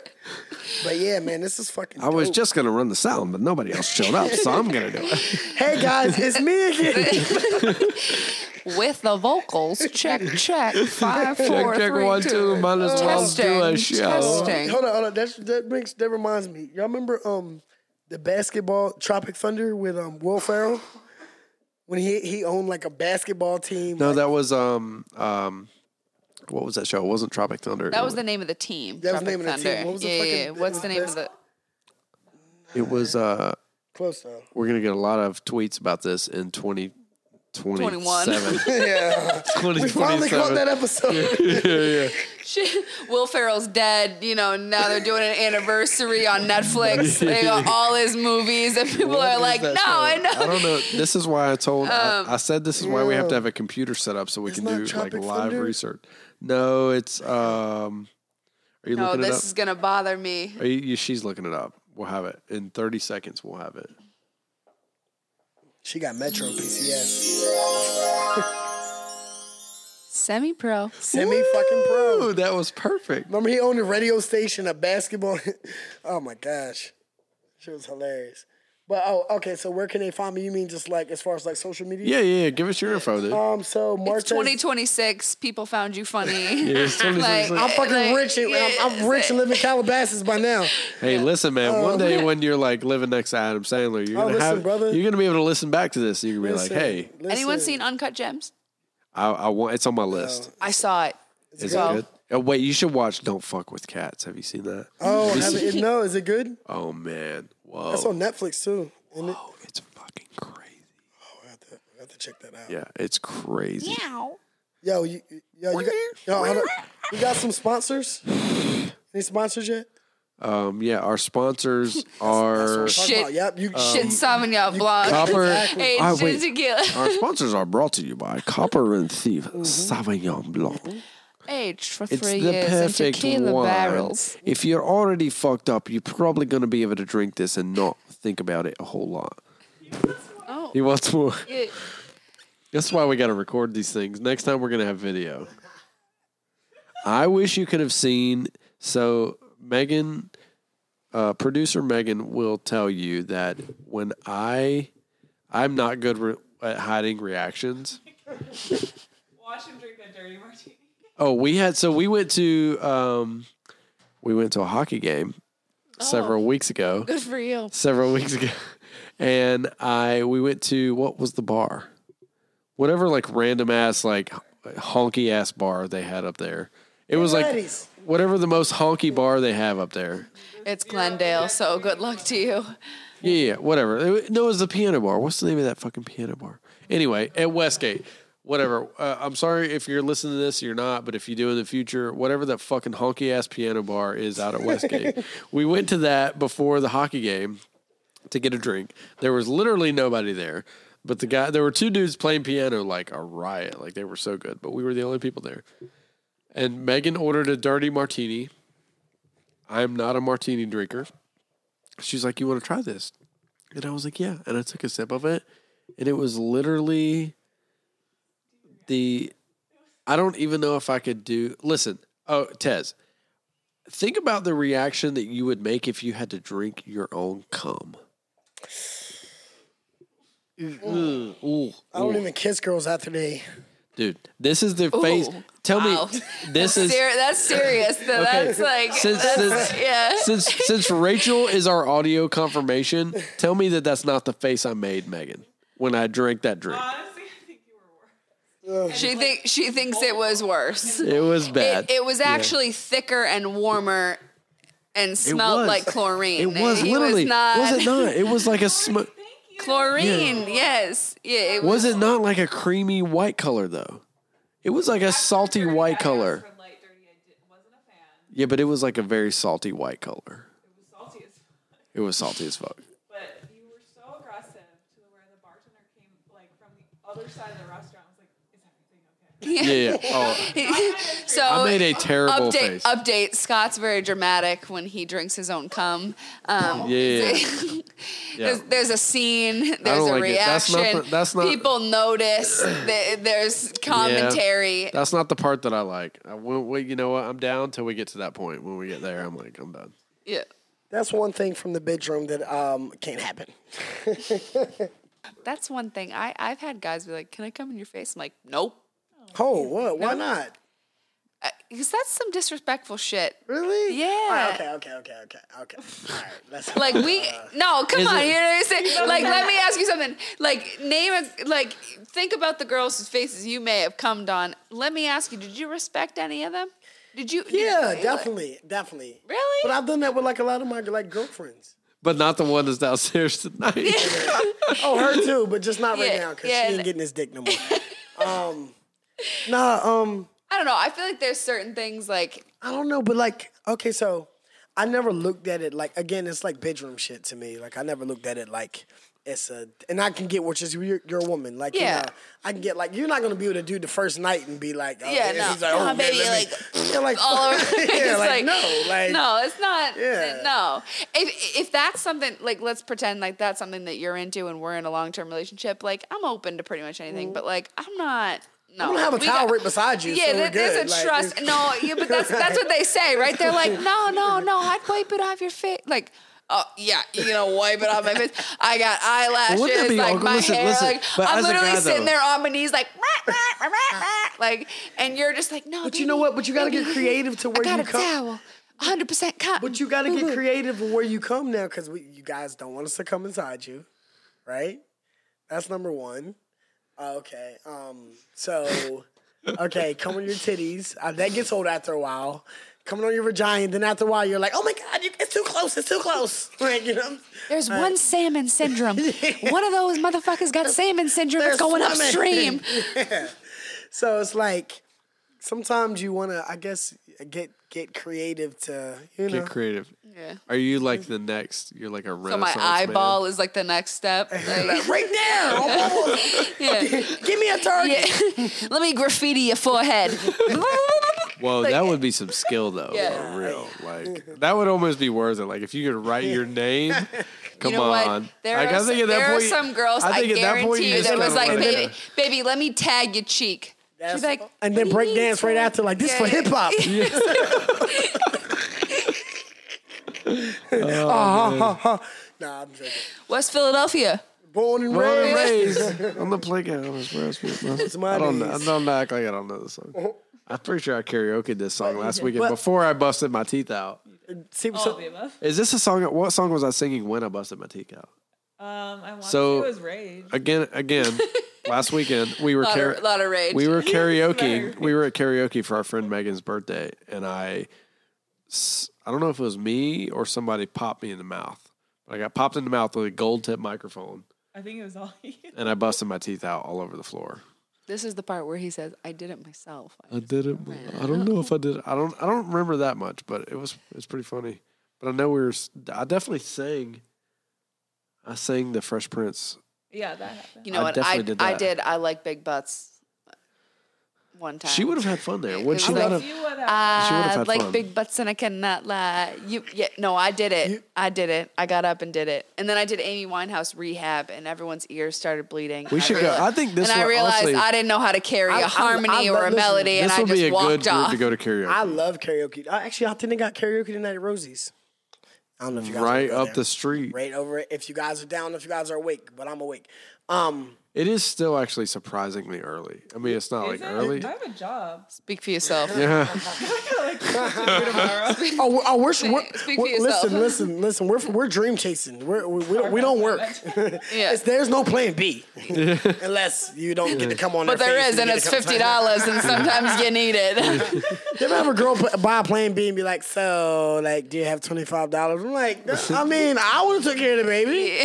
But yeah, man, this is fucking. I was just gonna run the sound, but nobody else showed up, so I'm gonna do it. Hey guys, it's me again. With the vocals. Check, check. Five, four, check, check, three, one, two. Might as well do a show. testing. hold on, hold on. That that brings that reminds me. Y'all remember um the basketball Tropic Thunder with um Will Ferrell when he he owned like a basketball team. No, like, that was um um, what was that show? It wasn't Tropic Thunder. That It was the name of the team. That was the Tropic name of the team. What was the yeah, fucking- yeah, yeah. What's the name of best- the? It was uh. close though. We're gonna get a lot of tweets about this in 2027. 21. Yeah, we finally 2027. caught that episode. Shit. Will Ferrell's dead. You know, now they're doing an anniversary on Netflix. They got all his movies, and people What are like, "No, show? I know." I don't know. This is why I told. I, I said this is why we have to have a computer set up so we It's can not do like live Thunder? research. No, it's um. Are you No, looking it this is gonna bother me. Are you, you- she's looking it up. We'll have it in 30 seconds. We'll have it. She got Metro PCS, Semi-pro. semi fucking pro. That was perfect. Remember he owned a radio station, a basketball. oh my gosh, she was hilarious. But oh, okay. So where can they find me? You mean just like as far as like social media? Yeah, yeah. yeah. Give us your info, dude. Um. So Martez, It's 2026. People found you funny. Yeah, it's 2026. Like, I'm fucking like, rich. And, yeah, I'm, I'm rich and live in Calabasas by now. Hey, listen, man. One Oh. day when you're like living next to Adam Sandler, you're Oh, gonna listen, have brother. you're gonna be able to listen back to this. And you're gonna be Listen, like, hey, Anyone seen Uncut Gems? I, I want. It's on my list. I saw it. Is good? it good? Oh wait, you should watch Don't Fuck with Cats. Have you seen that? Oh, Have you seen- it, no, is it good? oh man, whoa, That's on Netflix too. Isn't it? oh, it's fucking crazy. Oh, I have, to, I have to check that out. Yeah, it's crazy. Yo, you, yo, you got, yo, hold up. we got some sponsors. Any sponsors yet? Um, yeah, our sponsors That's are. what I'm talking Shit. about. Yep. You, Shit, Sauvignon Blanc. Cooper. Exactly. Aged Ah, in wait. tequila. Our sponsors are brought to you by Cooper and Thief Mm-hmm. Sauvignon Blanc. Aged for It's three the years in perfect tequila wine. barrels. If you're already fucked up, you're probably going to be able to drink this and not think about it a whole lot. Oh. He wants more. Yeah. That's why we got to record these things. Next time we're going to have video. I wish you could have seen. So, Megan, uh, producer Megan will tell you that when I, I'm not good re- at hiding reactions. Watch him drink that dirty martini. Oh, we had so we went to um, we went to a hockey game several weeks ago. Good for you. Several weeks ago, and I we went to what was the bar? Whatever like random ass like honky ass bar they had up there. It was like whatever the most honky bar they have up there. It's Glendale, so good luck to you. Yeah, yeah, whatever. No, it was the piano bar. What's the name of that fucking piano bar? Anyway, at Westgate. Whatever. Uh, I'm sorry if you're listening to this, you're not, but if you do in the future, whatever that fucking honky ass piano bar is out at Westgate. we went to that before the hockey game to get a drink. There was literally nobody there. But the guy there were two dudes playing piano like a riot. Like they were so good. But we were the only people there. And Megan ordered a dirty martini. I'm not a martini drinker. She's like, You want to try this? And I was like, Yeah. And I took a sip of it. And it was literally the I don't even know if I could do listen, oh Tez. Think about the reaction that you would make if you had to drink your own cum. Ooh, ooh, I don't even kiss girls after they. Dude, this is the face. Tell Wow. me, this is Ser- that's serious. though. That's like Since- that's, since- yeah. since since Rachel is our audio confirmation. Tell me that that's not the face I made, Megan, when I drank that drink. Honestly, I think you were worse. She think she thinks it was worse. It was bad. It, it was actually thicker and warmer and smelled like chlorine. It was He literally. was not Was it not? It was like a sm- Thank you. chlorine. Yes. Yeah. It was, Was it not like a creamy white color though? It was like a salty white color. for light dirty. I did, wasn't a fan. Yeah, but it was like a very salty white color. It was salty as fuck. It was salty as fuck. But you were so aggressive to where the bartender came like from the other side of the restaurant. I was like, "Is everything okay?" Yeah, yeah. Oh, so I made a terrible update, face. Update. Scott's very dramatic when he drinks his own cum. Um, Yeah. Yeah. There's, there's a scene. There's don't a like it. That's not reaction. that's not- People notice. th- There's commentary. That's not the part that I like. I, won't- wait, you know what? I'm down till we get to that point. When we get there, I'm like, I'm done. Yeah. That's one thing from the bedroom that um, can't happen. That's one thing. I I've had guys be like, "Can I come in your face?" I'm like, "Nope," Oh, what? Why not? because that's some disrespectful shit. Really? Yeah. All right, okay, okay, okay, okay, okay. All right. Let's, Like we no, come on. it- You know what I'm saying? Like, let me ask you something. Like, name a like. Think about the girls whose faces you may have cummed on. Let me ask you: Did you respect any of them? Did you? did yeah, you- definitely, definitely. Really? But I've done that with like a lot of my like girlfriends. But not the one that's downstairs tonight. Oh, her too, but just not right Yeah, now because yeah, she ain't getting his dick no more. um, nah, um, I don't know. I feel like there's certain things like I don't know, but like, okay, so I never looked at it like again. It's like bedroom shit to me. Like I never looked at it like it's a, and I can get which is you're, you're a woman. Like Yeah. you know, I can get like you're not gonna be able to do the first night and be like, oh, Yeah, no. he's like, oh, baby, like, like, all over. yeah, It's like, no, like no, it's not. Yeah. No. If if that's something like let's pretend like that's something that you're into and we're in a long term relationship, like I'm open to pretty much anything, but like I'm not. No, I'm gonna have a We towel got- right beside you. Yeah, so there- there's a Like, trust. No, yeah, but that's that's what they say, right? They're like, no, no, no, I'd wipe it off your face. Like, oh yeah, you know, wipe it off my face. I got eyelashes, be like my Listen, hair. listen, like I'm literally guy, sitting though- there on my knees, like, like, and you're just like, no. But you know what? But you gotta get creative to I where got you a come. towel, 100 percent cotton. But you gotta get creative where you come now, because you guys don't want us to come inside you, right? That's number one. Uh, okay. Um. So, okay, come on your titties. Uh, that gets old after a while. Coming on your vagina, then after a while, you're like, oh my god, you, it's too close. It's too close. Like, you know. There's one salmon syndrome. One of those motherfuckers got salmon syndrome. They're It's going swimming. upstream. So it's like sometimes you want to, I guess, get get creative to you know. Get creative. Yeah. Are you like the next? You're like a So renaissance my man? eyeball is like the next step. Like, right there. almost. yeah. Give me a target. Yeah. Let me graffiti your forehead. Whoa, Like- that would be some skill though. Yeah. For real. Like that would almost be worth it. Like if you could write your name. Come you know on. what? There, like, are, I some, think at that there point, are some girls I, think at that point guarantee you that was like, baby, baby, let me tag your cheek. That's- She's like, and then break dance right after, like this Yeah, for yeah. hip hop. Nah, I'm joking. West Philadelphia. Born and Born and raised. raised on the playground. is where I spent my- my I don't, know. I days. don't act like I don't know the song. I'm pretty sure I karaoke this song last weekend But- before I busted my teeth out. See, All so, of the above. Is this a song? What song was I singing when I busted my teeth out? Um, I want So- to say it was rage. Again, again, last weekend we were Lot, car- of, lot of rage. we were karaoke. We were at karaoke for our friend Megan's birthday, and I, I don't know if it was me or somebody popped me in the mouth. But I got popped in the mouth with a gold tip microphone, I think it was all you. and I busted my teeth out all over the floor. this is the part where he says, I did it myself. I did it. I don't know if I did. it. I don't. I don't remember that much, but it was. It's pretty funny. But I know we were. I definitely sang. I sang the Fresh Prince. Yeah, that happened. You know I what? definitely I, did I that. did. I like big butts one time. She would have had fun there. Would was she like- not have? You would have. Uh, she would have I had like fun. big butts and I cannot lie. You, yeah, no, I did it. You- I did it. I got up and did it, and then I did Amy Winehouse rehab, and everyone's ears started bleeding. We And I should go. I think this And I realized honestly- I didn't know how to carry I- a I- harmony I or a listen, melody, and This I would just be a walked good group off. to go to karaoke. I love karaoke. I, actually, I think they got karaoke tonight at Rosie's. I don't know if you guys right up there. the street. right over it. If you guys are down, if you guys are awake, but I'm awake. Um, It is still actually surprisingly early. I mean, it's not Is like it? early. I have a job. Speak for yourself. Yeah. tomorrow. Oh, oh, we're- oh, we're, we're, speak for we're- yourself. listen, listen, listen. We're we're dream chasing. We're, we we don't we don't work. Yeah. It's, there's no plan B unless you don't get to come on. But their there face is, and you it's to come- fifty dollars, and sometimes you need it. You ever have a girl put, buy a plan B and be like, "So, like, do you have twenty five dollars?" I'm like, I mean, I would have took care of the baby,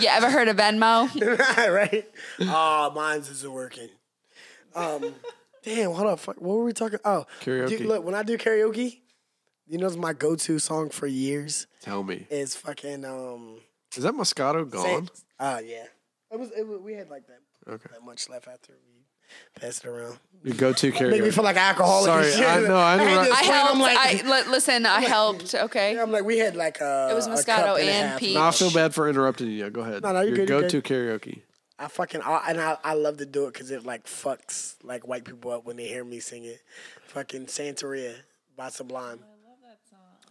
you ever heard of Venmo? right? Oh, mine's isn't working. Um, damn, hold up, fuck, what were we talking? Oh, Karaoke. Dude, look, when I do karaoke, you know, it's my go to song for years Tell me, is fucking um. is that Moscato gone? Oh yeah, it was, it was. We had like that Okay. that much left after we passed it around. Your go-to karaoke. Make me feel like an alcoholic. Sorry, and shit. I know, I had interrupt- this I friend, helped. I'm like, I li- listen. I helped. Okay. I'm like, we had like a. It was a Moscato cup and, a and half. peach. No, I feel bad for interrupting you. Go ahead. No, no, you're Your good, you're go-to karaoke. I fucking I, and I, I love to do it because it like fucks like white people up when they hear me sing it. Fucking Santeria by Sublime.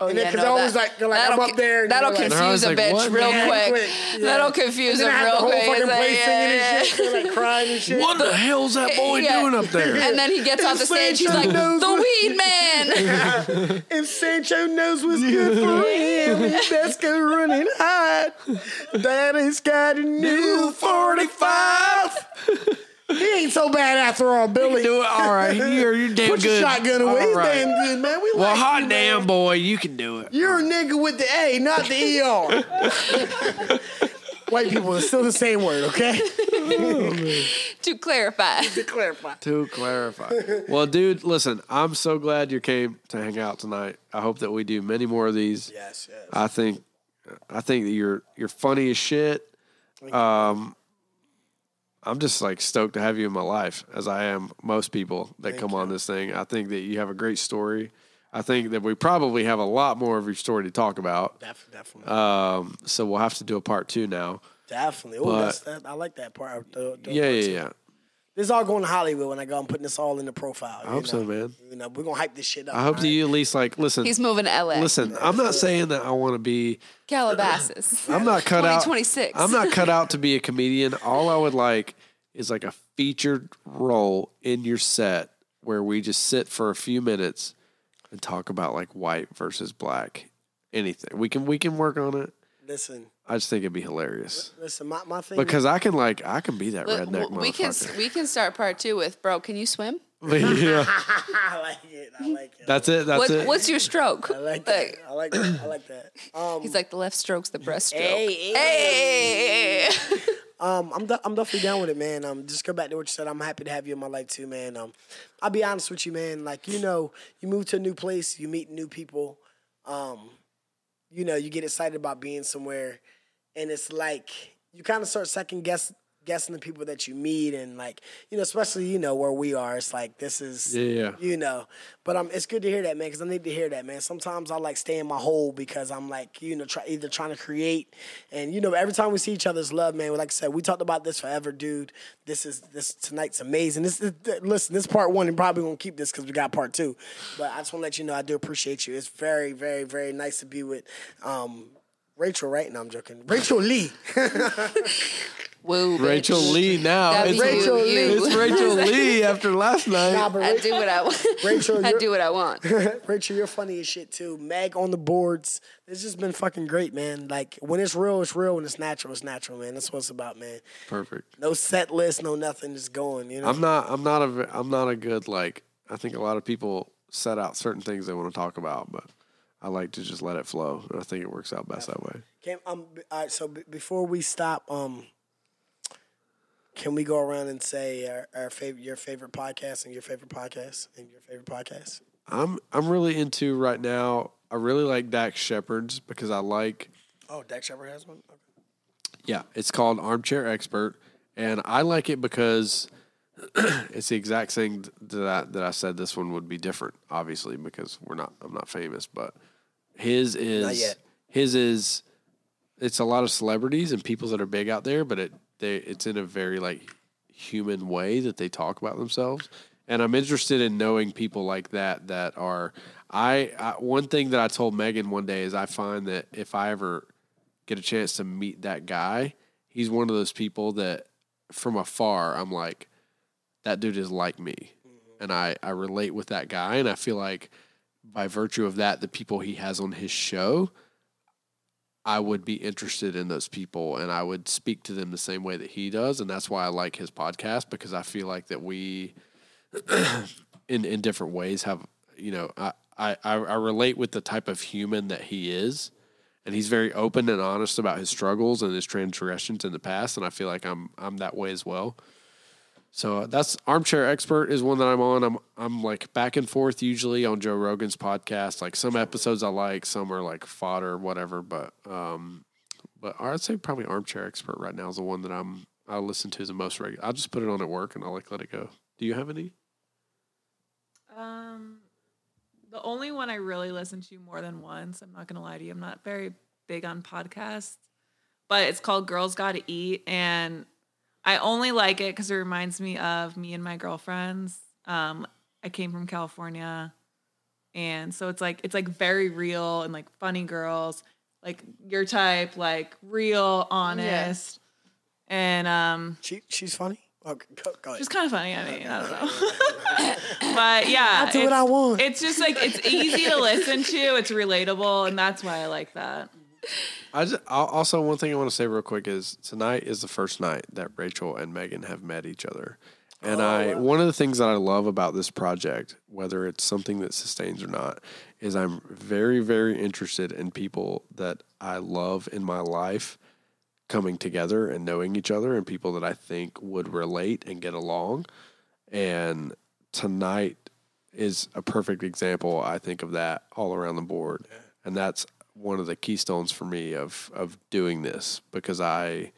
Oh, And then- yeah, 'cause no, they're always that- like- they're like, that'll I'm up there, and That'll they're like- confuse a like, bitch what? real Yeah, quick. quick, yeah. That'll confuse And then them real the whole quick. fucking like, place yeah, singing yeah, and shit, like crying and shit. What the hell's that boy Yeah. doing up there? And then he gets off the stage. He's like, the weed man. If Sancho knows what's good for him, he best go running hard. Daddy's got a new 45. He ain't so bad after all, Billy. Do it. All right, you're you're damn Put your shotgun away. All He's right. damn good, man. We Well, like hot you, damn man. boy, you can do it. You're a nigga with the A, not the ER. White people are still the same word, okay? to clarify. to clarify. To clarify. well, dude, listen, I'm so glad you came to hang out tonight. I hope that we do many more of these. Yes, yes. I think I think that you're you're funny as shit. Um I'm just like stoked to have you in my life, as I am most people that come on this thing. I think that you have a great story. I think that we probably have a lot more of your story to talk about. Def- definitely. Um, so we'll have to do a part two now. definitely. Oh, that's, that, I like that part. The, the Yeah, yeah, yeah. This is all going to Hollywood when I go. I'm putting this all in the profile. I hope so, man. You know, we're gonna hype this shit up. I hope all that you at least like listen. He's moving to LA. Listen, I'm not saying that I want to be. Calabasas. I'm not cut out. 2026. I'm not cut out to be a comedian. All I would like is like a featured role in your set where we just sit for a few minutes and talk about like white versus black. Anything we can we can work on it. Listen, I just think it'd be hilarious listen. My, my thing. because I can like I can be that Look, redneck w- we can we can start part two with bro. Can you swim? yeah, I like it. I like it. that's it. That's What, it. what's your stroke? I like that. I like that. I like that. Um, He's like the left stroke's the breaststroke. Hey, Hey. Um, I'm de- I'm definitely down with it, man. Um, just go back to what you said. I'm happy to have you in my life too, man. Um, I'll be honest with you, man. Like you know, you move to a new place, you meet new people. Um, you know, you get excited about being somewhere, and it's like you kind of start second guess guessing the people that you meet, and like you know, especially you know where we are. It's like this is Yeah, you know. But um, it's good to hear that, man, because I need to hear that, man. Sometimes I like stay in my hole because I'm like, you know, try, either trying to create, and you know, every time we see each other's love, man. Like I said, we talked about this forever, dude. This is this tonight's amazing. This is listen, this part one, and probably gonna keep this because we got part two. But I just want to let you know I do appreciate you. It's very, very, very nice to be with. um Rachel, right? No, I'm joking. Rachel Lee. Woo, bitch. Rachel Lee now. It's Rachel you, Lee. you. It's Rachel Lee after last night. Nah, but I do what I want. Rachel, I do what I want. Rachel, you're funny as shit too. Meg on the boards. It's just been fucking great, man. Like when it's real, it's real. When it's natural, it's natural, man. That's what it's about, man. Perfect. No set list, no nothing, just going. You know. I'm not. I'm not a. ve- I'm not a good like. I think a lot of people set out certain things they want to talk about, but I like to just let it flow. And I think it works out best that way. Can, um, all right, so b- before we stop, um, can we go around and say our, our favorite, your favorite podcast and your favorite podcast and your favorite podcast? I'm. I'm really into right now. I really like Dax Shepard's because I like. Oh, Dax Shepard has one. Okay. Yeah, it's called Armchair Expert, and I like it because it's the exact thing that I, that I said. This one would be different, obviously, because we're not. I'm not famous, but his is his is. It's a lot of celebrities and people that are big out there, but it they it's in a very like human way that they talk about themselves. And I'm interested in knowing people like that that are. I, I one thing that I told Megan one day is I find that if I ever get a chance to meet that guy, he's one of those people that from afar I'm like, that dude is like me, mm-hmm. and I I relate with that guy, and I feel like by virtue of that, the people he has on his show. I would be interested in those people and I would speak to them the same way that he does. And that's why I like his podcast because I feel like that we, in, in different ways, have, you know, I, I, I relate with the type of human that he is. And he's very open and honest about his struggles and his transgressions in the past. And I feel like I'm, I'm that way as well. So uh, that's Armchair Expert is one that I'm on. I'm I'm like back and forth usually on Joe Rogan's podcast. Like some episodes I like, some are like fodder, whatever. But um, but I'd say probably Armchair Expert right now is the one that I'm I listen to the most regular. I'll just put it on at work and I'll like let it go. Do you have any? Um, the only one I really listen to more than once. I'm not gonna lie to you. I'm not very big on podcasts, but it's called Girls Gotta Eat, and I only like it because it reminds me of me and my girlfriends. Um, I came from California, and so it's like it's like very real and like funny girls, like your type, like real, honest, and um, She she's funny. Okay, go, go ahead. kind of funny. I mean, I don't know. but yeah, I'll do what I want. It's just like it's easy to listen to. It's relatable, and that's why I like that. I just, also one thing I want to say real quick is tonight is the first night that Rachel and Megan have met each other. And oh, I one of the things that I love about this project, whether it's something that sustains or not, is I'm very very interested in people that I love in my life coming together and knowing each other and people that I think would relate and get along. And tonight is a perfect example, I think, of that all around the board. And that's one of the keystones for me of of doing this because I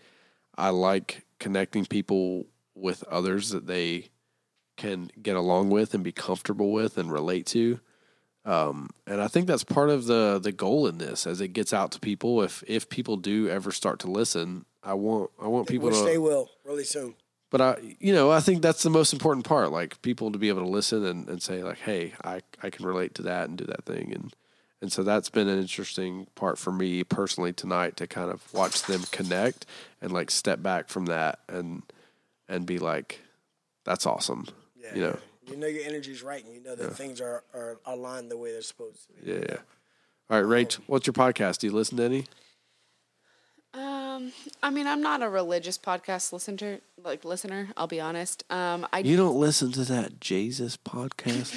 I like connecting people with others that they can get along with and be comfortable with and relate to. Um, and I think that's part of the the goal in this as it gets out to people. If if people do ever start to listen, I want I want people Which to they will really soon. but I, you know, I think that's the most important part. Like people to be able to listen and, and say like, Hey, I, I can relate to that and do that thing. And, and so that's been an interesting part for me personally tonight to kind of watch them connect and like step back from that and, and be like, that's awesome. Yeah, you know? You know your energy's right, and you know that things are, are aligned the way they're supposed to. Yeah. Yeah. All right, Rach, what's your podcast? Do you listen to any? Um, I mean, I'm not a religious podcast listener. Like listener, I'll be honest. Um, I You don't listen to that Jesus podcast?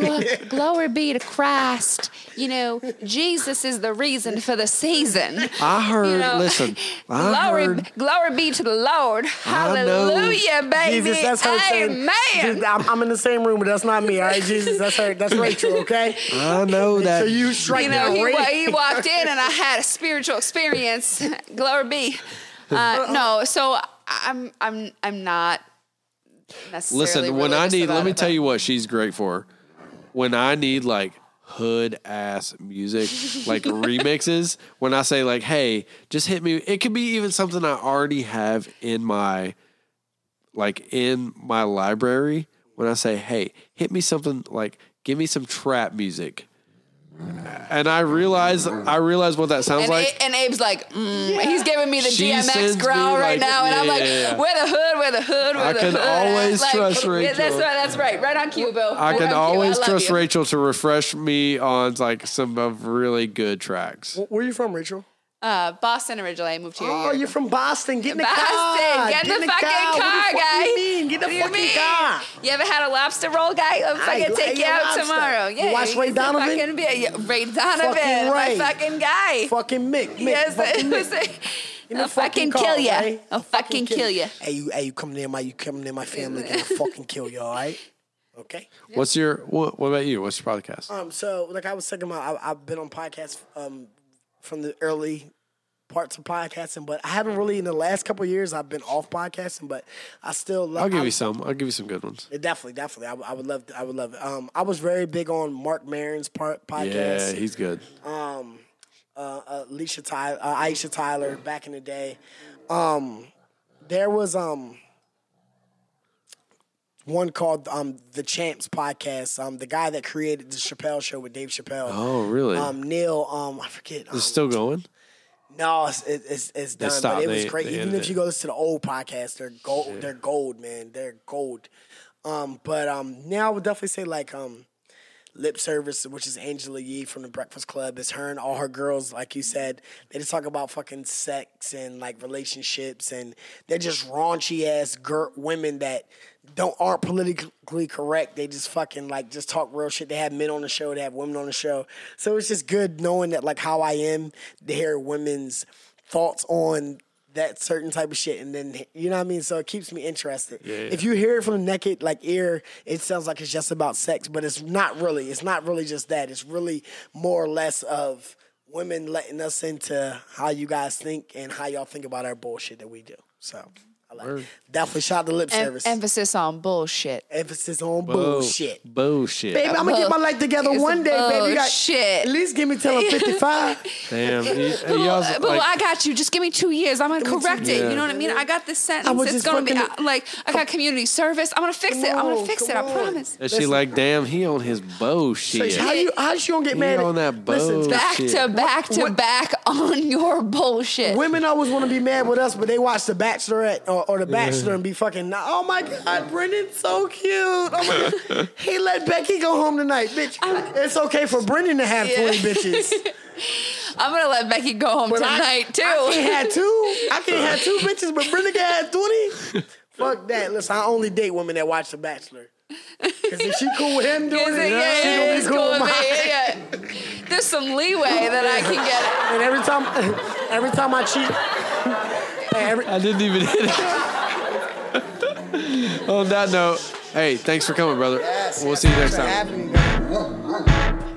Glo- glory be to Christ. You know, Jesus is the reason for the season. I heard, You know, listen, I glory, heard, glory be to the Lord. I know. Hallelujah, baby. Jesus, that's her saying. Amen. Jesus, I'm, I'm in the same room, but that's not me. All right, Jesus, that's her. That's Rachel. Okay. I know that. So you strike you know, he, wa- he walked in and I had a spiritual experience. Glory be. Uh, no, so I'm I'm I'm not necessarily. Listen, when I need, let me it, tell you what she's great for. When I need like hood ass music, like remixes, when I say like, hey, just hit me, it could be even something I already have in my, like in my library. When I say, hey, hit me something like, give me some trap music. And I realize, I realize what that sounds And, like. A- and Abe's like, mm, he's giving me the She DMX sends me, growl right like, now, and I'm yeah, like, yeah, yeah. where the hood, where the hood, where I the can hood. always Like, trust yeah, Rachel. that's right, that's right, right on cue, Bill. I Right can always love trust you. Rachel to refresh me on like some of really good tracks. Where are you from, Rachel? Uh, Boston originally. I moved here. Oh, you're from Boston. Get in the Boston, car. get in the fucking car, What the fuck guy. You mean? Get the What do you fucking mean? car. You ever had a lobster roll, guy? I'll fucking I take you out lobster. tomorrow. You Yeah, watch get Ray some Donovan? Fucking beer. Yeah, Ray Donovan, Fucking my Ray. fucking guy. Fucking Mick. Mick. Yes, fucking it Mick. was. In the I'll fucking car, kill ya. right? I'll fucking kill ya. Hey, you, hey, you come near my, you come near my family, gonna fucking kill you. All right? Okay. What's your what, what about you? What's your podcast? Um. So, like I was talking about, I, I've been on podcasts um from the early parts of podcasting, but I haven't really in the last couple of years. I've been off podcasting, but I still. Love, I'll give I- you some. I'll give you some good ones. Definitely, definitely. I would love. I would love it. Um, I was very big on Marc Maron's part podcast. Yeah, he's good. um, uh, uh, Alicia Tyler, uh, Aisha Tyler back in the day. Um, there was um one called um the Champs podcast. Um, the guy that created the Chappelle Show with Dave Chappelle. Oh, really? Um, Neal. Um, I forget. Um, Is it still going? No, it's it's, it's done, stopped. but it was They- great. they Even if you go listen to the old podcast, they're gold. They're gold, man. They're gold. Um, but um, now I would definitely say like um, lip service, which is Angela Yee from the Breakfast Club. It's her and all her girls, like you said. They just talk about fucking sex and like relationships, and they're just raunchy ass gir- women that don't aren't politically correct. They just fucking like just talk real shit. They have men on the show, they have women on the show. So it's just good knowing that like how I am to hear women's thoughts on that certain type of shit and then you know what I mean so it keeps me interested. If you hear it from the naked like ear it sounds like it's just about sex but it's not really. It's not really just that. It's really more or less of women letting us into how you guys think and how y'all think about our bullshit that we do. So like it. definitely shout out to lip Em- service. emphasis on bullshit. Emphasis on Bull- bullshit. Bullshit. Baby, I'm gonna get my life together It's one day, baby. You got bullshit. at least give me till I'm 55. Damn. You, you Boo, also, boo, like, I got you. Just give me two years. I'm gonna correct it. Yeah. You know what I mean? I got this I sentence. was It's just gonna be fucking- uh, like I got community service. I'm gonna fix it. I'm gonna on, fix it. come I on. promise. and she like, damn, he on his bullshit. How you how she gonna get He mad on that at listen, bullshit. Back to back to What- back on your bullshit. Women always want to be mad with us, but they watch The Bachelorette or, or The Bachelor and be fucking, oh my God, Brendan's so cute. Oh my God. he let Becky go home tonight. Bitch, it's okay for Brendan to have 20 bitches. I'm gonna let Becky go home But I- tonight too. I can't have two. I can't have two bitches, but Brendan can have 20. Fuck that. Listen, I only date women that watch The Bachelor. Because if she cool with him doing it, it- yeah, she yeah, gonna be cool cool with with mine. me. Yeah, yeah. There's some leeway that I can get. And every time, every time I cheat, hey, every, I didn't even hit it. On that note, hey, thanks for coming, brother. we'll see you next time. having me, man.